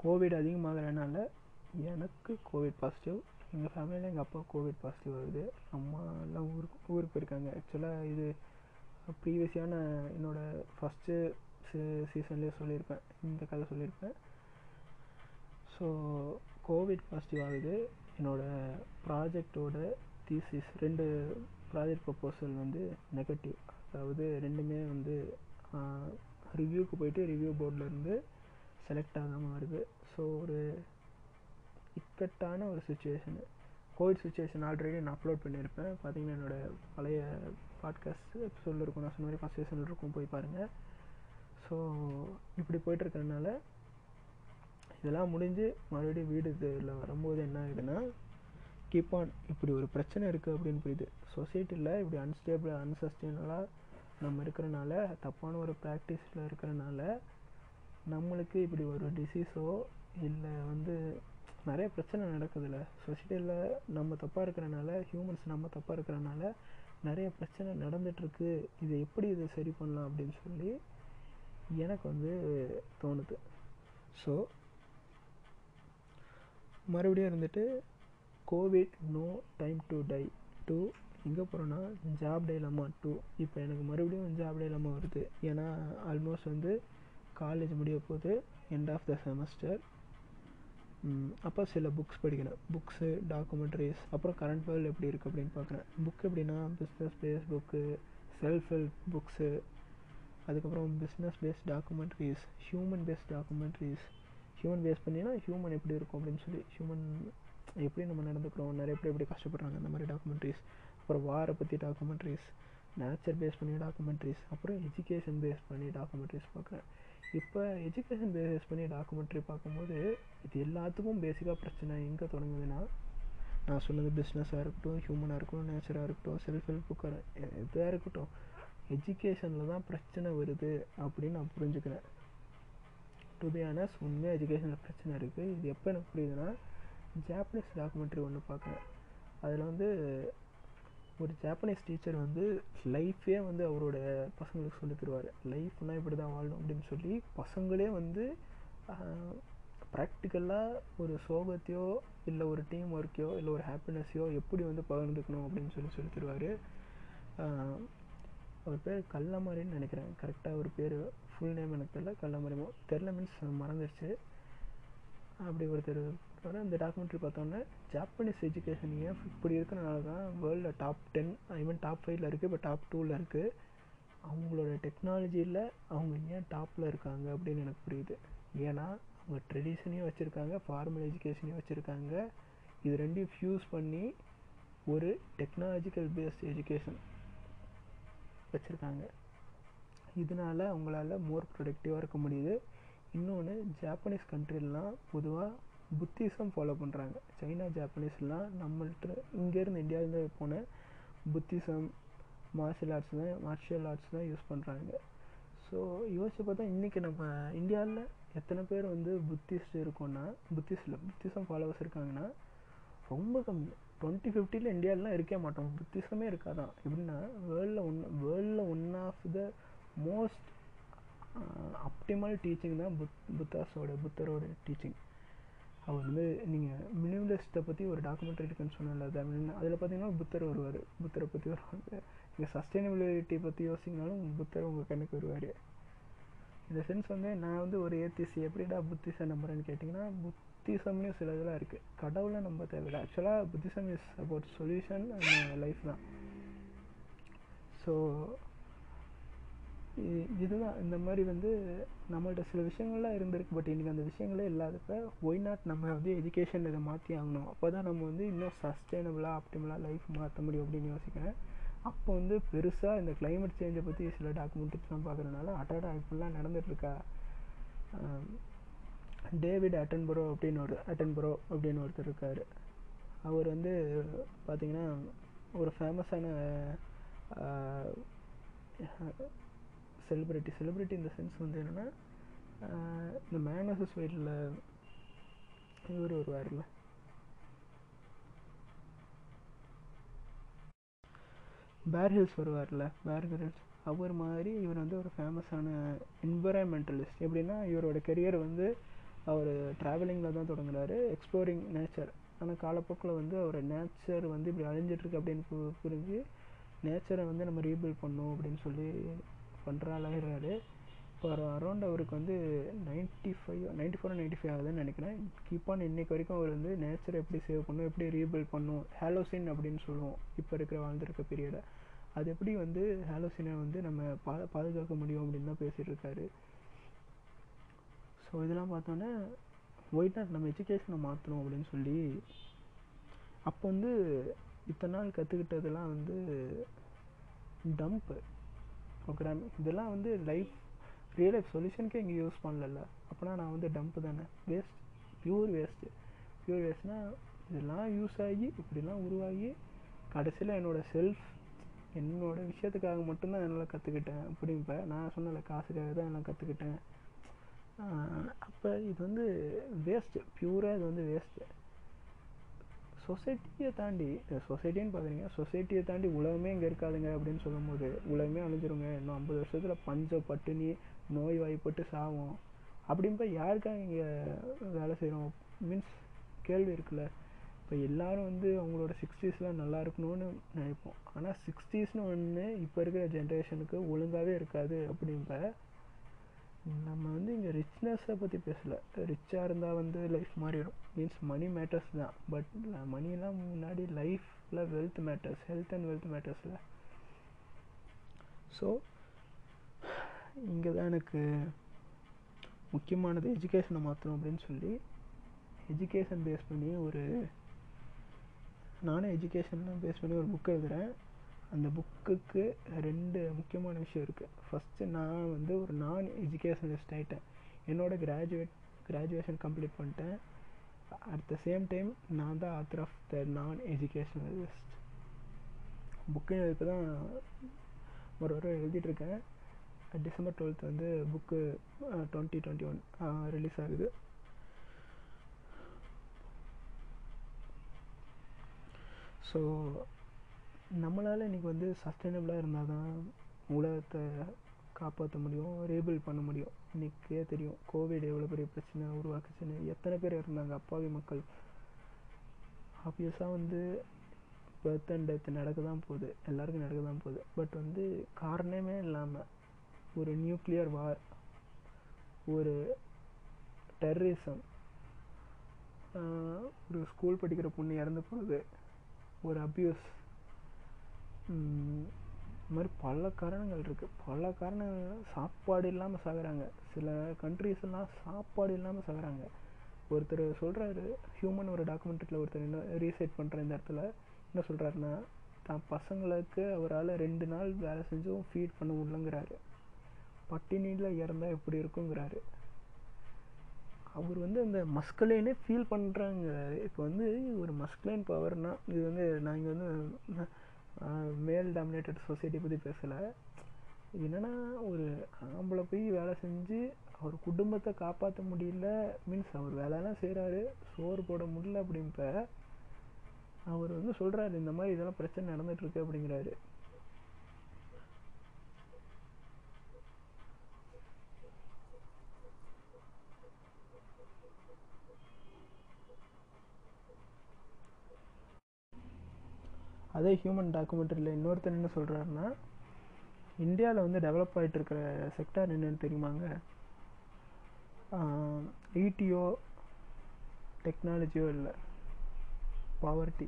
கோவிட் அதிகமாகிறனால எனக்கு கோவிட் பாசிட்டிவ் எங்கள் ஃபேமிலியில் எங்கள் அப்பா கோவிட் பாசிட்டிவ் வருது. அம்மா எல்லாம் ஊருக்கு ஊருக்கு போயிருக்காங்க. ஆக்சுவலாக இது ப்ரீவியஸான என்னோடய ஃபஸ்ட்டு சீ சீசன்லேயே சொல்லியிருப்பேன். இந்த கதை சொல்லியிருப்பேன். ஸோ கோவிட் பாசிட்டிவ் ஆகுது. என்னோடய ப்ராஜெக்டோட தீசிஸ் ரெண்டு ப்ராஜெக்ட் ப்ரப்போசல் வந்து நெகட்டிவ் அதாவது ரெண்டுமே வந்து ரிவ்யூக்கு போயிட்டு ரிவ்யூ போர்டிலேருந்து செலக்ட் ஆகாமல் வருது. ஸோ ஒரு இக்கட்டான ஒரு சுச்சுவேஷனு கோவிட் சுச்சுவேஷன் ஆல்ரெடி நான் அப்லோட் பண்ணியிருப்பேன். பார்த்தீங்கன்னா என்னோடய பழைய பாட்காஸ்ட் எபிசோடில் இருக்கும். நான் சொன்ன மாதிரி ஃபஸ்ட் சீசனில் இருக்கும். போய் பாருங்கள் ஸோ இப்படி போயிட்டுருக்கறனால இதெல்லாம் முடிஞ்சு மறுபடியும் வீடு இதில் வரும்போது என்ன ஆகுதுன்னா கீப் ஆன் இப்படி ஒரு பிரச்சனை இருக்குது அப்படின்னு புரியுது. சொசைட்டியில் இப்படி அன்ஸ்டேபிள் அன்சஸ்டைனலாக நம்ம இருக்கிறனால தப்பான ஒரு ப்ராக்டிஸில் இருக்கிறனால நம்மளுக்கு இப்படி ஒரு டிசீஸோ இல்லை வந்து நிறைய பிரச்சனை நடக்குதுல்ல. சொசைட்டியில் நம்ம தப்பாக இருக்கிறனால ஹியூமன்ஸ் நம்ம தப்பாக இருக்கிறனால நிறைய பிரச்சனை நடந்துகிட்ருக்கு இதை எப்படி இதை சரி பண்ணலாம் அப்படின்னு சொல்லி எனக்கு வந்து தோணுது. ஸோ மறுபடியும் இருந்துட்டு covid no time to die too எங்கே போகிறோன்னா ஜாப் டைலமா டூ இப்போ எனக்கு மறுபடியும் ஜாப் டைலமா வருது. ஏன்னா ஆல்மோஸ்ட் வந்து காலேஜ் முடிய போகுது எண்ட் ஆஃப் த செமஸ்டர் அப்போ சில புக்ஸ் படிக்கணும். புக்ஸு டாக்குமெண்ட்ரிஸ் அப்புறம் கரண்ட் வேர்ல்டு எப்படி இருக்குது அப்படின்னு பார்க்குறேன். புக் எப்படின்னா business base book self help books அதுக்கப்புறம் business base documentaries human base documentaries human base பண்ணினா ஹியூமன் எப்படி இருக்கும் அப்படின்னு சொல்லி ஹியூமன் எப்படி நம்ம நடந்துக்கிறோம் நிறைய பேர் எப்படி கஷ்டப்படுறாங்க அந்த மாதிரி டாக்குமெண்ட்ரிஸ் அப்புறம் வாரை பற்றி டாக்குமெண்ட்ரிஸ் நேச்சர் பேஸ் பண்ணி டாக்குமெண்ட்ரிஸ் அப்புறம் எஜுகேஷன் பேஸ் பண்ணி டாக்குமெண்ட்ரிஸ் பார்க்குறேன். இப்போ எஜுகேஷன் பேஸ் பண்ணி டாக்குமெண்ட்ரி பார்க்கும்போது இது எல்லாத்துக்கும் பேசிக்காக பிரச்சனை எங்கே தொடங்குதுன்னா நான் சொன்னது பிஸ்னஸாக இருக்கட்டும் ஹியூமனாக இருக்கட்டும் நேச்சராக இருக்கட்டும் செல்ஃப் ஹெல்ப் புக்காக எதாக இருக்கட்டும் எஜுகேஷனில் தான் பிரச்சனை வருது அப்படின்னு நான் புரிஞ்சுக்கிறேன். டு பி ஆனஸ் உண்மையாக எஜுகேஷனில் பிரச்சனை இருக்குது இது எப்போ எனக்கு புரியுதுன்னா ஜாப்பனீஸ் டாக்குமெண்ட்ரி ஒன்று பார்க்குறேன். அதில் வந்து ஒரு ஜாப்பனீஸ் டீச்சர் வந்து லைஃபே வந்து அவரோட பசங்களுக்கு சொல்லி தருவார். லைஃப்னால் இப்படி தான் வாழணும் அப்படின்னு சொல்லி பசங்களே வந்து ப்ராக்டிக்கலாக ஒரு சோகத்தையோ இல்லை ஒரு டீம் ஒர்க்கையோ இல்லை ஒரு ஹாப்பினஸ்ஸையோ எப்படி வந்து பகிர்ந்துக்கணும் அப்படின்னு சொல்லி சொல்லி தருவார். அவர் பேர் கல்லமாரின்னு நினைக்கிறேன். கரெக்டாக ஒரு பேர் ஃபுல் நேம் எனக்கு தெரில கல்லமாரிமோ தெரில மீன்ஸ் மறந்துடுச்சு அப்படி ஒருத்தர் வர இந்த டாக்குமெண்ட்ரி பார்த்தோன்னே ஜாப்பனீஸ் எஜுகேஷன் ஏன் இப்படி இருக்கிறனால தான் வேர்ல்டில் டாப் டென் ஐ டாப் ஃபைவ்ல இருக்குது இப்போ டாப் டூவில் இருக்குது அவங்களோட டெக்னாலஜியில் அவங்க ஏன் டாப்பில் இருக்காங்க அப்படின்னு எனக்கு புரியுது. ஏன்னா அவங்க ட்ரெடிஷனையும் வச்சுருக்காங்க ஃபார்மல் எஜுகேஷனையும் வச்சுருக்காங்க. இது ரெண்டையும் ஃப்யூஸ் பண்ணி ஒரு டெக்னாலஜிக்கல் பேஸ்ட் எஜுகேஷன் வச்சுருக்காங்க. இதனால் அவங்களால மோர் ப்ரொடக்டிவாக இருக்க முடியுது. இன்னொன்று ஜாப்பனீஸ் கண்ட்ரிலாம் பொதுவாக புத்திசம் ஃபாலோ பண்ணுறாங்க சைனா ஜாப்பனீஸ்லாம் நம்மள்ட்ட இங்கேருந்து இந்தியாவிலேருந்து போன புத்திசம் மார்ஷியல் ஆர்ட்ஸ் தான் மார்ஷியல் ஆர்ட்ஸ் தான் யூஸ் பண்ணுறாங்க ஸோ யோசிச்சு பார்த்தா இன்றைக்கி நம்ம இந்தியாவில் எத்தனை பேர் வந்து புத்திஸ்ட் இருக்கோன்னா புத்திஸ்டில் புத்திசம் ஃபாலோவர்ஸ் இருக்காங்கன்னா ரொம்ப கம்மி. டுவெண்ட்டி ஃபிஃப்டியில் இந்தியாவிலாம் இருக்கே மாட்டோம். புத்திசமே இருக்காதான். எப்படின்னா வேர்ல்டில் ஒன் வேர்ல்டில் one of the most optimal teaching தான் புத் புத்தாஸோட புத்தரோட டீச்சிங் அவர் வந்து நீங்கள் மினிமலிஸ்ட்டை பற்றி ஒரு டாக்குமெண்ட்ரி இருக்குன்னு சொன்னால தமிழ் அதில் பார்த்தீங்கன்னா புத்தர் வருவார். புத்தரை பற்றி வருவாங்க நீங்கள் சஸ்டைனபிலிட்டி பற்றி யோசிங்கனாலும் புத்தர் உங்கள் கண்ணுக்கு வருவார். இந்த சென்ஸ் வந்து நான் வந்து ஒரு ஏத்திசி எப்படிடா புத்திசம் நம்புறேன்னு கேட்டிங்கன்னா புத்திசம்னு சில இதெல்லாம் இருக்குது கடவுளை நம்ப தேவையில்லை. ஆக்சுவலாக Buddhism is about solution life தான். ஸோ இதுதான். இந்த மாதிரி வந்து நம்மள்ட்ட சில விஷயங்கள்லாம் இருந்திருக்கு. பட் இன்றைக்கி அந்த விஷயங்களே இல்லாதப்ப ஒய் நாட் நம்ம வந்து எஜுகேஷன் இதை மாற்றி ஆகணும்? அப்போ தான் நம்ம வந்து இன்னும் சஸ்டைனபிளாக ஆப்டிமலாக லைஃப் மாற்ற முடியும் அப்படின்னு யோசிக்கிறேன். அப்போ வந்து பெருசாக இந்த கிளைமேட் சேஞ்சை பற்றி சில டாக்குமெண்ட்ரிஸ்லாம் பார்க்குறதுனால அட்டாடா இப்படிலாம் நடந்துகிட்ருக்கா டேவிட் அட்டன்பரோ அப்படின்னு ஒரு அட்டன்பரோ அப்படின்னு ஒருத்தர் இருக்கார். அவர் வந்து பார்த்திங்கன்னா ஒரு ஃபேமஸான செலிப்ரிட்டி செலிப்ரிட்டி இந்த சென்ஸ் வந்து என்னென்னா இந்த மேனசஸ் வீட்டில் இவர் வருவார்ல பேர் ஹில்ஸ் வருவார்ல பேர் ஹில்ஸ் அவர் மாதிரி இவர் வந்து ஒரு ஃபேமஸான என்விரான்மெண்டலிஸ்ட் எப்படின்னா இவரோட கெரியர் வந்து அவர் ட்ராவலிங்கில் தான் தொடங்குறாரு எக்ஸ்ப்ளோரிங் நேச்சர் ஆனால் காலப்போக்கில் வந்து அவர் நேச்சர் வந்து இப்படி அழிஞ்சிட்ருக்கு அப்படின்னு புரிஞ்சு நேச்சரை வந்து நம்ம ரீபில்ட் பண்ணும் அப்படின்னு சொல்லி பண்ணுற ஆளாகிறாரு இப்போ அரௌண்ட் அவருக்கு வந்து ninety five ninety four ninety five ஆகுதுன்னு நினைக்கிறேன். கீப் ஆன் இன்னைக்கு வரைக்கும் அவர் வந்து நேச்சரை எப்படி சேவ் பண்ணும் எப்படி ரீபில்ட் பண்ணும் ஹாலோசின் அப்படின்னு சொல்லுவோம். இப்போ இருக்கிற வாழ்ந்துருக்க பீரியடை அது எப்படி வந்து ஹாலோசினை வந்து நம்ம பா பாதுகாக்க முடியும் அப்படின்னு தான் பேசிகிட்டு இருக்காரு. ஸோ இதெல்லாம் பார்த்தோன்னே ஒயிட் நாட் நம்ம எஜுகேஷனை மாற்றணும் அப்படின்னு சொல்லி அப்போ வந்து இத்தனை நாள் கற்றுக்கிட்டதெல்லாம் வந்து டம்ப்பு ப்ரோக்ராம் இதெல்லாம் வந்து லைஃப் ரியல் லைஃப் சொல்யூஷனுக்கே இங்கே யூஸ் பண்ணல அப்போனா நான் வந்து டம்ப்பு தானே. வேஸ்ட் பியூர் வேஸ்ட்டு பியூர் வேஸ்ட்னால் இதெல்லாம் யூஸ் ஆகி இப்படிலாம் உருவாகி கடைசியில் என்னோடய செல்ஃப் என்னோடய விஷயத்துக்காக மட்டும்தான் என்னால் கற்றுக்கிட்டேன் அப்படிங்க நான் சொன்னல காசுக்காக தான் எல்லாம் கற்றுக்கிட்டேன் அப்போ இது வந்து வேஸ்ட்டு பியூராக இது வந்து வேஸ்ட்டு சொசைட்டியை தாண்டி சொசைட்டின்னு பார்க்குறீங்க சொசைட்டியை தாண்டி உலகமே இங்கே இருக்காதுங்க அப்படின்னு சொல்லும்போது உலகமே அழிஞ்சிருங்க. இன்னும் ஐம்பது வருஷத்தில் பஞ்ச பட்டினி நோய் வாய்ப்பட்டு சாவோம். அப்படின்ப யாருக்காக இங்கே வேலை செய்கிறோம் மீன்ஸ் கேள்வி இருக்குல்ல. இப்போ எல்லோரும் வந்து அவங்களோட சிக்ஸ்டீஸ்லாம் நல்லா இருக்கணும்னு நினைப்போம். ஆனால் சிக்ஸ்டீஸ்னு ஒன்று இப்போ இருக்கிற ஜென்ரேஷனுக்கு ஒழுங்காகவே இருக்காது அப்படின்ப நம்ம வந்து இங்கே ரிச்னஸை பற்றி பேசலை. ரிச்சாக இருந்தால் வந்து லைஃப் மாறிடும். மீன்ஸ் மணி மேட்டர்ஸ் தான். பட் மணிலாம் முன்னாடி லைஃப்பில் wealth matters health and wealth மேட்டர்ஸில் so இங்கே தான் எனக்கு முக்கியமானது எஜுகேஷனை மாற்றணும் அப்படின்னு சொல்லி எஜுகேஷன் பேஸ் பண்ணி ஒரு நானும் எஜுகேஷன்லாம் பேஸ் பண்ணி ஒரு புக் எழுதுகிறேன் அந்த புக்குக்கு ரெண்டு முக்கியமான விஷயம் இருக்குது ஃபஸ்ட்டு நான் வந்து ஒரு நான் எஜுகேஷனலிஸ்ட் ஆகிட்டேன் என்னோடய கிராஜுவேட் கிராஜுவேஷன் கம்ப்ளீட் பண்ணிட்டேன். அட் த சேம் டைம் நான் தான் ஆத்தர் ஆஃப் த நான் எஜுகேஷனலிஸ்ட் புக்கு இப்போ தான் ஒரு வாரம் எழுதிட்டுருக்கேன் டிசம்பர் டுவெல்த் வந்து book twenty twenty one release ஆகுது. ஸோ நம்மளால் இன்றைக்கி வந்து சஸ்டைனபிளாக இருந்தால் தான் உலகத்தை காப்பாற்ற முடியும் ரேபிள் பண்ண முடியும். இன்றைக்கே தெரியும் கோவிட் எவ்வளோ பெரிய பிரச்சனை உருவாக்குச்சுன்னு. எத்தனை பேர் இருந்தாங்க அப்பாவி மக்கள். ஆப்வியஸாக வந்து பர்த் அண்ட் டெத் நடக்க தான் போகுது. எல்லாருக்கும் நடக்க தான் போகுது. பட் வந்து காரணமே இல்லாமல் ஒரு நியூக்ளியர் வார் ஒரு டெரரிசம் ஒரு ஸ்கூல் படிக்கிற பொண்ணு இறந்து போகுது ஒரு அப்யூஸ் இந்த மாதிரி பல காரணங்கள் இருக்குது பல காரணங்கள் சாப்பாடு இல்லாமல் சாகுறாங்க. சில கண்ட்ரீஸ் எல்லாம் சாப்பாடு இல்லாமல் சாகுறாங்க. ஒருத்தர் சொல்கிறாரு ஹியூமன் ஒரு டாக்குமெண்ட்ரியில் ஒருத்தர் என்ன ரீசைட் பண்ணுற இந்த இடத்துல. என்ன சொல்கிறாருன்னா தான் பசங்களுக்கு அவரால் ரெண்டு நாள் வேலை செஞ்சும் ஃபீட் பண்ண முடியலங்கிறாரு. பட்டினியில் இறந்தால் எப்படி இருக்குங்கிறாரு. அவர் வந்து அந்த மஸ்கலைனே ஃபீல் பண்ணுறாங்க இப்போ வந்து ஒரு மஸ்கலைன் பவர்னால் இது வந்து நான் இங்கே வந்து மேல் டாமினேட்டட் சொசைட்டி பற்றி பேசலை. என்னென்னா ஒரு ஆம்பளை போய் வேலை செஞ்சு அவர் குடும்பத்தை காப்பாற்ற முடியல மீன்ஸ் அவர் வேலைலாம் செய்கிறாரு சோறு போட முடியல அப்படின்ப அவர் வந்து சொல்கிறாரு இந்த மாதிரி இதெல்லாம் பிரச்சனை நடந்துகிட்ருக்கு அப்படிங்கிறாரு. அதே ஹியூமன் டாக்குமெண்ட்ரியில் இன்னொருத்தர் என்ன சொல்கிறாருன்னா இந்தியாவில் வந்து டெவலப் ஆகிட்டு இருக்கிற செக்டார் என்னென்னு தெரியுமாங்க? ஐடியோ டெக்னாலஜியோ இல்லை பாவர்ட்டி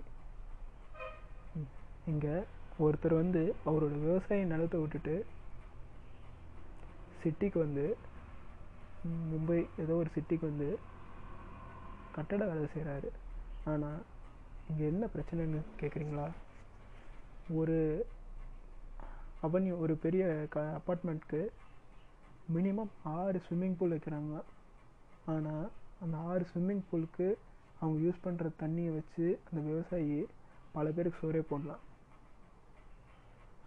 இங்கே ஒருத்தர் வந்து அவரோட விவசாய நிலத்தை விட்டுட்டு சிட்டிக்கு வந்து மும்பை ஏதோ ஒரு சிட்டிக்கு வந்து கட்டட வேலை செய்கிறாரு ஆனால் இங்கே என்ன பிரச்சனைன்னு கேட்குறீங்களா ஒரு அவென்யூ ஒரு பெரிய க அப்பார்ட்மெண்ட்க்கு மினிமம் ஆறு ஸ்விம்மிங் பூல் வைக்கிறாங்க. ஆனால் அந்த ஆறு ஸ்விம்மிங் பூலுக்கு அவங்க யூஸ் பண்ணுற தண்ணியை வச்சு அந்த விவசாயி பல பேருக்கு சோறே போடலாம்.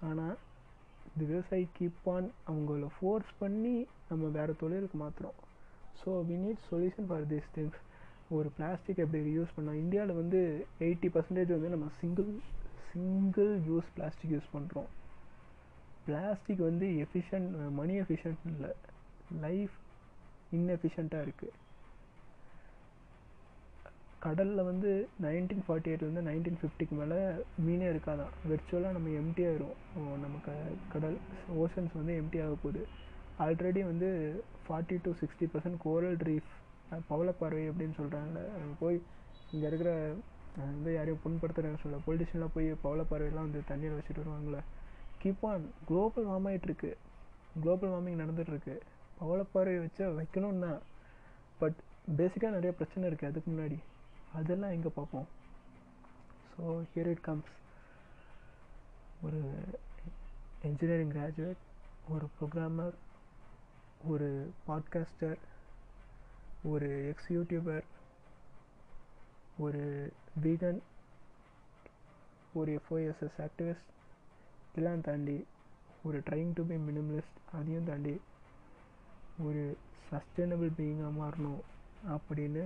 ஆனால் இந்த விவசாயி கீப் ஆன் அவங்கள ஃபோர்ஸ் பண்ணி நம்ம வேறு தொழிலுக்கு மாற்றுறோம் so we need solution for this things ஒரு பிளாஸ்டிக் எப்படி யூஸ் பண்ணால் இந்தியாவில் வந்து எயிட்டி பர்சன்டேஜ் வந்து நம்ம single single use plastic use பண்ணுறோம் பிளாஸ்டிக் வந்து எஃபிஷியன்ட் மணி எஃபிஷியன்ட் இல்லை. லைஃப் இன்எஃபிஷியண்ட்டாக இருக்குது கடலில் வந்து நைன்டீன் ஃபார்ட்டி எயிட்லேருந்து நைன்டீன் ஃபிஃப்டிக்கு மேலே மீனே இருக்காதான். விர்ச்சுவலாக நம்ம எம்டி ஆயிரும் நமக்கு கடல் ஓஷன்ஸ் வந்து எம்டி ஆக போகுது. ஆல்ரெடி வந்து forty to sixty percent coral reef பவளப்பாறை அப்படின்னு சொல்கிறாங்க போய் இங்கே இருக்கிற நான் வந்து யாரையும் புண்படுத்துகிறேன்னு சொல்ல பொலிட்டிஷியெலாம் போய் பவளப்பாறையெல்லாம் வந்து தண்ணியில் வச்சுட்டு வருவாங்களே கீப் ஆன் குளோபல் வார்ம் ஆகிட்டுருக்கு குளோபல் வார்மிங் நடந்துகிட்ருக்கு பவளப்பாறை வச்சு வைக்கணும் தான் பட் பேசிக்காக நிறைய பிரச்சனை இருக்குது அதுக்கு முன்னாடி. அதெல்லாம் எங்கே பார்ப்போம்? ஸோ ஹியர் இட் கம்ஸ் ஒரு இன்ஜினியரிங் கிராஜுவேட் ஒரு ப்ரோக்ராமர் ஒரு பாட்காஸ்டர் ஒரு எக்ஸ் யூடியூபர் ஒரு வீகன் ஒரு எஃப்ஓஎஸ்எஸ் ஆக்டிவிஸ்ட் இதெல்லாம் தாண்டி ஒரு ட்ரைங் டு பி மினிமலிஸ்ட் அதையும் தாண்டி ஒரு சஸ்டைனபிள் பீயிங்காக மாறணும் அப்படின்னு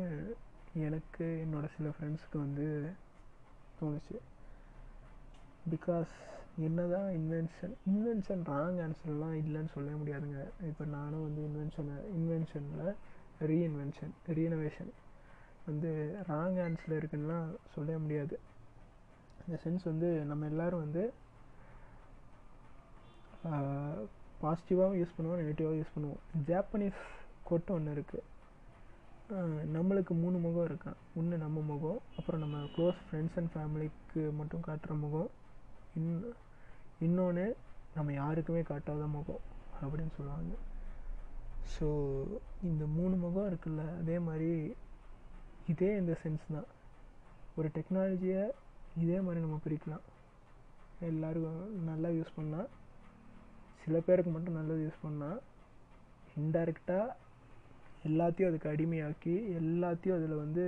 எனக்கு என்னோட சில ஃப்ரெண்ட்ஸுக்கு வந்து தோணுச்சு. பிகாஸ் என்ன தான் இன்வென்ஷன் இன்வென்ஷன் ராங் ஆன்சர்லாம் இல்லைன்னு சொல்ல முடியாதுங்க. இப்போ நானும் வந்து இன்வென்ஷனை இன்வென்ஷனில் ரீஇன்வென்ஷன் ரீனோவேஷன் வந்து ராங் ஹேண்ட்ஸில் இருக்குன்னா சொல்ல முடியாது. இந்த சென்ஸ் வந்து நம்ம எல்லோரும் வந்து பாசிட்டிவாகவும் யூஸ் பண்ணுவோம் நெகட்டிவாகவும் யூஸ் பண்ணுவோம். ஜாப்பனீஸ் கொட்டு ஒன்று இருக்குது நம்மளுக்கு மூணு முகம் இருக்கான். ஒன்று நம்ம முகம் அப்புறம் நம்ம க்ளோஸ் ஃப்ரெண்ட்ஸ் அண்ட் ஃபேமிலிக்கு மட்டும் காட்டுற முகம். இன் இன்னொன்று நம்ம யாருக்குமே காட்டாத முகம் அப்படின்னு சொல்லுவாங்க. ஸோ இந்த மூணு முகம் இருக்குல்ல அதே மாதிரி இதே இந்த சென்ஸ் தான். ஒரு டெக்னாலஜியை இதே மாதிரி நம்ம பிரிக்கலாம். எல்லோருக்கும் நல்லா யூஸ் பண்ணால் சில பேருக்கு மட்டும் நல்லது யூஸ் பண்ணால் இன்டைரக்டாக எல்லாத்தையும் அதுக்கு அடிமையாக்கி எல்லாத்தையும் அதில் வந்து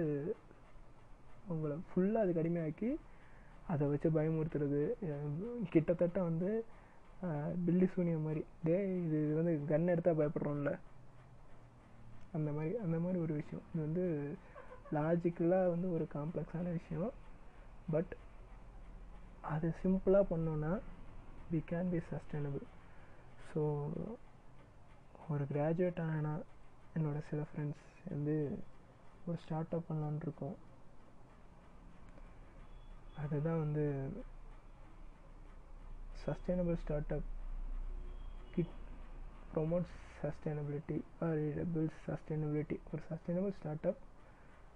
அவங்கள ஃபுல்லாக அதுக்கு அடிமையாக்கி அதை வச்சு பயமுறுத்துறது. கிட்டத்தட்ட வந்து பில்லி சூனியம் மாதிரி. டே இது இது வந்து கன் எடுத்தால் பயப்படுறோம்ல. அந்த மாதிரி அந்த மாதிரி ஒரு விஷயம். இது வந்து லாஜிக்கலாக வந்து ஒரு காம்ப்ளெக்ஸான விஷயம். பட் அது சிம்பிளாக பண்ணோன்னா we can be sustainable so ஒரு கிராஜுவேட் ஆனால் என்னோட சில ஃப்ரெண்ட்ஸ் வந்து ஒரு ஸ்டார்ட் அப் பண்ணலான் இருக்கோம். அதுதான் வந்து sustainable start up kid promotes sustainability or it builds sustainability ஒரு சஸ்டைனபிள் ஸ்டார்ட் அப்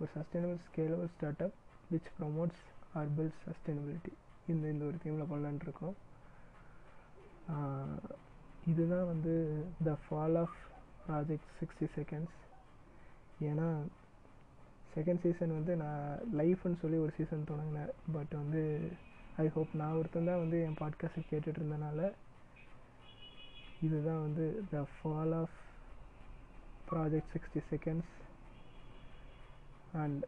ஒரு sustainable scalable start up which promotes urban sustainability இந்த இந்த ஒரு தீமில் பண்ணலான் இருக்கோம். இதுதான் வந்து the fall of project sixty seconds ஏன்னா செகண்ட் சீசன் வந்து நான் லைஃப்னு சொல்லி ஒரு சீசன் தொடங்கினேன். பட் வந்து ஐ ஹோப் நான் ஒருத்தன் தான் வந்து என் பாட்காஸ்ட்டை கேட்டுட்டு இருந்தனால இதுதான் வந்து the fall of project sixty seconds and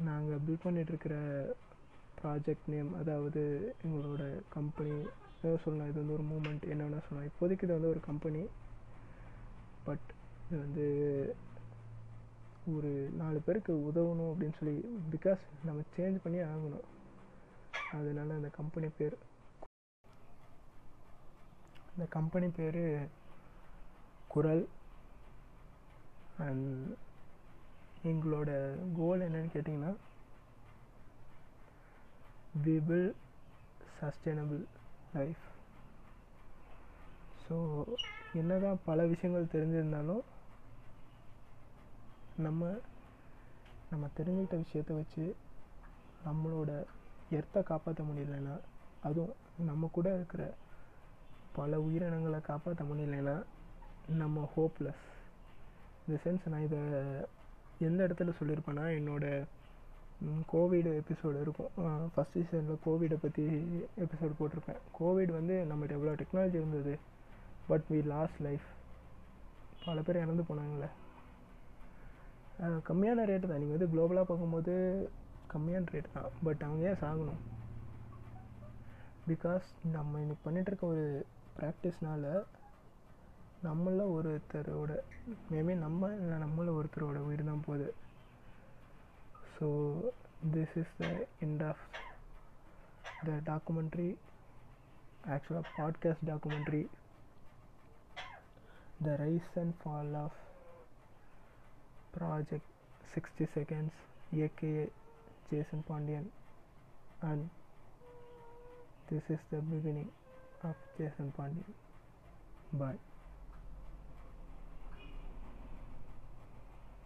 நாங்கள் பில்ட் பண்ணிகிட்ருக்கிற ப்ராஜெக்ட் நேம் அதாவது எங்களோட கம்பெனி ஏதோ சொல்லலாம் இது வந்து ஒரு மூமெண்ட் என்ன வேணால் சொல்லலாம். இப்போதைக்கு இது வந்து ஒரு கம்பெனி பட் இது வந்து ஒரு நாலு பேருக்கு உதவணும் அப்படின்னு சொல்லி பிகாஸ் நம்ம சேஞ்ச் பண்ணி ஆகணும். அதனால அந்த கம்பெனி பேர் அந்த கம்பெனி பேர் குரல் அண்ட் எங்களோட கோல் என்னன்னு கேட்டிங்கன்னா we will sustainable life so என்னதான் பல விஷயங்கள் தெரிஞ்சிருந்தாலும் நம்ம நம்ம தெரிஞ்சுக்கிட்ட விஷயத்த வச்சு நம்மளோட எர்த்தை காப்பாற்ற முடியலன்னா அதுவும் நம்ம கூட இருக்கிற பல உயிரினங்களை காப்பாற்ற முடியலன்னா நம்ம ஹோப்லெஸ் இந்த சென்ஸ் நான் இதை எந்த இடத்துல சொல்லியிருப்பேன்னா என்னோடய கோவிட் எபிசோடு இருக்கும். ஃபஸ்ட் சீசனில் கோவிடை பற்றி எபிசோடு போட்டிருப்பேன். கோவிட் வந்து நம்மகிட்ட எவ்வளோ டெக்னாலஜி இருந்தது பட் வி லாஸ்ட் லைஃப் பல பேர் இறந்து போனாங்களே கம்மியான ரேட்டு தான். நீங்கள் வந்து குளோபலாக பார்க்கும்போது கம்மியான ரேட் தான். பட் அவங்க ஏன் சாகணும்? பிகாஸ் நம்ம இன்னைக்கு பண்ணிகிட்ருக்க ஒரு ப்ராக்டிஸ்னால நம்மள ஒருத்தரோட மேபி நம்ம இல்லை நம்மள ஒருத்தரோட உயிர் தான் போகுது so this is the end of the documentary ஆக்சுவலாக podcast documentary the rise and fall of project sixty seconds AKA Jason Pandian and this is the beginning of Jason Pandey. Bye.